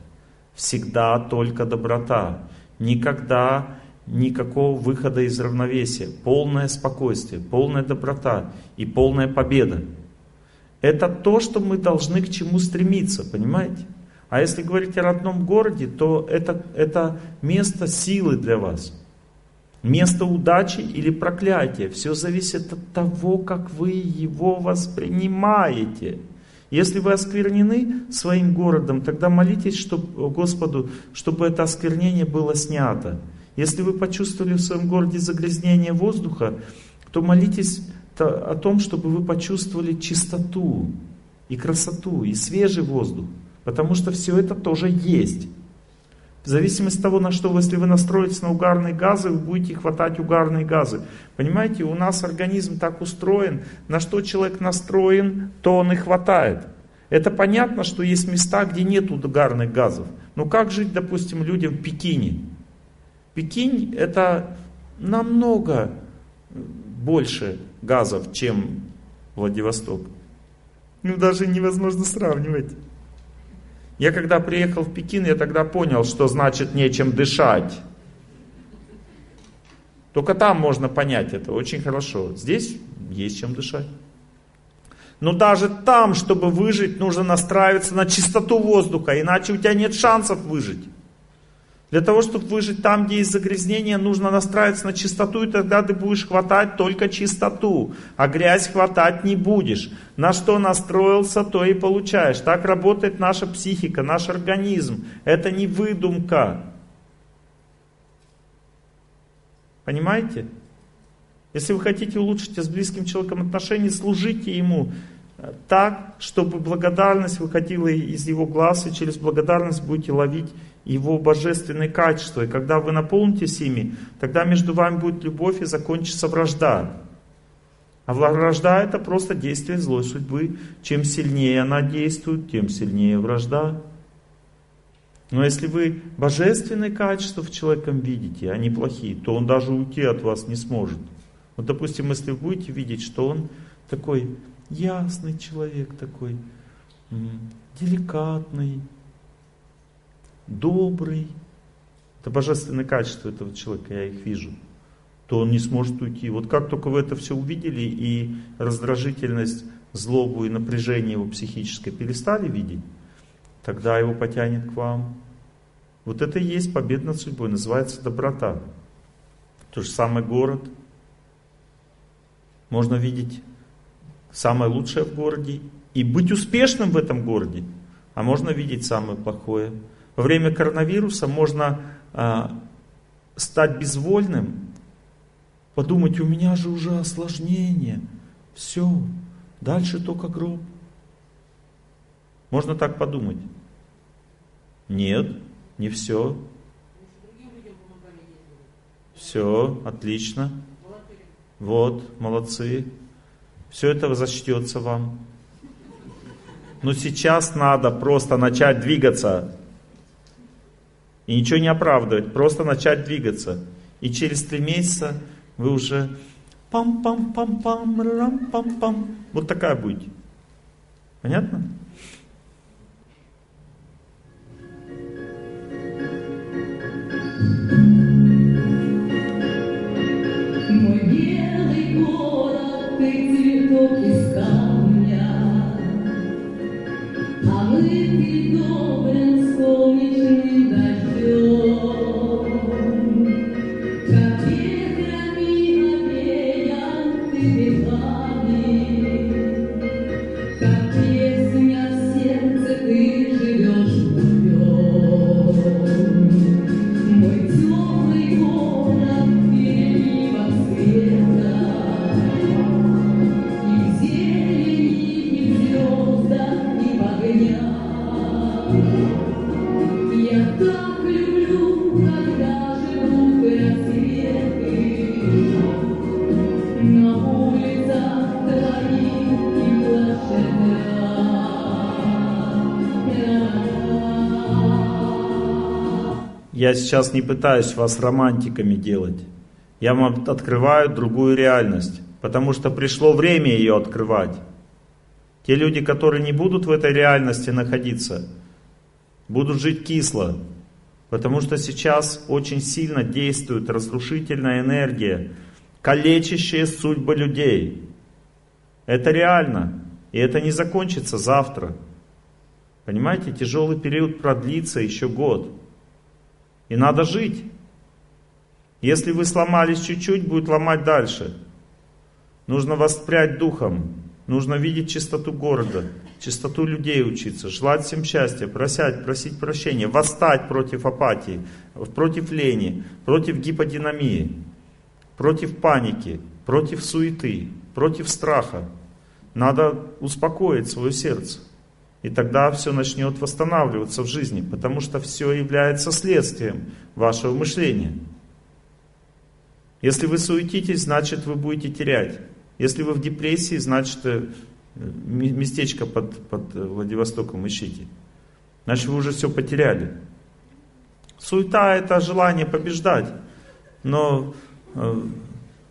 Всегда только доброта. Никогда никакого выхода из равновесия. Полное спокойствие, полная доброта и полная победа. Это то, что мы должны к чему стремиться, понимаете? А если говорить о родном городе, то это, это место силы для вас. Место удачи или проклятия. Все зависит от того, как вы его воспринимаете. Если вы осквернены своим городом, тогда молитесь чтобы, Господу, чтобы это осквернение было снято. Если вы почувствовали в своем городе загрязнение воздуха, то молитесь о том, чтобы вы почувствовали чистоту и красоту, и свежий воздух. Потому что все это тоже есть. В зависимости от того, на что, если вы настроитесь на угарные газы, вы будете хватать угарные газы. Понимаете, у нас организм так устроен, на что человек настроен, то он и хватает. Это понятно, что есть места, где нет угарных газов. Но как жить, допустим, людям в Пекине? Пекинь это намного больше газов, чем Владивосток. Ну даже невозможно сравнивать. Я когда приехал в Пекин, я тогда понял, что значит нечем дышать. Только там можно понять это очень хорошо. Здесь есть чем дышать. Но даже там, чтобы выжить, нужно настраиваться на чистоту воздуха, иначе у тебя нет шансов выжить. Для того, чтобы выжить там, где есть загрязнение, нужно настраиваться на чистоту, и тогда ты будешь хватать только чистоту, а грязь хватать не будешь. На что настроился, то и получаешь. Так работает наша психика, наш организм. Это не выдумка. Понимаете? Если вы хотите улучшить с близким человеком отношения, служите ему так, чтобы благодарность выходила из его глаз, и через благодарность будете ловить его божественные качества. И когда вы наполнитесь ими, тогда между вами будет любовь и закончится вражда. А вражда это просто действие злой судьбы. Чем сильнее она действует, тем сильнее вражда. Но если вы божественные качества в человеком видите, а не плохие, то он даже уйти от вас не сможет. Вот, допустим, если вы будете видеть, что он такой ясный человек, такой деликатный, добрый, это божественные качества этого человека, я их вижу, то он не сможет уйти. Вот как только вы это все увидели и раздражительность, злобу и напряжение его психическое перестали видеть, тогда его потянет к вам. Вот это и есть победа над судьбой, называется доброта. То же самое город. Можно видеть самое лучшее в городе и быть успешным в этом городе, а можно видеть самое плохое. Во время коронавируса можно а, стать безвольным, подумать, у меня же уже осложнение, все, дальше только гроб. Можно так подумать. Нет, не все. Все, отлично. Вот, молодцы. Все это зачтется вам. Но сейчас надо просто начать двигаться. И ничего не оправдывать, просто начать двигаться. И через три месяца вы уже пам-пам-пам-пам, рам-пам-пам. Вот такая будете. Понятно? Я сейчас не пытаюсь вас романтиками делать. Я вам открываю другую реальность, потому что пришло время ее открывать. Те люди, которые не будут в этой реальности находиться, будут жить кисло. Потому что сейчас очень сильно действует разрушительная энергия, калечащая судьбы людей. Это реально. И это не закончится завтра. Понимаете, тяжелый период продлится еще год. И надо жить. Если вы сломались чуть-чуть, будет ломать дальше. Нужно воспрять духом. Нужно видеть чистоту города, чистоту людей учиться, желать всем счастья, просять, просить прощения, восстать против апатии, против лени, против гиподинамии, против паники, против суеты, против страха. Надо успокоить свое сердце. И тогда все начнет восстанавливаться в жизни, потому что все является следствием вашего мышления. Если вы суетитесь, значит вы будете терять. Если вы в депрессии, значит э, местечко под, под Владивостоком ищите. Значит вы уже все потеряли. Суета это желание побеждать. Но э,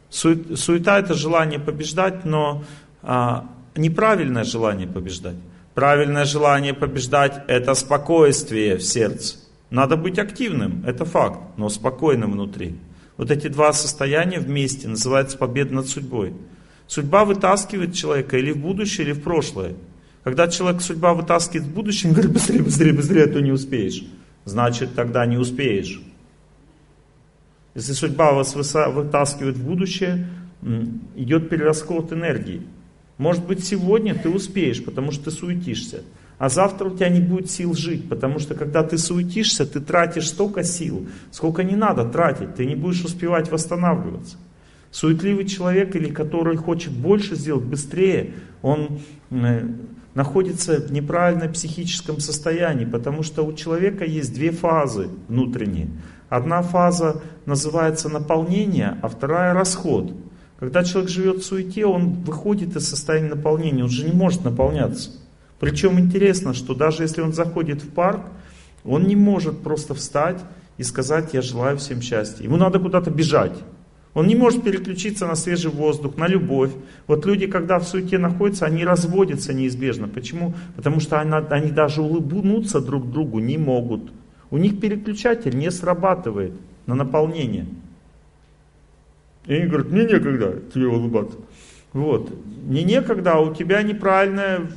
суета это желание побеждать, но а, неправильное желание побеждать. Правильное желание побеждать – это спокойствие в сердце. Надо быть активным, это факт, но спокойным внутри. Вот эти два состояния вместе называются победа над судьбой. Судьба вытаскивает человека или в будущее, или в прошлое. Когда человек судьба вытаскивает в будущее, он говорит, быстрее, быстрее, быстрее, а то не успеешь. Значит, тогда не успеешь. Если судьба вас вытаскивает в будущее, идет перерасход энергии. Может быть, сегодня ты успеешь, потому что ты суетишься. А завтра у тебя не будет сил жить, потому что когда ты суетишься, ты тратишь столько сил, сколько не надо тратить, ты не будешь успевать восстанавливаться. Суетливый человек или который хочет больше сделать, быстрее, он э, находится в неправильном психическом состоянии, потому что у человека есть две фазы внутренние. Одна фаза называется наполнение, а вторая расход. Когда человек живет в суете, он выходит из состояния наполнения, он же не может наполняться. Причем интересно, что даже если он заходит в парк, он не может просто встать и сказать, я желаю всем счастья. Ему надо куда-то бежать. Он не может переключиться на свежий воздух, на любовь. Вот люди, когда в суете находятся, они разводятся неизбежно. Почему? Потому что они, они даже улыбнуться друг другу не могут. У них переключатель не срабатывает на наполнение. И они говорят, мне некогда тебе улыбаться. Вот. Не некогда, а у тебя неправильная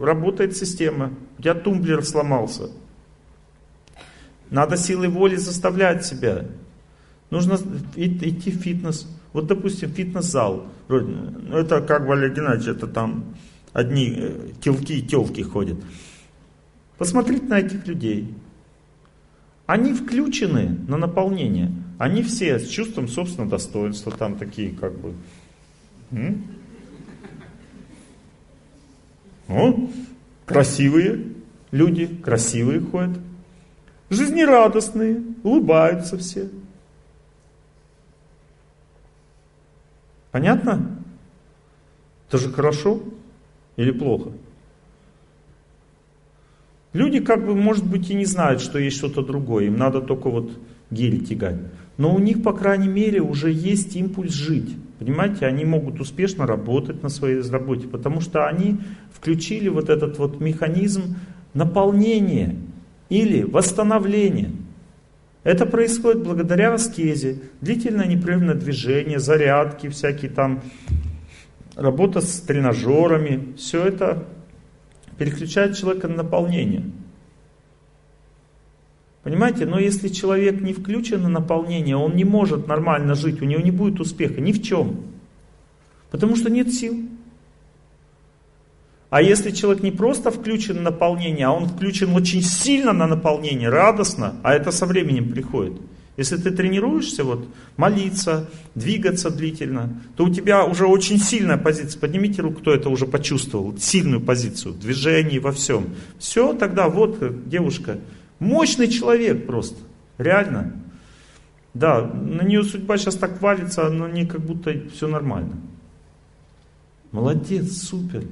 работает система. У тебя тумблер сломался. Надо силой воли заставлять себя. Нужно идти в фитнес. Вот, допустим, фитнес-зал. Ну, это как Валерий Геннадьевич, это там одни э, телки и телки ходят. Посмотрите на этих людей. Они включены на наполнение. Они все с чувством собственного достоинства, там такие как бы. М? О, красивые люди, красивые ходят. Жизнерадостные, улыбаются все. Понятно? Это же хорошо или плохо? Люди как бы, может быть, и не знают, что есть что-то другое. Им надо только вот гель тягать но у них, по крайней мере, уже есть импульс жить. Понимаете, они могут успешно работать на своей работе, потому что они включили вот этот вот механизм наполнения или восстановления. Это происходит благодаря аскезе, длительное непрерывное движение, зарядки, всякие там, работа с тренажерами. Все это переключает человека на наполнение. Понимаете, но если человек не включен на наполнение, он не может нормально жить, у него не будет успеха ни в чем. Потому что нет сил. А если человек не просто включен на наполнение, а он включен очень сильно на наполнение, радостно, а это со временем приходит. Если ты тренируешься, вот, молиться, двигаться длительно, то у тебя уже очень сильная позиция. Поднимите руку, кто это уже почувствовал, сильную позицию в движении, во всем. Все, тогда вот, девушка, Мощный человек просто. Реально. Да, на нее судьба сейчас так валится, но не как будто все нормально. Молодец, супер.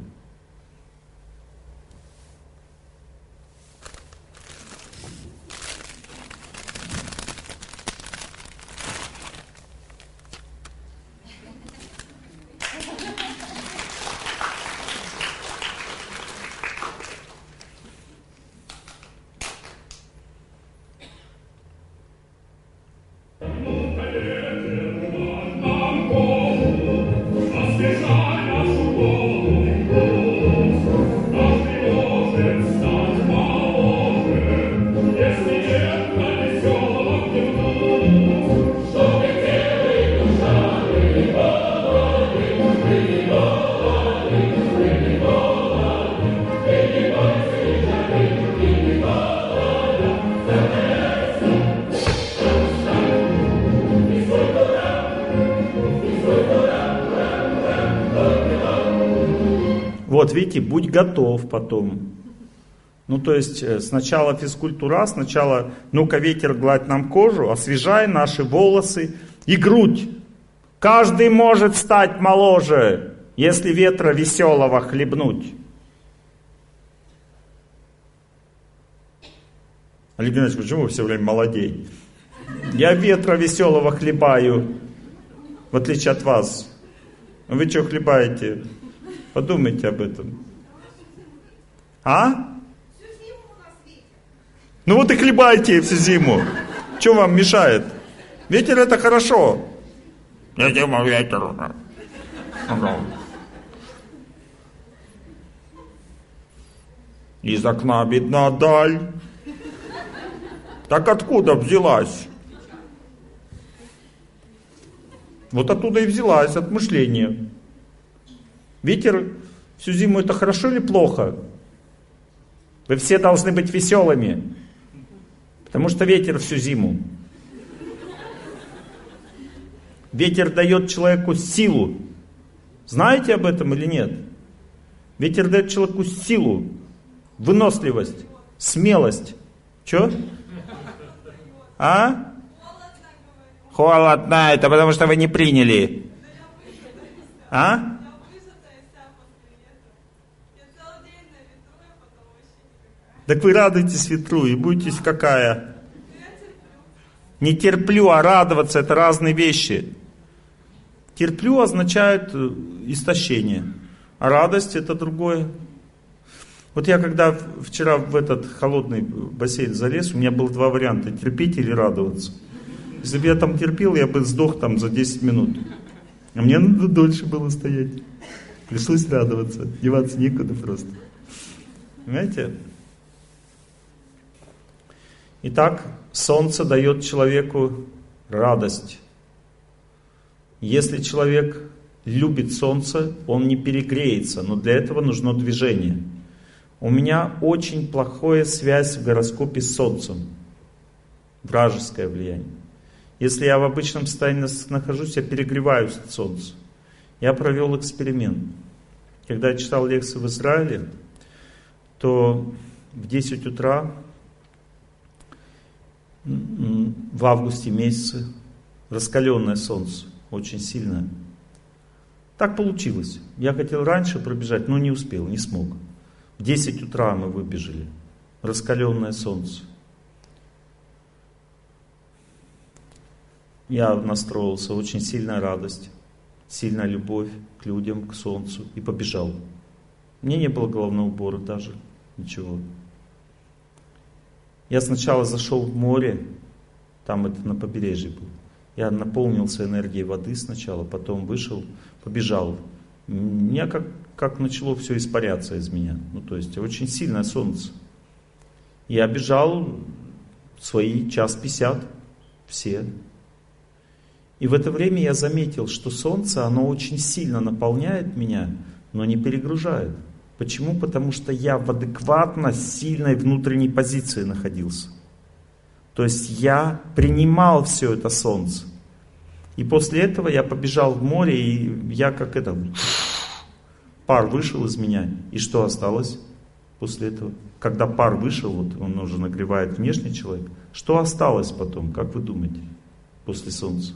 Вот, видите, будь готов потом. Ну, то есть, э, сначала физкультура, сначала, ну-ка, ветер гладь нам кожу, освежай наши волосы и грудь. Каждый может стать моложе, если ветра веселого хлебнуть. Олег Геннадьевич, почему вы все время молодей? Я ветра веселого хлебаю, в отличие от вас. Вы что хлебаете? Подумайте об этом. А? Ну вот и хлебайте всю зиму. Что вам мешает? Ветер это хорошо. Зима ветер. Из окна видна даль. Так откуда взялась? Вот оттуда и взялась, от мышления. Ветер всю зиму это хорошо или плохо? Вы все должны быть веселыми. Потому что ветер всю зиму. Ветер дает человеку силу. Знаете об этом или нет? Ветер дает человеку силу, выносливость, смелость. Че? А? Холодно, это потому что вы не приняли. А? Так вы радуйтесь ветру и будете какая? Не терплю, а радоваться это разные вещи. Терплю означает э, истощение, а радость это другое. Вот я когда вчера в этот холодный бассейн залез, у меня было два варианта, терпеть или радоваться. Если бы я там терпел, я бы сдох там за 10 минут. А мне надо дольше было стоять. Пришлось радоваться, деваться некуда просто. Понимаете? Итак, солнце дает человеку радость. Если человек любит солнце, он не перегреется, но для этого нужно движение. У меня очень плохая связь в гороскопе с солнцем. Вражеское влияние. Если я в обычном состоянии нахожусь, я перегреваюсь от солнца. Я провел эксперимент. Когда я читал лекции в Израиле, то в 10 утра в августе месяце, раскаленное солнце, очень сильное. Так получилось. Я хотел раньше пробежать, но не успел, не смог. В 10 утра мы выбежали. Раскаленное солнце. Я настроился, очень сильная радость, сильная любовь к людям, к солнцу и побежал. Мне не было головного убора даже, ничего. Я сначала зашел в море, там это на побережье был. Я наполнился энергией воды сначала, потом вышел, побежал. Меня как, как начало все испаряться из меня. Ну, то есть очень сильное солнце. Я бежал свои час пятьдесят, все. И в это время я заметил, что солнце, оно очень сильно наполняет меня, но не перегружает. Почему? Потому что я в адекватно сильной внутренней позиции находился. То есть я принимал все это солнце. И после этого я побежал в море, и я как это, пар вышел из меня. И что осталось после этого? Когда пар вышел, вот он уже нагревает внешний человек, что осталось потом, как вы думаете, после солнца?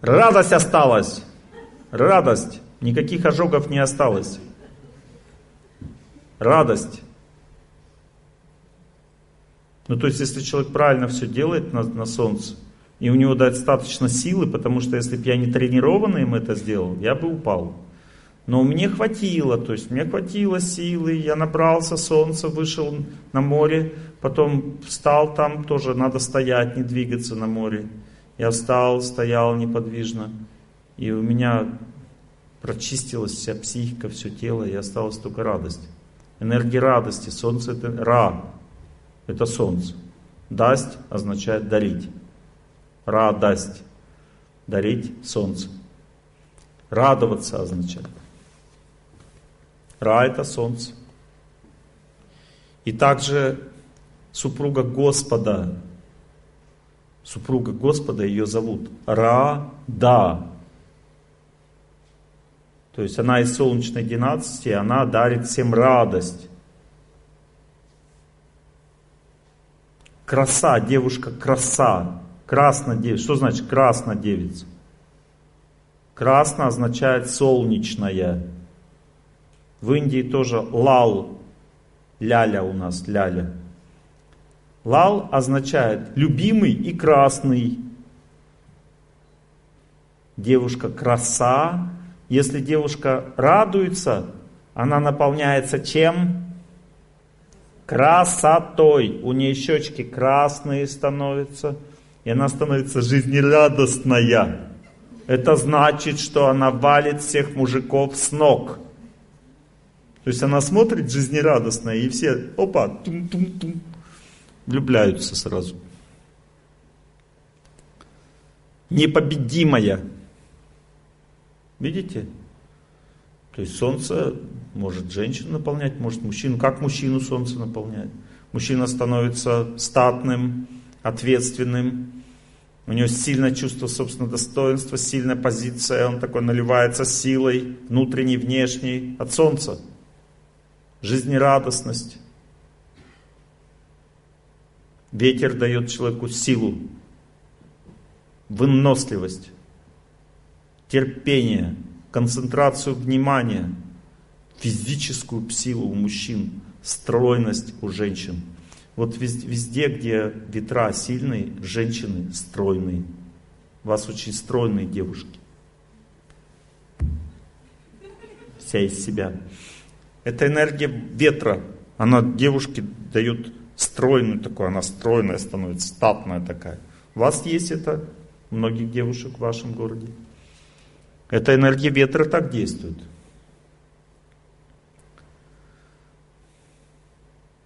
Радость осталась радость, никаких ожогов не осталось. Радость. Ну, то есть, если человек правильно все делает на, на солнце, и у него достаточно силы, потому что если бы я не тренированно им это сделал, я бы упал. Но мне хватило, то есть мне хватило силы, я набрался солнца, вышел на море, потом встал там, тоже надо стоять, не двигаться на море. Я встал, стоял неподвижно. И у меня прочистилась вся психика, все тело, и осталась только радость. Энергия радости. Солнце это Ра. Это солнце. Дасть означает дарить. Радость. Дарить солнце. Радоваться означает. Ра это солнце. И также супруга Господа, супруга Господа, ее зовут Ра-да. То есть она из солнечной династии, она дарит всем радость. Краса, девушка краса. Девица. Что значит красная девица? Красно означает солнечная. В Индии тоже лал, ляля у нас, ляля. Лал означает любимый и красный. Девушка краса. Если девушка радуется, она наполняется чем? Красотой. У нее щечки красные становятся. И она становится жизнерадостная. Это значит, что она валит всех мужиков с ног. То есть она смотрит жизнерадостно, и все, опа, тум-тум-тум, влюбляются сразу. Непобедимая. Видите? То есть солнце может женщину наполнять, может мужчину. Как мужчину солнце наполняет? Мужчина становится статным, ответственным, у него сильное чувство собственного достоинства, сильная позиция, он такой наливается силой, внутренней, внешней, от солнца. Жизнерадостность. Ветер дает человеку силу, выносливость, терпение, концентрацию внимания, физическую силу у мужчин, стройность у женщин – вот везде, где ветра сильные, женщины стройные. У вас очень стройные девушки. Вся из себя. Это энергия ветра. Она девушке дает стройную такую, она стройная становится, статная такая. У вас есть это, многих девушек в вашем городе. Эта энергия ветра так действует.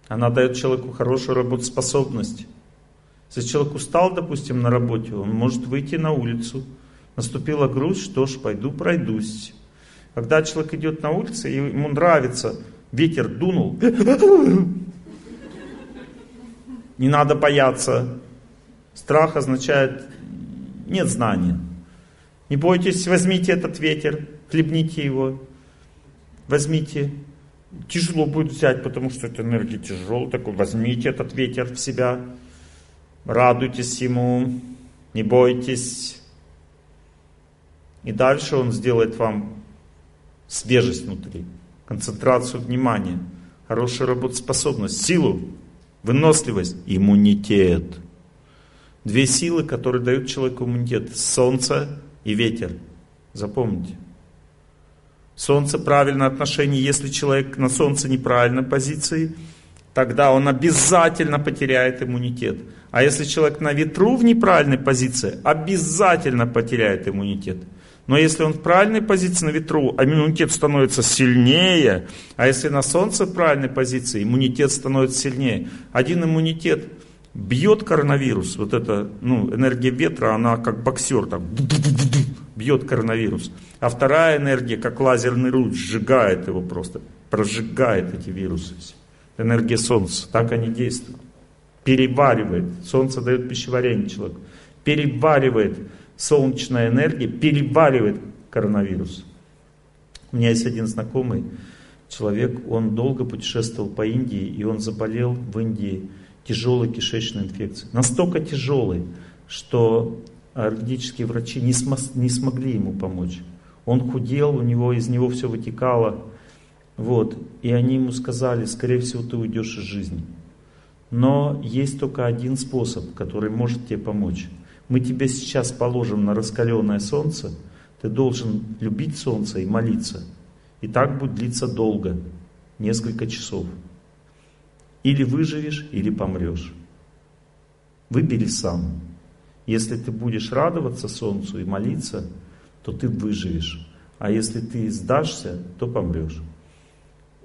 Она дает человеку хорошую работоспособность. Если человек устал, допустим, на работе, он может выйти на улицу. Наступила грусть, что ж, пойду пройдусь. Когда человек идет на улице, ему нравится, ветер дунул, не надо бояться. Страх означает нет знания. Не бойтесь, возьмите этот ветер, хлебните его, возьмите, Тяжело будет взять, потому что эта энергия тяжелая. Такой возьмите этот ветер в себя, радуйтесь ему, не бойтесь. И дальше он сделает вам свежесть внутри, концентрацию внимания, хорошую работоспособность, силу, выносливость, иммунитет. Две силы, которые дают человеку иммунитет. Солнце и ветер. Запомните. Солнце правильное отношение, если человек на Солнце неправильной позиции, тогда он обязательно потеряет иммунитет. А если человек на ветру в неправильной позиции, обязательно потеряет иммунитет. Но если он в правильной позиции на ветру, иммунитет становится сильнее, а если на солнце в правильной позиции, иммунитет становится сильнее. Один иммунитет бьет коронавирус, вот эта ну, энергия ветра, она как боксер, так бьет коронавирус. А вторая энергия, как лазерный луч, сжигает его просто, прожигает эти вирусы. Энергия Солнца, так они действуют. Переваривает. Солнце дает пищеварение человеку. Переваривает солнечная энергия, переваривает коронавирус. У меня есть один знакомый человек, он долго путешествовал по Индии, и он заболел в Индии тяжелой кишечной инфекцией. Настолько тяжелой, что аюрведические врачи не, смо- не смогли ему помочь. Он худел, у него из него все вытекало. Вот. И они ему сказали, скорее всего, ты уйдешь из жизни. Но есть только один способ, который может тебе помочь. Мы тебе сейчас положим на раскаленное солнце, ты должен любить солнце и молиться. И так будет длиться долго, несколько часов. Или выживешь, или помрешь. Выбери сам. Если ты будешь радоваться солнцу и молиться, то ты выживешь. А если ты сдашься, то помрешь.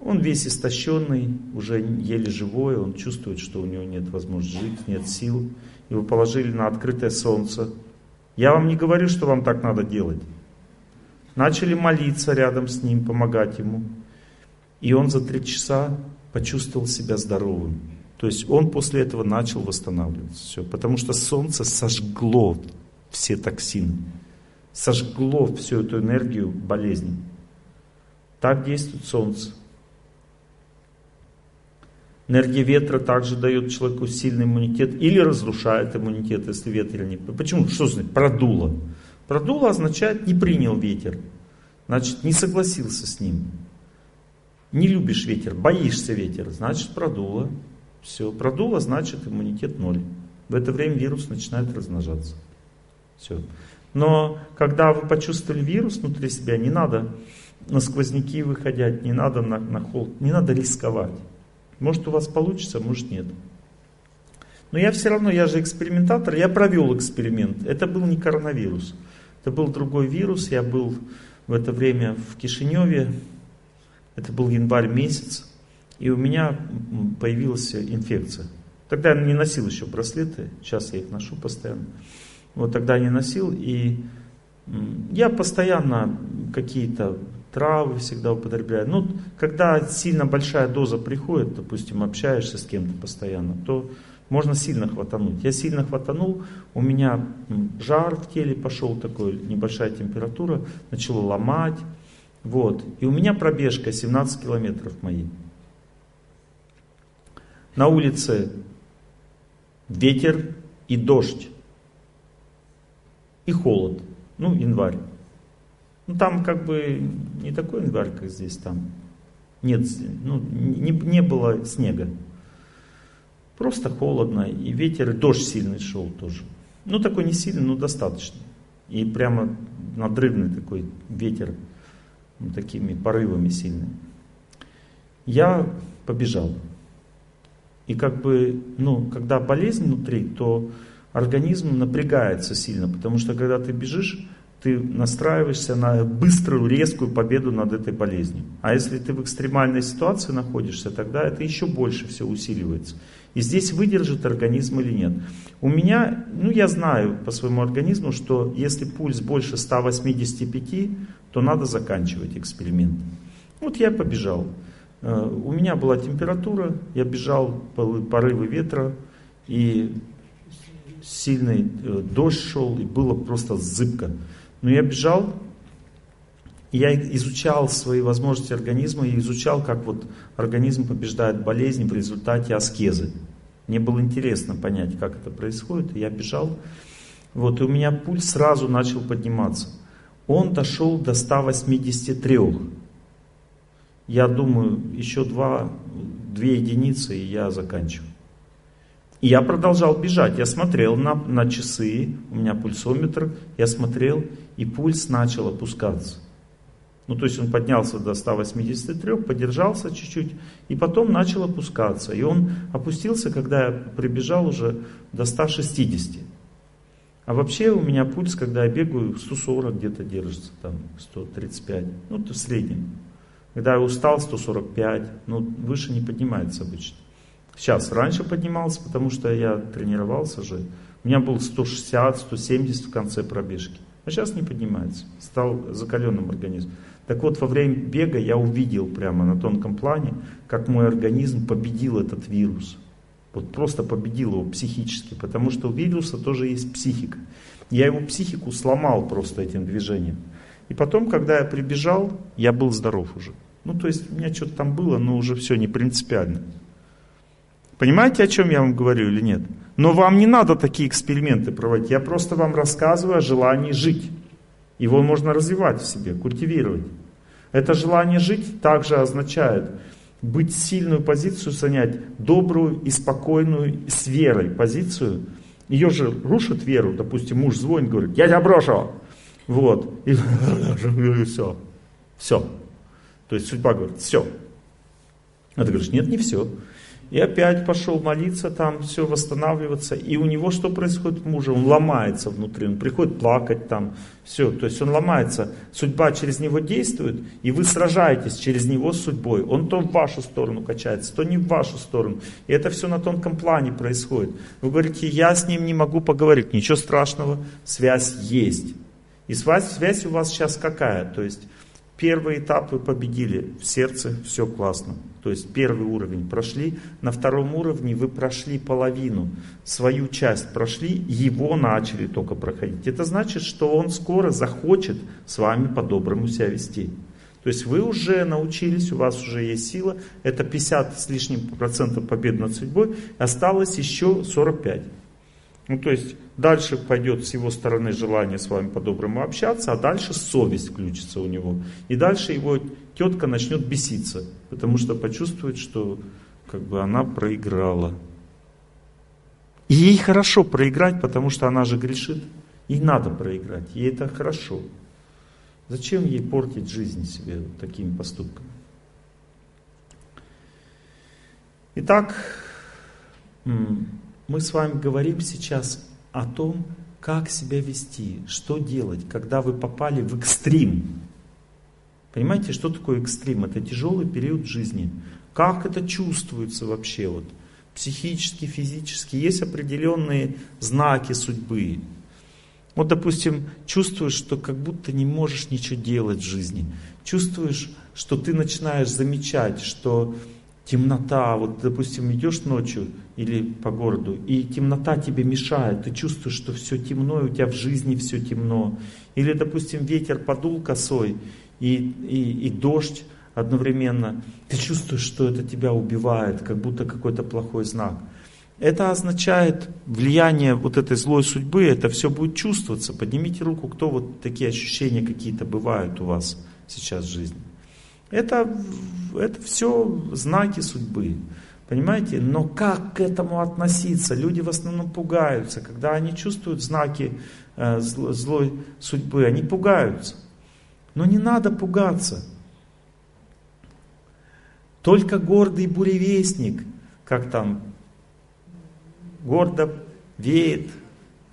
Он весь истощенный, уже еле живой, он чувствует, что у него нет возможности жить, нет сил. Его положили на открытое солнце. Я вам не говорю, что вам так надо делать. Начали молиться рядом с ним, помогать ему. И он за три часа почувствовал себя здоровым. То есть он после этого начал восстанавливаться. Все, потому что солнце сожгло все токсины, сожгло всю эту энергию болезни. Так действует Солнце. Энергия ветра также дает человеку сильный иммунитет или разрушает иммунитет, если ветер не... Почему? Что значит продуло? Продуло означает не принял ветер. Значит, не согласился с ним. Не любишь ветер, боишься ветер, значит продуло. Все, продуло, значит иммунитет ноль. В это время вирус начинает размножаться. Все. Но когда вы почувствовали вирус внутри себя, не надо на сквозняки выходить, не надо на, на холод, не надо рисковать. Может у вас получится, может нет. Но я все равно, я же экспериментатор, я провел эксперимент. Это был не коронавирус, это был другой вирус. Я был в это время в Кишиневе, это был январь месяц, и у меня появилась инфекция. Тогда я не носил еще браслеты, сейчас я их ношу постоянно. Вот тогда не носил, и я постоянно какие-то травы всегда употребляю. Ну, когда сильно большая доза приходит, допустим, общаешься с кем-то постоянно, то можно сильно хватануть. Я сильно хватанул, у меня жар в теле пошел такой, небольшая температура, начало ломать. Вот. И у меня пробежка 17 километров моей. На улице ветер и дождь. И холод. Ну, январь. Ну, там как бы не такой январь, как здесь там. Нет, ну, не, не было снега. Просто холодно, и ветер, и дождь сильный шел тоже. Ну, такой не сильный, но достаточно. И прямо надрывный такой ветер, такими порывами сильными. Я побежал. И как бы, ну, когда болезнь внутри, то организм напрягается сильно, потому что когда ты бежишь, ты настраиваешься на быструю, резкую победу над этой болезнью. А если ты в экстремальной ситуации находишься, тогда это еще больше все усиливается. И здесь выдержит организм или нет. У меня, ну я знаю по своему организму, что если пульс больше 185, то надо заканчивать эксперимент. Вот я побежал. Э, у меня была температура, я бежал порывы ветра, и сильный э, дождь шел, и было просто зыбко. Но я бежал, я изучал свои возможности организма и изучал, как вот организм побеждает болезнь в результате аскезы. Мне было интересно понять, как это происходит, и я бежал. Вот, и у меня пульс сразу начал подниматься. Он дошел до 183. Я думаю, еще два, две единицы, и я заканчиваю. И я продолжал бежать. Я смотрел на, на часы, у меня пульсометр, я смотрел, и пульс начал опускаться. Ну, то есть он поднялся до 183, подержался чуть-чуть, и потом начал опускаться. И он опустился, когда я прибежал уже до 160. А вообще у меня пульс, когда я бегаю, 140 где-то держится, там 135, ну, то в среднем. Когда я устал, 145, ну, выше не поднимается обычно. Сейчас, раньше поднимался, потому что я тренировался же. У меня был 160, 170 в конце пробежки. А сейчас не поднимается. Стал закаленным организм. Так вот, во время бега я увидел прямо на тонком плане, как мой организм победил этот вирус. Вот просто победил его психически, потому что у вируса тоже есть психика. Я его психику сломал просто этим движением. И потом, когда я прибежал, я был здоров уже. Ну, то есть, у меня что-то там было, но уже все не принципиально. Понимаете, о чем я вам говорю или нет? Но вам не надо такие эксперименты проводить. Я просто вам рассказываю о желании жить. Его можно развивать в себе, культивировать. Это желание жить также означает быть сильную позицию занять, добрую и спокойную, с верой позицию. Ее же рушит веру, допустим, муж звонит, говорит, я тебя брошу. Вот. И все. Все. То есть судьба говорит, все. А ты говоришь, нет, не все. И опять пошел молиться там, все восстанавливаться. И у него что происходит в муже? Он ломается внутри, он приходит плакать там, все. То есть он ломается, судьба через него действует, и вы сражаетесь через него с судьбой. Он то в вашу сторону качается, то не в вашу сторону. И это все на тонком плане происходит. Вы говорите, я с ним не могу поговорить. Ничего страшного, связь есть. И связь, связь у вас сейчас какая? То есть Первый этап вы победили, в сердце все классно. То есть первый уровень прошли, на втором уровне вы прошли половину, свою часть прошли, его начали только проходить. Это значит, что он скоро захочет с вами по-доброму себя вести. То есть вы уже научились, у вас уже есть сила, это 50 с лишним процентов побед над судьбой, осталось еще 45. Ну, то есть дальше пойдет с его стороны желание с вами по-доброму общаться, а дальше совесть включится у него. И дальше его тетка начнет беситься, потому что почувствует, что как бы она проиграла. И ей хорошо проиграть, потому что она же грешит. Ей надо проиграть, ей это хорошо. Зачем ей портить жизнь себе вот такими поступками? Итак, мы с вами говорим сейчас о том, как себя вести, что делать, когда вы попали в экстрим. Понимаете, что такое экстрим? Это тяжелый период жизни. Как это чувствуется вообще вот, психически, физически? Есть определенные знаки судьбы. Вот, допустим, чувствуешь, что как будто не можешь ничего делать в жизни. Чувствуешь, что ты начинаешь замечать, что темнота, вот, допустим, идешь ночью или по городу, и темнота тебе мешает, ты чувствуешь, что все темно, и у тебя в жизни все темно. Или, допустим, ветер подул косой, и, и, и дождь одновременно. Ты чувствуешь, что это тебя убивает, как будто какой-то плохой знак. Это означает влияние вот этой злой судьбы, это все будет чувствоваться. Поднимите руку, кто вот такие ощущения какие-то бывают у вас сейчас в жизни. Это, это все знаки судьбы. Понимаете? Но как к этому относиться? Люди в основном пугаются. Когда они чувствуют знаки э, злой судьбы, они пугаются. Но не надо пугаться. Только гордый буревестник, как там, гордо веет.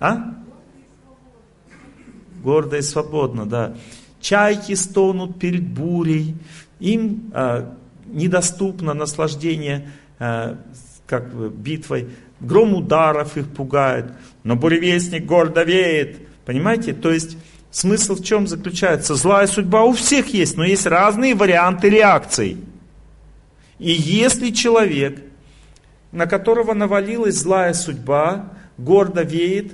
А? Гордо и свободно, да. Чайки стонут перед бурей, им э, недоступно наслаждение как битвой, гром ударов их пугает, но буревестник гордо веет. Понимаете? То есть Смысл в чем заключается? Злая судьба у всех есть, но есть разные варианты реакций. И если человек, на которого навалилась злая судьба, гордо веет,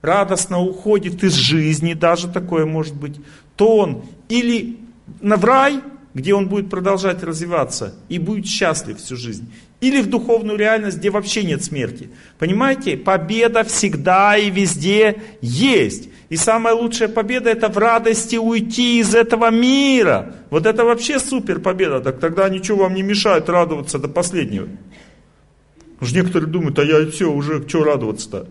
радостно уходит из жизни, даже такое может быть, то он или в рай, где он будет продолжать развиваться и будет счастлив всю жизнь, или в духовную реальность, где вообще нет смерти. Понимаете, победа всегда и везде есть. И самая лучшая победа это в радости уйти из этого мира. Вот это вообще супер победа. Так тогда ничего вам не мешает радоваться до последнего. Уж некоторые думают, а я все, уже что радоваться-то?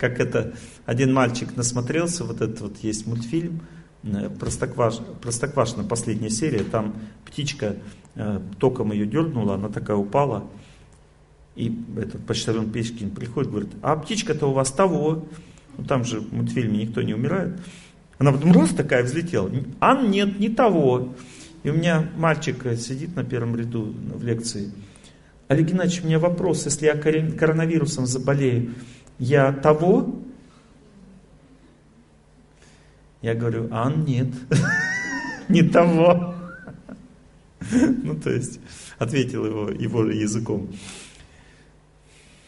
Как это один мальчик насмотрелся, вот этот вот есть мультфильм, э, Простокваш, Простоквашина последняя серия, там птичка, э, током ее дернула, она такая упала, и этот почтальон Печкин приходит, говорит, а птичка-то у вас того. Ну, там же в мультфильме никто не умирает. Она потом раз такая взлетела. А нет, не того. И у меня мальчик сидит на первом ряду в лекции. Олег Геннадьевич, у меня вопрос. Если я коронавирусом заболею, я того? Я говорю, а нет, не того. Ну, то есть, ответил его, его языком.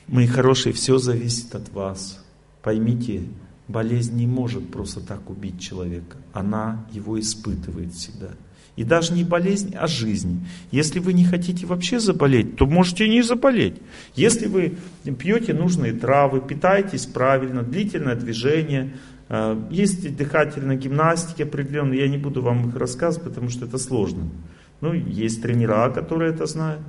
Мои хорошие, все зависит от вас. Поймите, болезнь не может просто так убить человека. Она его испытывает всегда. И даже не болезнь, а жизнь. Если вы не хотите вообще заболеть, то можете не заболеть. Если вы пьете нужные травы, питаетесь правильно, длительное движение, э, есть дыхательная гимнастика определенная, я не буду вам их рассказывать, потому что это сложно. Ну, есть тренера, которые это знают.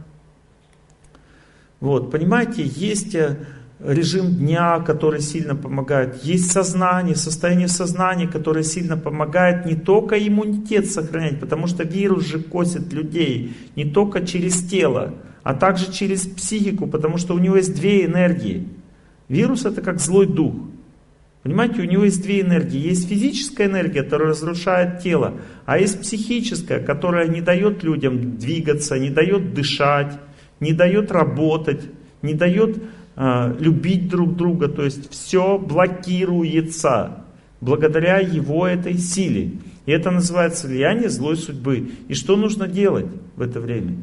Вот, понимаете, есть э, режим дня, который сильно помогает. Есть сознание, состояние сознания, которое сильно помогает не только иммунитет сохранять, потому что вирус же косит людей не только через тело, а также через психику, потому что у него есть две энергии. Вирус это как злой дух. Понимаете, у него есть две энергии. Есть физическая энергия, которая разрушает тело, а есть психическая, которая не дает людям двигаться, не дает дышать, не дает работать, не дает любить друг друга, то есть все блокируется благодаря его этой силе. И это называется влияние злой судьбы. И что нужно делать в это время?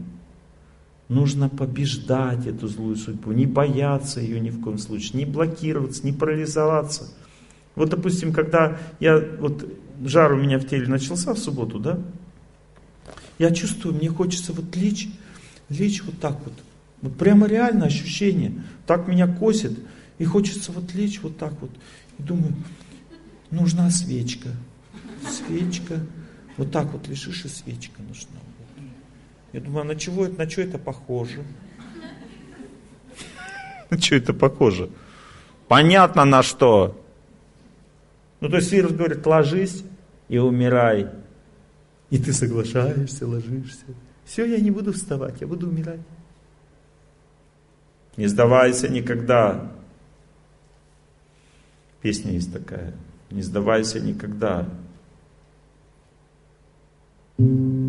Нужно побеждать эту злую судьбу, не бояться ее ни в коем случае, не блокироваться, не парализоваться. Вот, допустим, когда я, вот жар у меня в теле начался в субботу, да, я чувствую, мне хочется вот лечь, лечь вот так вот. Вот прямо реально ощущение. Так меня косит. И хочется вот лечь вот так вот. И думаю, нужна свечка. Свечка. Вот так вот лежишь, и свечка нужна. Я думаю, а на чего это, на что это похоже? На что это похоже? Понятно на что. Ну, то есть вирус говорит, ложись и умирай. И ты соглашаешься, ложишься. Все, я не буду вставать, я буду умирать. Не сдавайся никогда. Песня есть такая. Не сдавайся никогда. Не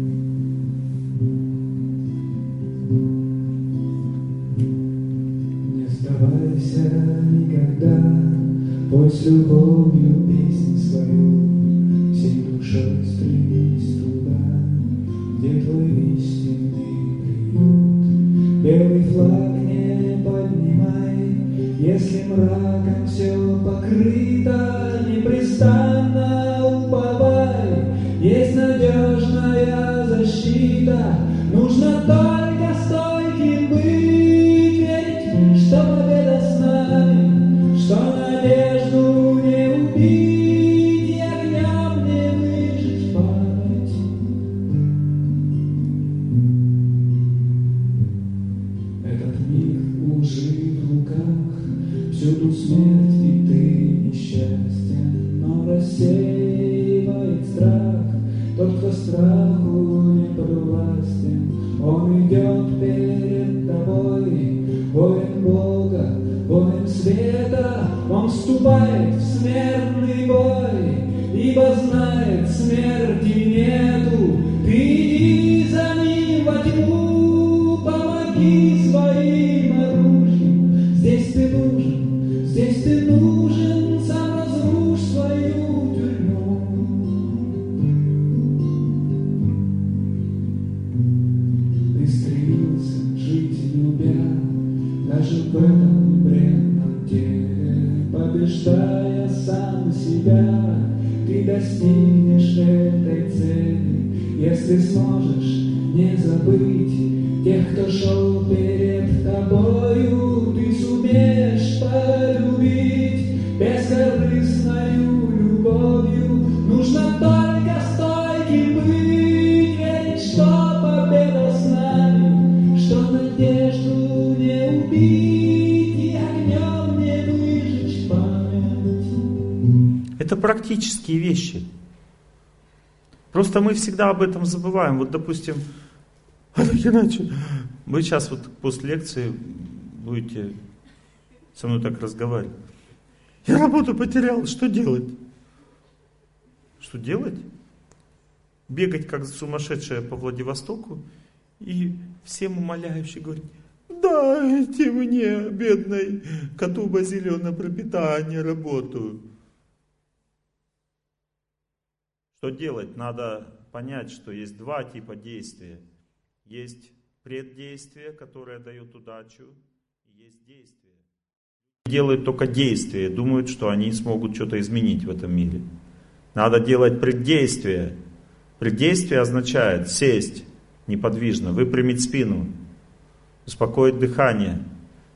практические вещи. Просто мы всегда об этом забываем. Вот, допустим, Геннадьевич, вы сейчас вот после лекции будете со мной так разговаривать. Я работу потерял, что делать? Что делать? Бегать как сумасшедшая по Владивостоку и всем умоляюще говорить, дайте мне, бедной коту Базилио, на пропитание работу. Что делать? Надо понять, что есть два типа действия. Есть преддействие, которое дает удачу, и есть действие. Делают только действия, думают, что они смогут что-то изменить в этом мире. Надо делать преддействие. Преддействие означает сесть неподвижно, выпрямить спину, успокоить дыхание,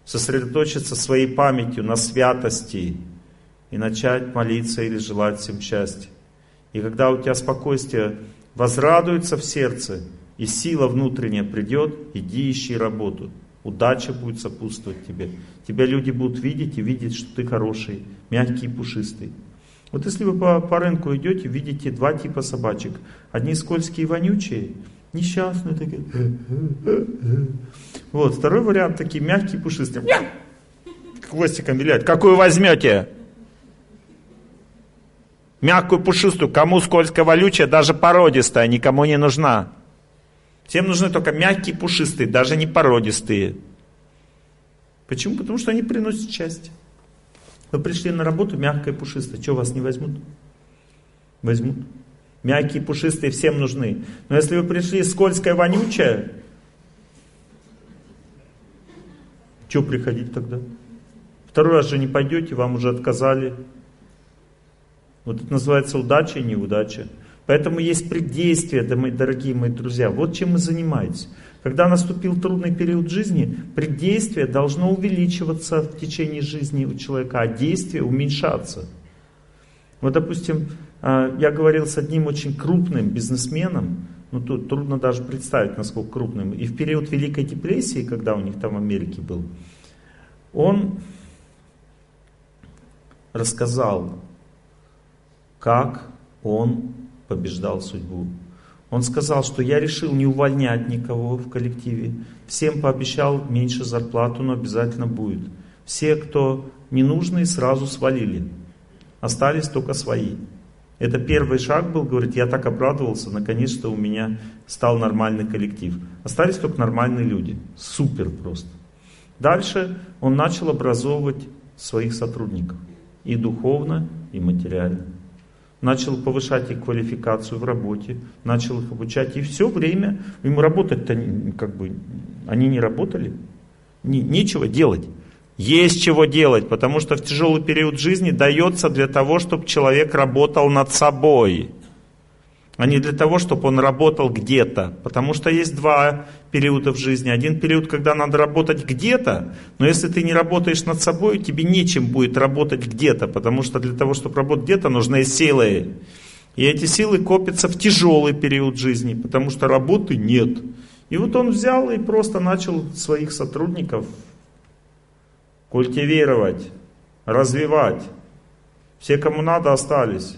сосредоточиться своей памятью на святости и начать молиться или желать всем счастья. И когда у тебя спокойствие возрадуется в сердце, и сила внутренняя придет, иди ищи работу. Удача будет сопутствовать тебе. Тебя люди будут видеть и видеть, что ты хороший, мягкий и пушистый. Вот если вы по, по рынку идете, видите два типа собачек. Одни скользкие и вонючие, несчастные такие. Вот, второй вариант такие мягкие, пушистые. Хвостиком виляют. Какую возьмете? Мягкую, пушистую. Кому скользкая, волючая, даже породистая, никому не нужна. Всем нужны только мягкие, пушистые, даже не породистые. Почему? Потому что они приносят счастье. Вы пришли на работу мягкая, пушистая. Что, вас не возьмут? Возьмут. Мягкие, пушистые всем нужны. Но если вы пришли скользкая, вонючая, что приходить тогда? Второй раз же не пойдете, вам уже отказали. Вот это называется удача и неудача. Поэтому есть преддействие, дорогие мои друзья. Вот чем мы занимаемся. Когда наступил трудный период жизни, преддействие должно увеличиваться в течение жизни у человека, а действие уменьшаться. Вот, допустим, а, я говорил с одним очень крупным бизнесменом, ну тут трудно даже представить, насколько крупным. И в период Великой депрессии, когда у них там в Америке был, он рассказал, как он побеждал судьбу. Он сказал, что я решил не увольнять никого в коллективе, всем пообещал меньше зарплату, но обязательно будет. Все, кто ненужные, сразу свалили. Остались только свои. Это первый шаг был, говорит, я так обрадовался, наконец-то у меня стал нормальный коллектив. Остались только нормальные люди. Супер просто. Дальше он начал образовывать своих сотрудников. И духовно, и материально. Начал повышать их квалификацию в работе, начал их обучать. И все время, ему работать-то как бы, они не работали. Не, нечего делать. Есть чего делать, потому что в тяжелый период жизни дается для того, чтобы человек работал над собой, а не для того, чтобы он работал где-то. Потому что есть два периода в жизни. Один период, когда надо работать где-то, но если ты не работаешь над собой, тебе нечем будет работать где-то, потому что для того, чтобы работать где-то, нужны силы. И эти силы копятся в тяжелый период жизни, потому что работы нет. И вот он взял и просто начал своих сотрудников культивировать, развивать. Все, кому надо, остались.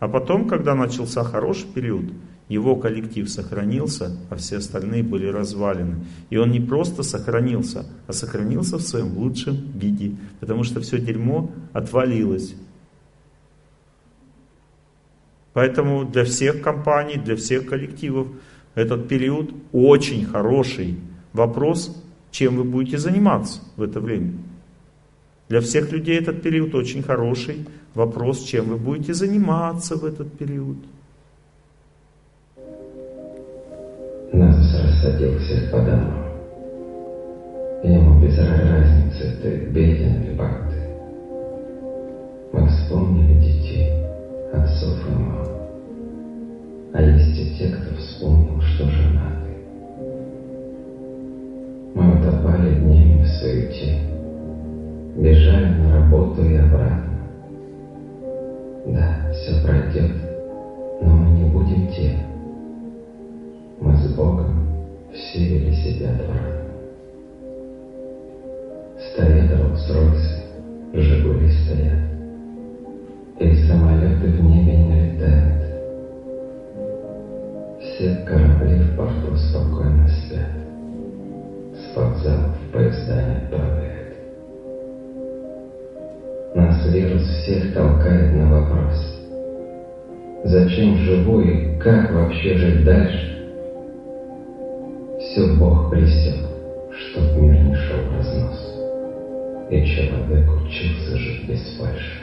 А потом, когда начался хороший период, его коллектив сохранился, а все остальные были развалены. И он не просто сохранился, а сохранился в своем лучшем виде, потому что все дерьмо отвалилось. Поэтому для всех компаний, для всех коллективов этот период очень хороший. Вопрос, чем вы будете заниматься в это время. Для всех людей этот период очень хороший. Вопрос, чем вы будете заниматься в этот период. Нас рассадил всех по домам. Ему без разницы, ты беден или богатый. Мы вспомнили детей, отцов и мам. А есть и те, кто вспомнил, что женаты. Мы утопали днями в суете, бежали на работу и обратно. Да, все пройдет, но мы не будем те. Мы с Богом все вели себя отвратно. Стоят Роллс-Ройсы, Жигули стоят, и самолеты в небе не летают. Все корабли в порту спокойно спят, с вокзалов поезда не отправляют. Нас вирус всех толкает на вопрос. Зачем живу и как вообще жить дальше? Все Бог присек, чтоб мир не шел в разнос. И человек учился жить без фальши.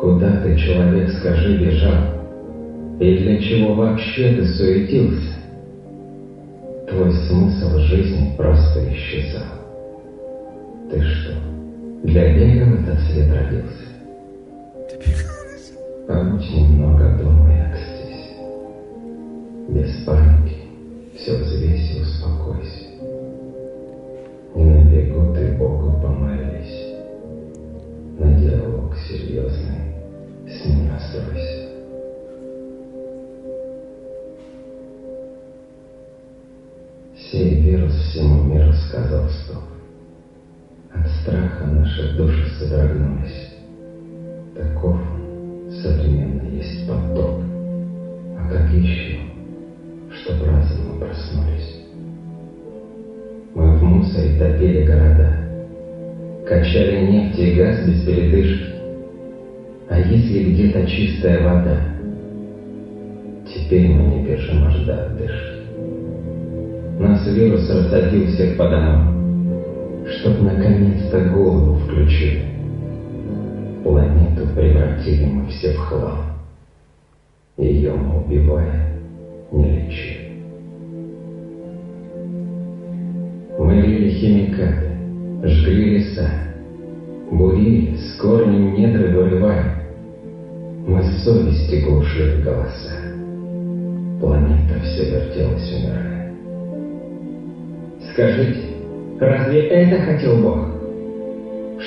Куда ты, человек, скажи, бежал? И для чего вообще ты суетился? Твой смысл жизни просто исчезал. Ты что, для в этот свет родился? Побудь немного дома и окстись. Без паники, все взвесь наши души содрогнулись. Таков современный есть поток. А как еще, чтоб разом мы проснулись? Мы в мусоре топили города, качали нефть и газ без передышки. А если где-то чистая вода, теперь мы не бежим, аж до отдышки. Нас вирус рассадил всех по домам чтоб наконец-то голову включили. Планету превратили мы все в хлам. Ее мы, убивая, не лечили. Мы лили химикаты, жгли леса, Бурили с корнем недры вырываем. Мы с совести глушили голоса. Планета все вертелась, умирая. Скажите, разве это хотел Бог?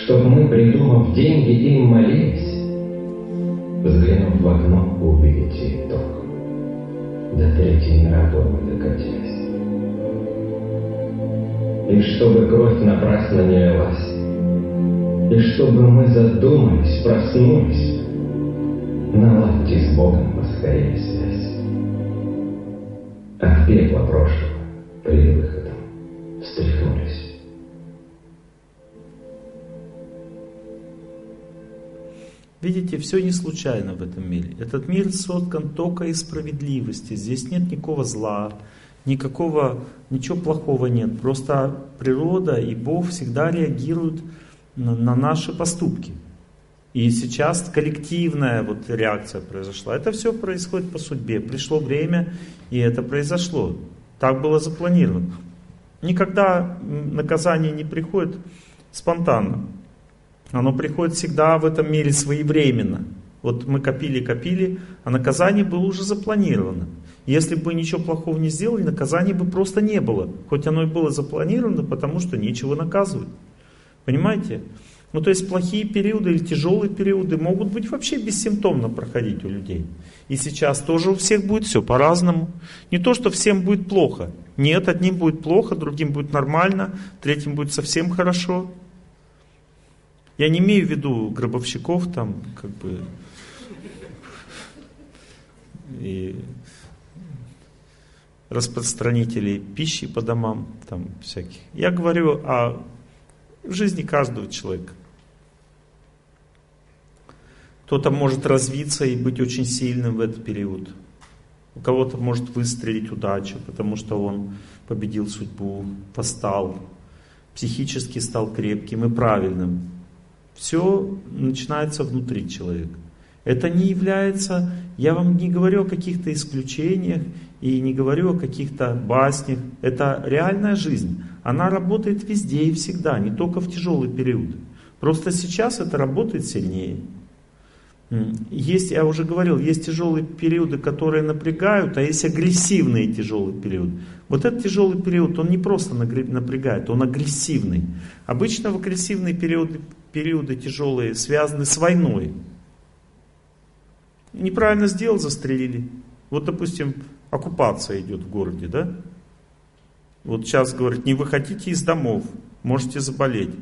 Чтобы мы, придумав деньги, им молились? Взглянув в окно, увидите итог. До третьей мировой мы докатились. И чтобы кровь напрасно не лилась, и чтобы мы задумались, проснулись, наладьте с Богом поскорее связь. От пепла прошлого перед выходом встряхнулись. Видите, все не случайно в этом мире. Этот мир соткан только из справедливости. Здесь нет никакого зла, никакого, ничего плохого нет. Просто природа и Бог всегда реагируют на, на наши поступки. И сейчас коллективная вот реакция произошла. Это все происходит по судьбе. Пришло время, и это произошло. Так было запланировано. Никогда наказание не приходит спонтанно. Оно приходит всегда в этом мире своевременно. Вот мы копили-копили, а наказание было уже запланировано. Если бы ничего плохого не сделали, наказания бы просто не было. Хоть оно и было запланировано, потому что нечего наказывать. Понимаете? Ну то есть плохие периоды или тяжелые периоды могут быть вообще бессимптомно проходить у людей. И сейчас тоже у всех будет все по-разному. Не то, что всем будет плохо. Нет, одним будет плохо, другим будет нормально, третьим будет совсем хорошо. Я не имею в виду гробовщиков там, как бы, и распространителей пищи по домам, там всяких. Я говорю о жизни каждого человека. Кто-то может развиться и быть очень сильным в этот период. У кого-то может выстрелить удача, потому что он победил судьбу, постал, психически стал крепким и правильным. Все начинается внутри человека. Это не является, я вам не говорю о каких-то исключениях и не говорю о каких-то баснях. Это реальная жизнь. Она работает везде и всегда, не только в тяжелый период. Просто сейчас это работает сильнее. Есть, я уже говорил, есть тяжелые периоды, которые напрягают, а есть агрессивные тяжелые периоды. Вот этот тяжелый период, он не просто напрягает, он агрессивный. Обычно в агрессивные периоды периоды тяжелые связаны с войной. Неправильно сделал, застрелили. Вот, допустим, оккупация идет в городе, да? Вот сейчас говорят, не выходите из домов, можете заболеть.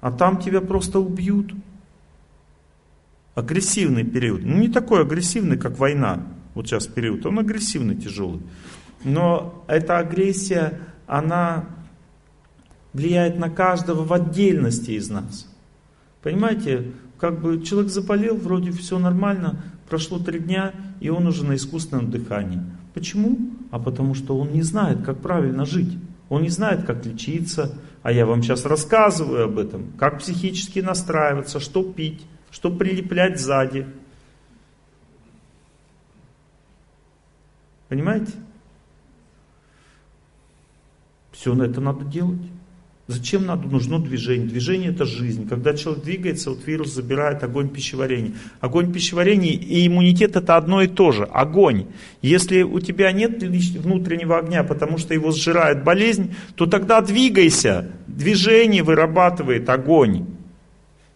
А там тебя просто убьют. Агрессивный период. Ну, не такой агрессивный, как война. Вот сейчас период. Он агрессивный, тяжелый. Но эта агрессия, она влияет на каждого в отдельности из нас. Понимаете, как бы человек заболел, вроде все нормально, прошло три дня, и он уже на искусственном дыхании. Почему? А потому что он не знает, как правильно жить. Он не знает, как лечиться. А я вам сейчас рассказываю об этом. Как психически настраиваться, что пить, что прилеплять сзади. Понимаете? Все на это надо делать. Зачем надо, нужно движение? Движение это жизнь. Когда человек двигается, вот вирус забирает огонь пищеварения. Огонь пищеварения и иммунитет это одно и то же. Огонь. Если у тебя нет внутреннего огня, потому что его сжирает болезнь, то тогда двигайся. Движение вырабатывает огонь.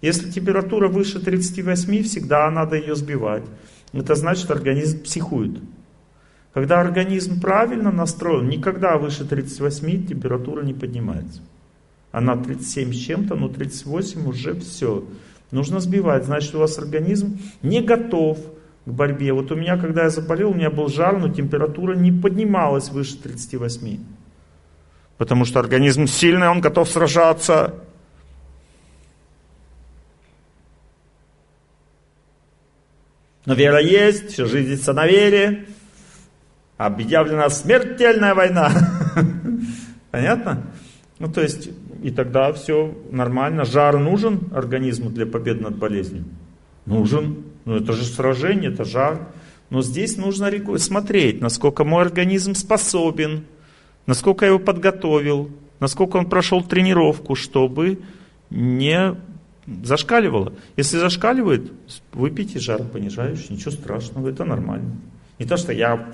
Если температура выше 38, всегда надо ее сбивать. Это значит, организм психует. Когда организм правильно настроен, никогда выше 38 температура не поднимается. Она 37 с чем-то, но 38 уже все. Нужно сбивать. Значит, у вас организм не готов к борьбе. Вот у меня, когда я заболел, у меня был жар, но температура не поднималась выше 38. Потому что организм сильный, он готов сражаться. Но вера есть, все жизнится на вере. Объявлена смертельная война. Понятно? Ну, то есть, и тогда все нормально. Жар нужен организму для победы над болезнью? Нужен. Ну, это же сражение, это жар. Но здесь нужно смотреть, насколько мой организм способен, насколько я его подготовил, насколько он прошел тренировку, чтобы не зашкаливало. Если зашкаливает, выпейте жаропонижающий, ничего страшного, это нормально. Не то, что я,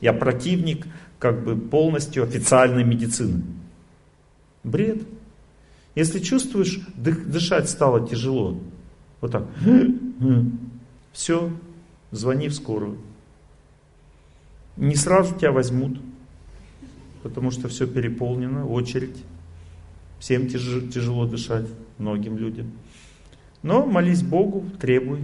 я противник как бы полностью официальной медицины. Бред. Если чувствуешь, дышать стало тяжело, вот так, все, звони в скорую. Не сразу тебя возьмут, потому что все переполнено, очередь. Всем тяжело дышать, многим людям. Но молись Богу, требуй.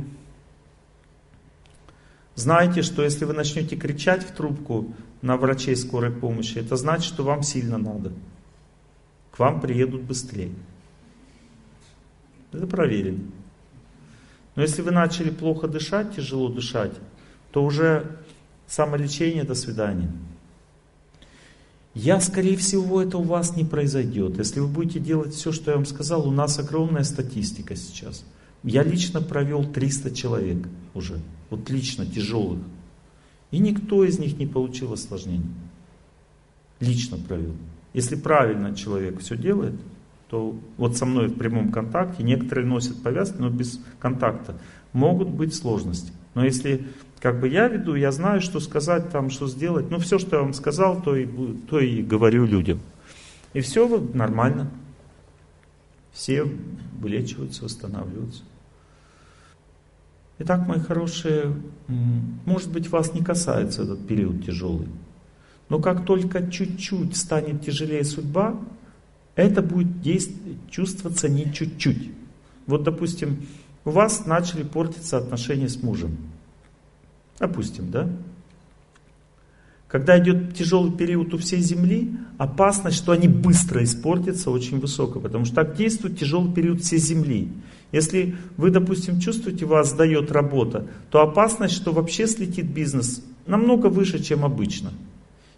Знайте, что если вы начнете кричать в трубку на врачей скорой помощи, это значит, что вам сильно надо. К вам приедут быстрее. Это проверено. Но если вы начали плохо дышать, тяжело дышать, то уже самолечение, до свидания. Я, скорее всего, это у вас не произойдет. Если вы будете делать все, что я вам сказал, у нас огромная статистика сейчас. Я лично провел 300 человек уже вот лично тяжелых. И никто из них не получил осложнений. Лично провел. Если правильно человек все делает, то вот со мной в прямом контакте, некоторые носят повязки, но без контакта, могут быть сложности. Но если как бы я веду, я знаю, что сказать там, что сделать. Ну, все, что я вам сказал, то и, то и говорю людям. И все нормально. Все вылечиваются, восстанавливаются. Итак, мои хорошие, может быть, вас не касается этот период тяжелый. Но как только чуть-чуть станет тяжелее судьба, это будет действовать, чувствоваться не чуть-чуть. Вот, допустим, у вас начали портиться отношения с мужем. Допустим, да? Когда идет тяжелый период у всей Земли, опасность, что они быстро испортятся, очень высокая, потому что так действует тяжелый период всей Земли. Если вы, допустим, чувствуете, вас сдает работа, то опасность, что вообще слетит бизнес, намного выше, чем обычно.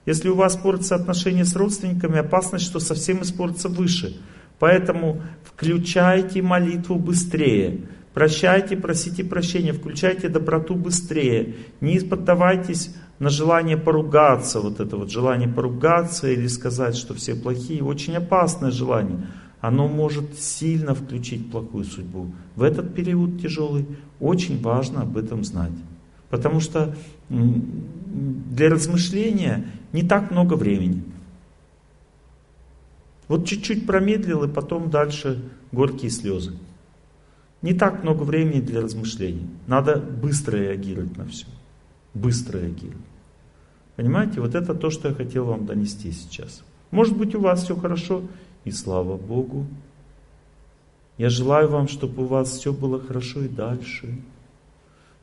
Если у вас портятся отношения с родственниками, опасность, что совсем испортится выше. Поэтому включайте молитву быстрее. Прощайте, просите прощения, включайте доброту быстрее. Не поддавайтесь на желание поругаться, вот это вот желание поругаться или сказать, что все плохие, очень опасное желание оно может сильно включить плохую судьбу. В этот период тяжелый очень важно об этом знать. Потому что для размышления не так много времени. Вот чуть-чуть промедлил, и потом дальше горькие слезы. Не так много времени для размышлений. Надо быстро реагировать на все. Быстро реагировать. Понимаете, вот это то, что я хотел вам донести сейчас. Может быть у вас все хорошо, и слава Богу. Я желаю вам, чтобы у вас все было хорошо и дальше.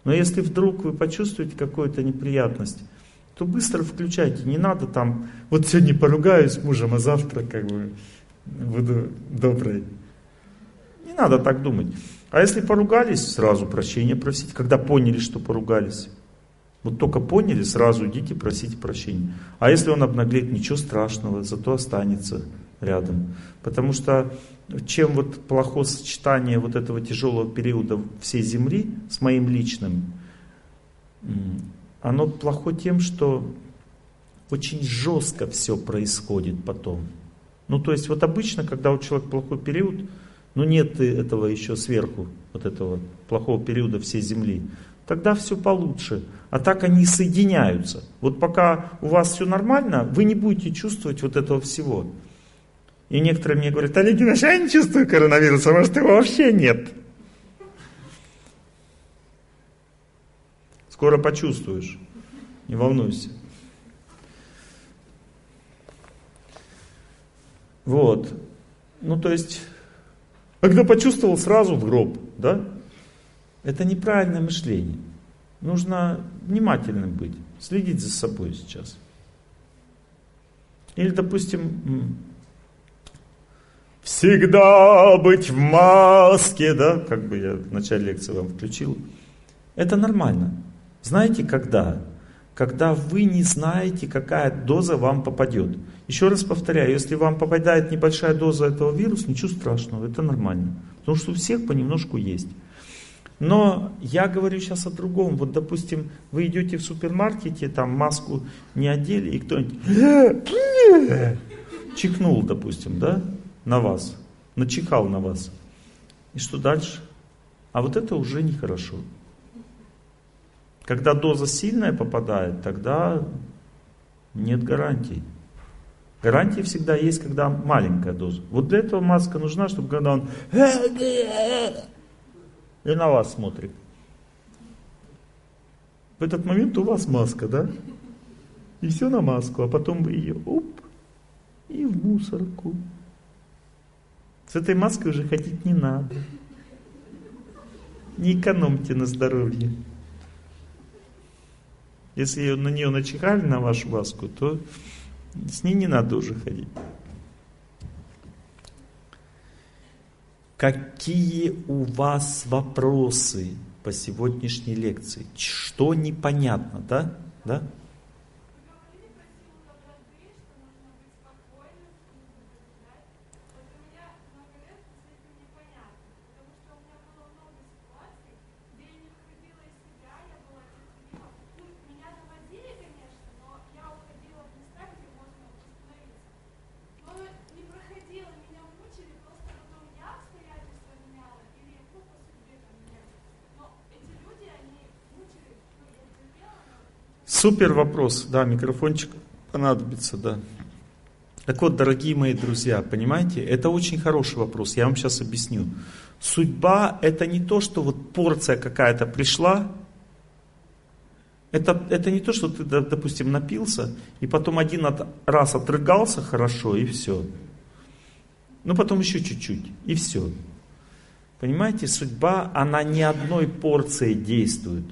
Но если вдруг вы почувствуете какую-то неприятность, то быстро включайте. Не надо там, вот сегодня поругаюсь с мужем, а завтра как бы буду доброй. Не надо так думать. А если поругались, сразу прощения просить, когда поняли, что поругались. Вот только поняли, сразу идите просите прощения. А если он обнаглеет, ничего страшного, зато останется рядом. Потому что чем вот плохое сочетание вот этого тяжелого периода всей Земли с моим личным, оно плохо тем, что очень жестко все происходит потом. Ну, то есть вот обычно, когда у человека плохой период, ну нет этого еще сверху, вот этого плохого периода всей Земли, тогда все получше. А так они соединяются. Вот пока у вас все нормально, вы не будете чувствовать вот этого всего. И некоторые мне говорят, Олег Иванович, я не чувствую коронавируса, может его вообще нет. Скоро почувствуешь, не волнуйся. Вот. Ну, то есть, когда почувствовал, сразу в гроб, да? Это неправильное мышление. Нужно внимательным быть, следить за собой сейчас. Или, допустим, всегда быть в маске, да, как бы я в начале лекции вам включил. Это нормально. Знаете, когда? Когда вы не знаете, какая доза вам попадет. Еще раз повторяю, если вам попадает небольшая доза этого вируса, ничего страшного, это нормально. Потому что у всех понемножку есть. Но я говорю сейчас о другом. Вот, допустим, вы идете в супермаркете, там маску не одели, и кто-нибудь чихнул, допустим, да? на вас, начихал на вас. И что дальше? А вот это уже нехорошо. Когда доза сильная попадает, тогда нет гарантий. Гарантии всегда есть, когда маленькая доза. Вот для этого маска нужна, чтобы когда он и на вас смотрит. В этот момент у вас маска, да? И все на маску, а потом вы ее оп, и в мусорку. С этой маской уже ходить не надо. Не экономьте на здоровье. Если на нее начихали, на вашу маску, то с ней не надо уже ходить. Какие у вас вопросы по сегодняшней лекции? Что непонятно, да? Да? Супер вопрос, да, микрофончик понадобится, да. Так вот, дорогие мои друзья, понимаете, это очень хороший вопрос, я вам сейчас объясню. Судьба это не то, что вот порция какая-то пришла, это, это не то, что ты, допустим, напился, и потом один раз отрыгался хорошо, и все. Ну, потом еще чуть-чуть, и все. Понимаете, судьба, она не одной порцией действует.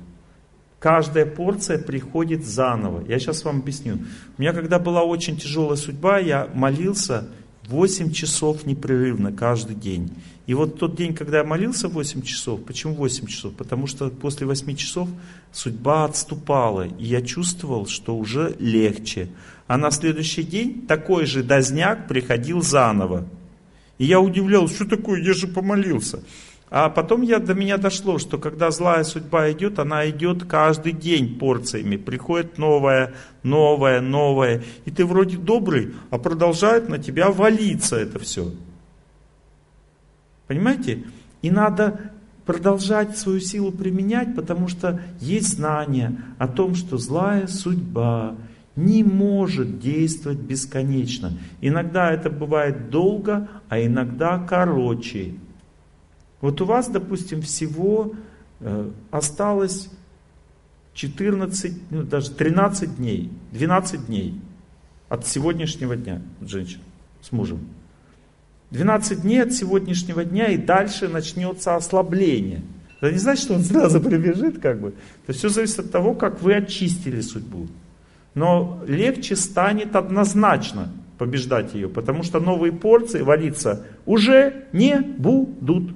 Каждая порция приходит заново. Я сейчас вам объясню. У меня когда была очень тяжелая судьба, я молился 8 часов непрерывно каждый день. И вот тот день, когда я молился 8 часов, почему 8 часов? Потому что после 8 часов судьба отступала, и я чувствовал, что уже легче. А на следующий день такой же дозняк приходил заново. И я удивлялся, что такое, я же помолился. А потом я, до меня дошло, что когда злая судьба идет, она идет каждый день порциями. Приходит новая, новая, новая. И ты вроде добрый, а продолжает на тебя валиться это все. Понимаете? И надо продолжать свою силу применять, потому что есть знание о том, что злая судьба не может действовать бесконечно. Иногда это бывает долго, а иногда короче. Вот у вас, допустим, всего э, осталось 14, ну, даже 13 дней, 12 дней от сегодняшнего дня, женщина с мужем. 12 дней от сегодняшнего дня и дальше начнется ослабление. Это не значит, что он сразу прибежит, как бы. Это все зависит от того, как вы очистили судьбу. Но легче станет однозначно побеждать ее, потому что новые порции валиться уже не будут.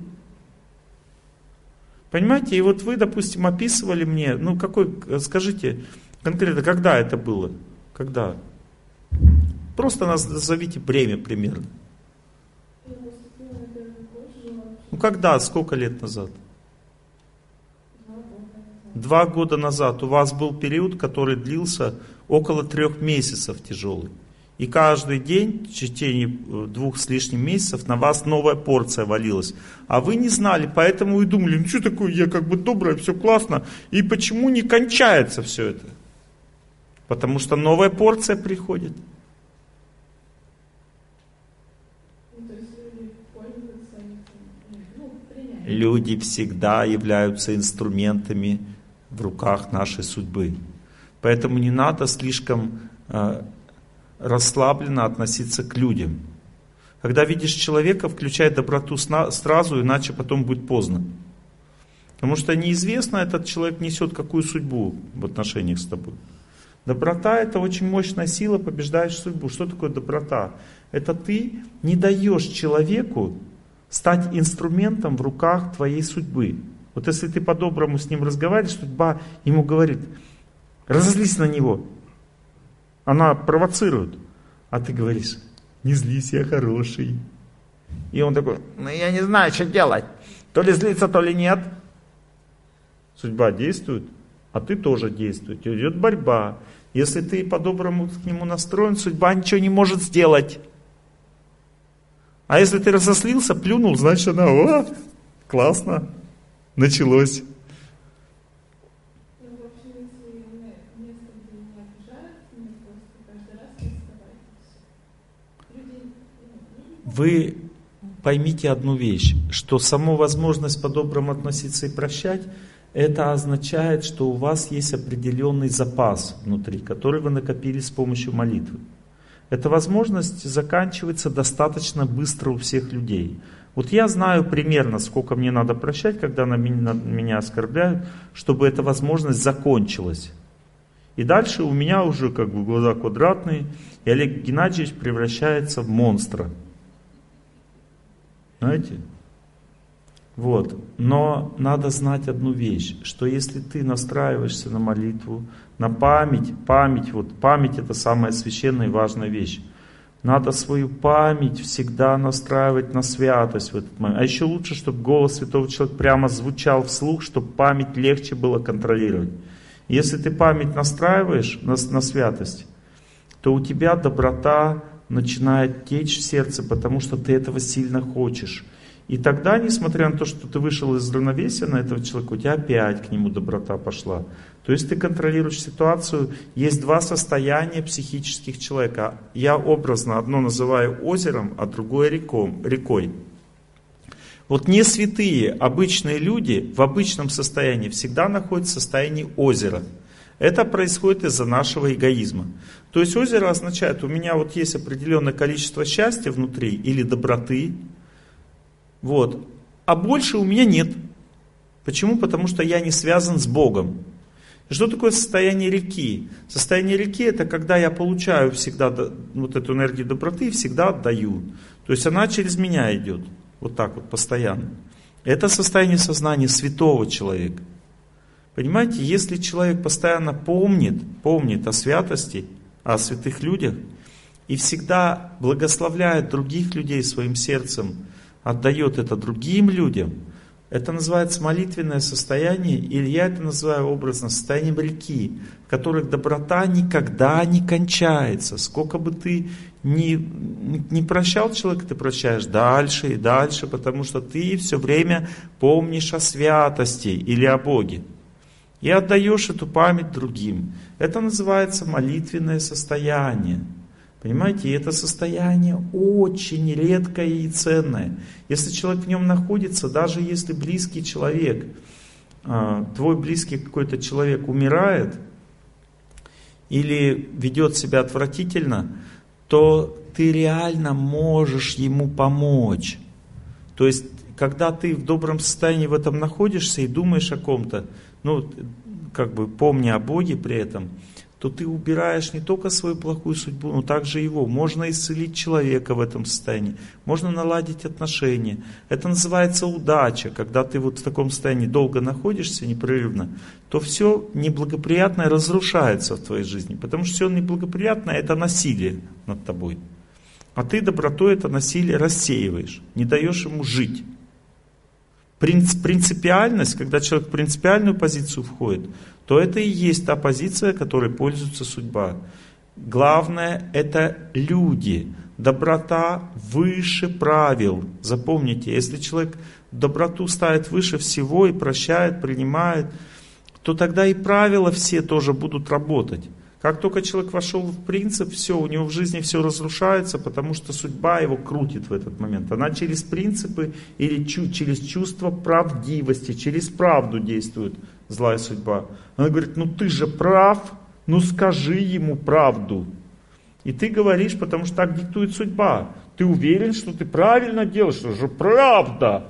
Понимаете, и вот вы, допустим, описывали мне, ну какой, скажите конкретно, когда это было? Когда? Просто назовите время примерно. Ну когда, сколько лет назад? Два года назад у вас был период, который длился около трех месяцев тяжелый. И каждый день, в течение э, двух с лишним месяцев, на вас новая порция валилась. А вы не знали, поэтому и думали, ну что такое, я как бы добрая, все классно. И почему не кончается все это? Потому что новая порция приходит. Люди всегда являются инструментами в руках нашей судьбы. Поэтому не надо слишком э, расслабленно относиться к людям. Когда видишь человека, включай доброту сразу, иначе потом будет поздно. Потому что неизвестно, этот человек несет какую судьбу в отношениях с тобой. Доброта это очень мощная сила, побеждаешь судьбу. Что такое доброта? Это ты не даешь человеку стать инструментом в руках твоей судьбы. Вот если ты по-доброму с ним разговариваешь, судьба ему говорит, разозлись на него, она провоцирует. А ты говоришь, не злись, я хороший. И он такой, ну я не знаю, что делать. То ли злиться, то ли нет. Судьба действует, а ты тоже действуешь. Идет борьба. Если ты по-доброму к нему настроен, судьба ничего не может сделать. А если ты разослился, плюнул, значит она, о, Классно. Началось. Ну, в общем, если не- место, где не обижают, мне просто каждый раз рисковать. Люди, ну, Вы поймите одну вещь, что саму возможность по-доброму относиться и прощать, это означает, что у вас есть определенный запас внутри, который вы накопили с помощью молитвы. Эта возможность заканчивается достаточно быстро у всех людей. Вот я знаю примерно, сколько мне надо прощать, когда на меня, оскорбляют, чтобы эта возможность закончилась. И дальше у меня уже как бы глаза квадратные, и Олег Геннадьевич превращается в монстра. Знаете? Вот. Но надо знать одну вещь, что если ты настраиваешься на молитву, на память, память, вот память это самая священная и важная вещь. Надо свою память всегда настраивать на святость в этот момент. А еще лучше, чтобы голос святого человека прямо звучал вслух, чтобы память легче было контролировать. Если ты память настраиваешь на, на святость, то у тебя доброта начинает течь в сердце, потому что ты этого сильно хочешь. И тогда, несмотря на то, что ты вышел из равновесия на этого человека, у тебя опять к нему доброта пошла. То есть ты контролируешь ситуацию. Есть два состояния психических человека. Я образно одно называю озером, а другое реком, рекой. Вот не святые, обычные люди в обычном состоянии всегда находятся в состоянии озера. Это происходит из-за нашего эгоизма. То есть озеро означает, у меня вот есть определенное количество счастья внутри или доброты, вот, а больше у меня нет. Почему? Потому что я не связан с Богом. Что такое состояние реки? Состояние реки это когда я получаю всегда вот эту энергию доброты и всегда отдаю. То есть она через меня идет. Вот так вот постоянно. Это состояние сознания святого человека. Понимаете, если человек постоянно помнит, помнит о святости, о святых людях, и всегда благословляет других людей своим сердцем, отдает это другим людям, это называется молитвенное состояние, или я это называю образно состоянием реки, в которой доброта никогда не кончается. Сколько бы ты ни, не прощал человека, ты прощаешь дальше и дальше, потому что ты все время помнишь о святости или о Боге. И отдаешь эту память другим. Это называется молитвенное состояние. Понимаете, и это состояние очень редкое и ценное. Если человек в нем находится, даже если близкий человек, а, твой близкий какой-то человек умирает или ведет себя отвратительно, то ты реально можешь ему помочь. То есть, когда ты в добром состоянии в этом находишься и думаешь о ком-то, ну, как бы помня о Боге при этом, то ты убираешь не только свою плохую судьбу, но также его. Можно исцелить человека в этом состоянии, можно наладить отношения. Это называется удача, когда ты вот в таком состоянии долго находишься непрерывно, то все неблагоприятное разрушается в твоей жизни, потому что все неблагоприятное это насилие над тобой. А ты добротой это насилие рассеиваешь, не даешь ему жить. Принц- Принципиальность, когда человек в принципиальную позицию входит, то это и есть та позиция, которой пользуется судьба. Главное это люди. Доброта выше правил. Запомните, если человек доброту ставит выше всего и прощает, принимает, то тогда и правила все тоже будут работать. Как только человек вошел в принцип, все, у него в жизни все разрушается, потому что судьба его крутит в этот момент. Она через принципы или чу- через чувство правдивости, через правду действует злая судьба. Она говорит, ну ты же прав, ну скажи ему правду. И ты говоришь, потому что так диктует судьба. Ты уверен, что ты правильно делаешь, что же правда.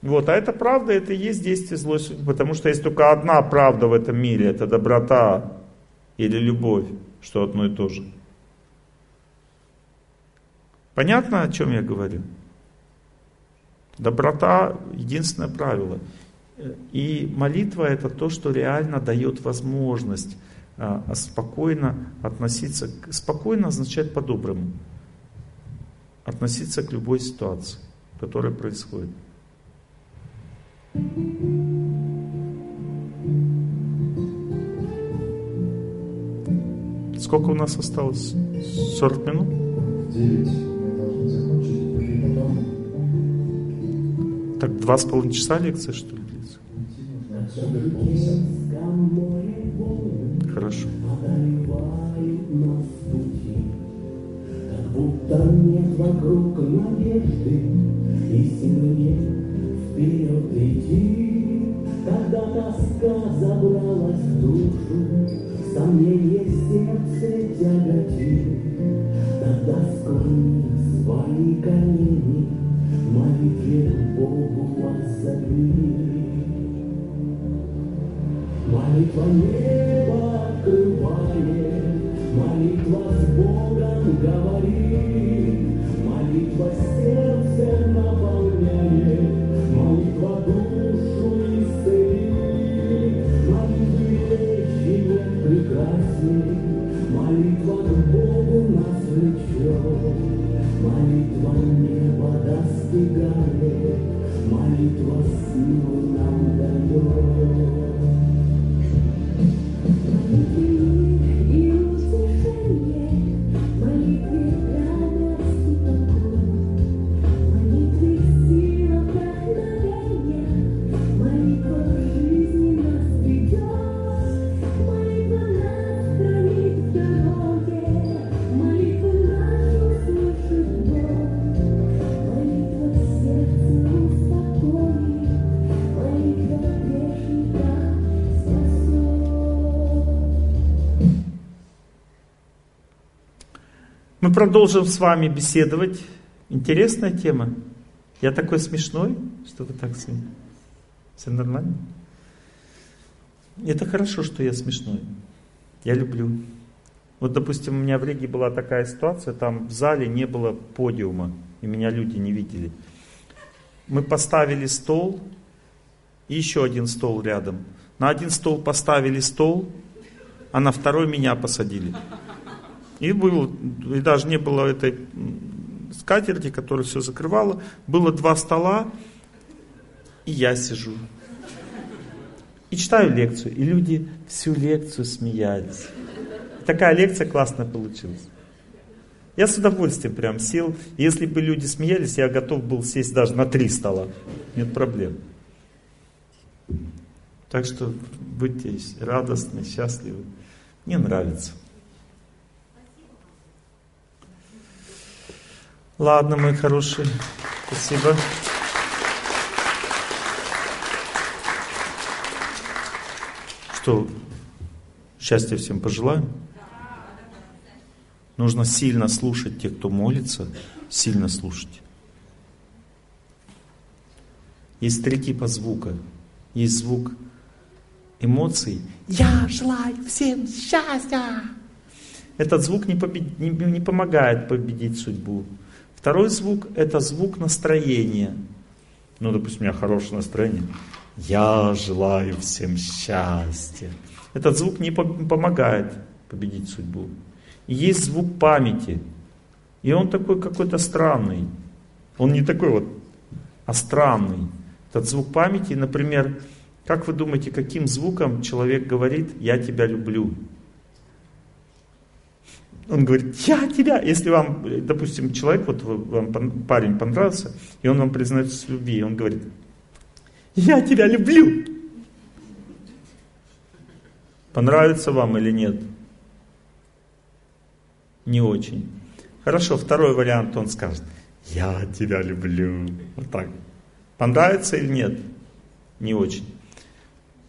Вот, а это правда, это и есть действие злой судьбы, потому что есть только одна правда в этом мире, это доброта или любовь, что одно и то же. Понятно, о чем я говорю? Доброта – единственное правило. И молитва – это то, что реально дает возможность а, спокойно относиться, спокойно означает по-доброму, относиться к любой ситуации, которая происходит. Сколько у нас осталось? 40 минут? В 9 мы должны закончить, и потом Так два с половиной часа лекция, что ли, длится? Хорошо. Будто нет вокруг надежды И силы нет вперед идти Когда тоска забралась в душу Сомнение сердце тяготит. Тогда склони свои колени Молитве Богу воззови Молитва небо Мы продолжим с вами беседовать. Интересная тема. Я такой смешной, что вы так смеетесь. Все нормально? Это хорошо, что я смешной. Я люблю. Вот, допустим, у меня в Риге была такая ситуация, там в зале не было подиума, и меня люди не видели. Мы поставили стол, и еще один стол рядом. На один стол поставили стол, а на второй меня посадили. И, был, и даже не было этой скатерти, которая все закрывала. Было два стола, и я сижу. И читаю лекцию. И люди всю лекцию смеялись. Такая лекция классная получилась. Я с удовольствием прям сел. Если бы люди смеялись, я готов был сесть даже на три стола. Нет проблем. Так что будьте радостны, счастливы. Мне нравится. Ладно, мои хорошие. Спасибо. Что, счастья всем пожелаем? Нужно сильно слушать тех, кто молится, сильно слушать. Есть три типа звука. Есть звук эмоций. Я желаю всем счастья. Этот звук не, побед- не, не помогает победить судьбу. Второй звук – это звук настроения. Ну, допустим, у меня хорошее настроение. Я желаю всем счастья. Этот звук не по- помогает победить судьбу. И есть звук памяти. И он такой какой-то странный. Он не такой вот, а странный. Этот звук памяти, например, как вы думаете, каким звуком человек говорит «я тебя люблю»? Он говорит, я тебя, если вам, допустим, человек, вот вам парень понравился, и он вам признается в любви, он говорит, я тебя люблю. Понравится вам или нет? Не очень. Хорошо, второй вариант он скажет, я тебя люблю. Вот так. Понравится или нет? Не очень.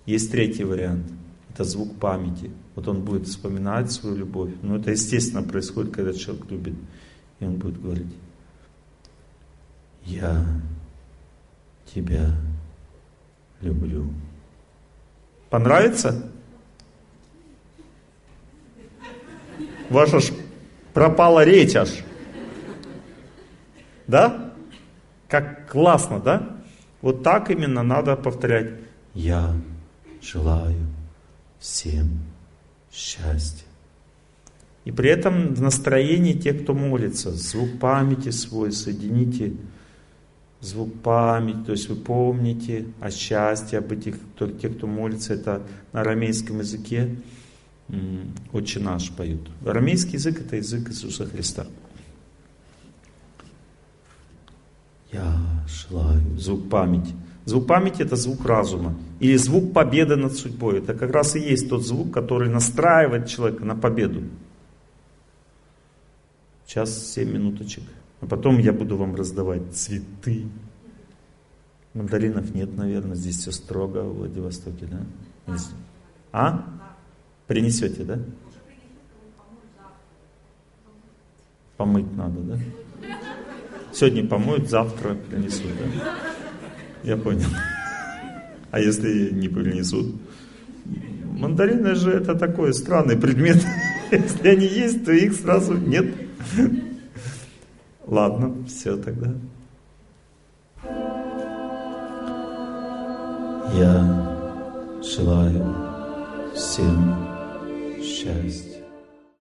Есть третий вариант. Это звук памяти. Вот он будет вспоминать свою любовь. Но это естественно происходит, когда человек любит. И он будет говорить, я тебя люблю. Понравится? Ваша ж пропала речь аж. Да? Как классно, да? Вот так именно надо повторять. Я желаю всем счастья. И при этом в настроении те, кто молится, звук памяти свой соедините, звук памяти, то есть вы помните о счастье, об этих, кто, те, кто молится, это на арамейском языке «Отче наш» поют. Арамейский язык – это язык Иисуса Христа. Я желаю. Звук памяти. Звук памяти это звук разума. Или звук победы над судьбой. Это как раз и есть тот звук, который настраивает человека на победу. Сейчас 7 минуточек. А потом я буду вам раздавать цветы. Мандаринов нет, наверное. Здесь все строго в Владивостоке, да? А? Принесете, да? Помыть надо, да? Сегодня помоют, завтра принесут, да? Я понял. А если не принесут? Мандарины же это такой странный предмет. Если они есть, то их сразу нет. Ладно, все тогда. Я желаю всем счастья.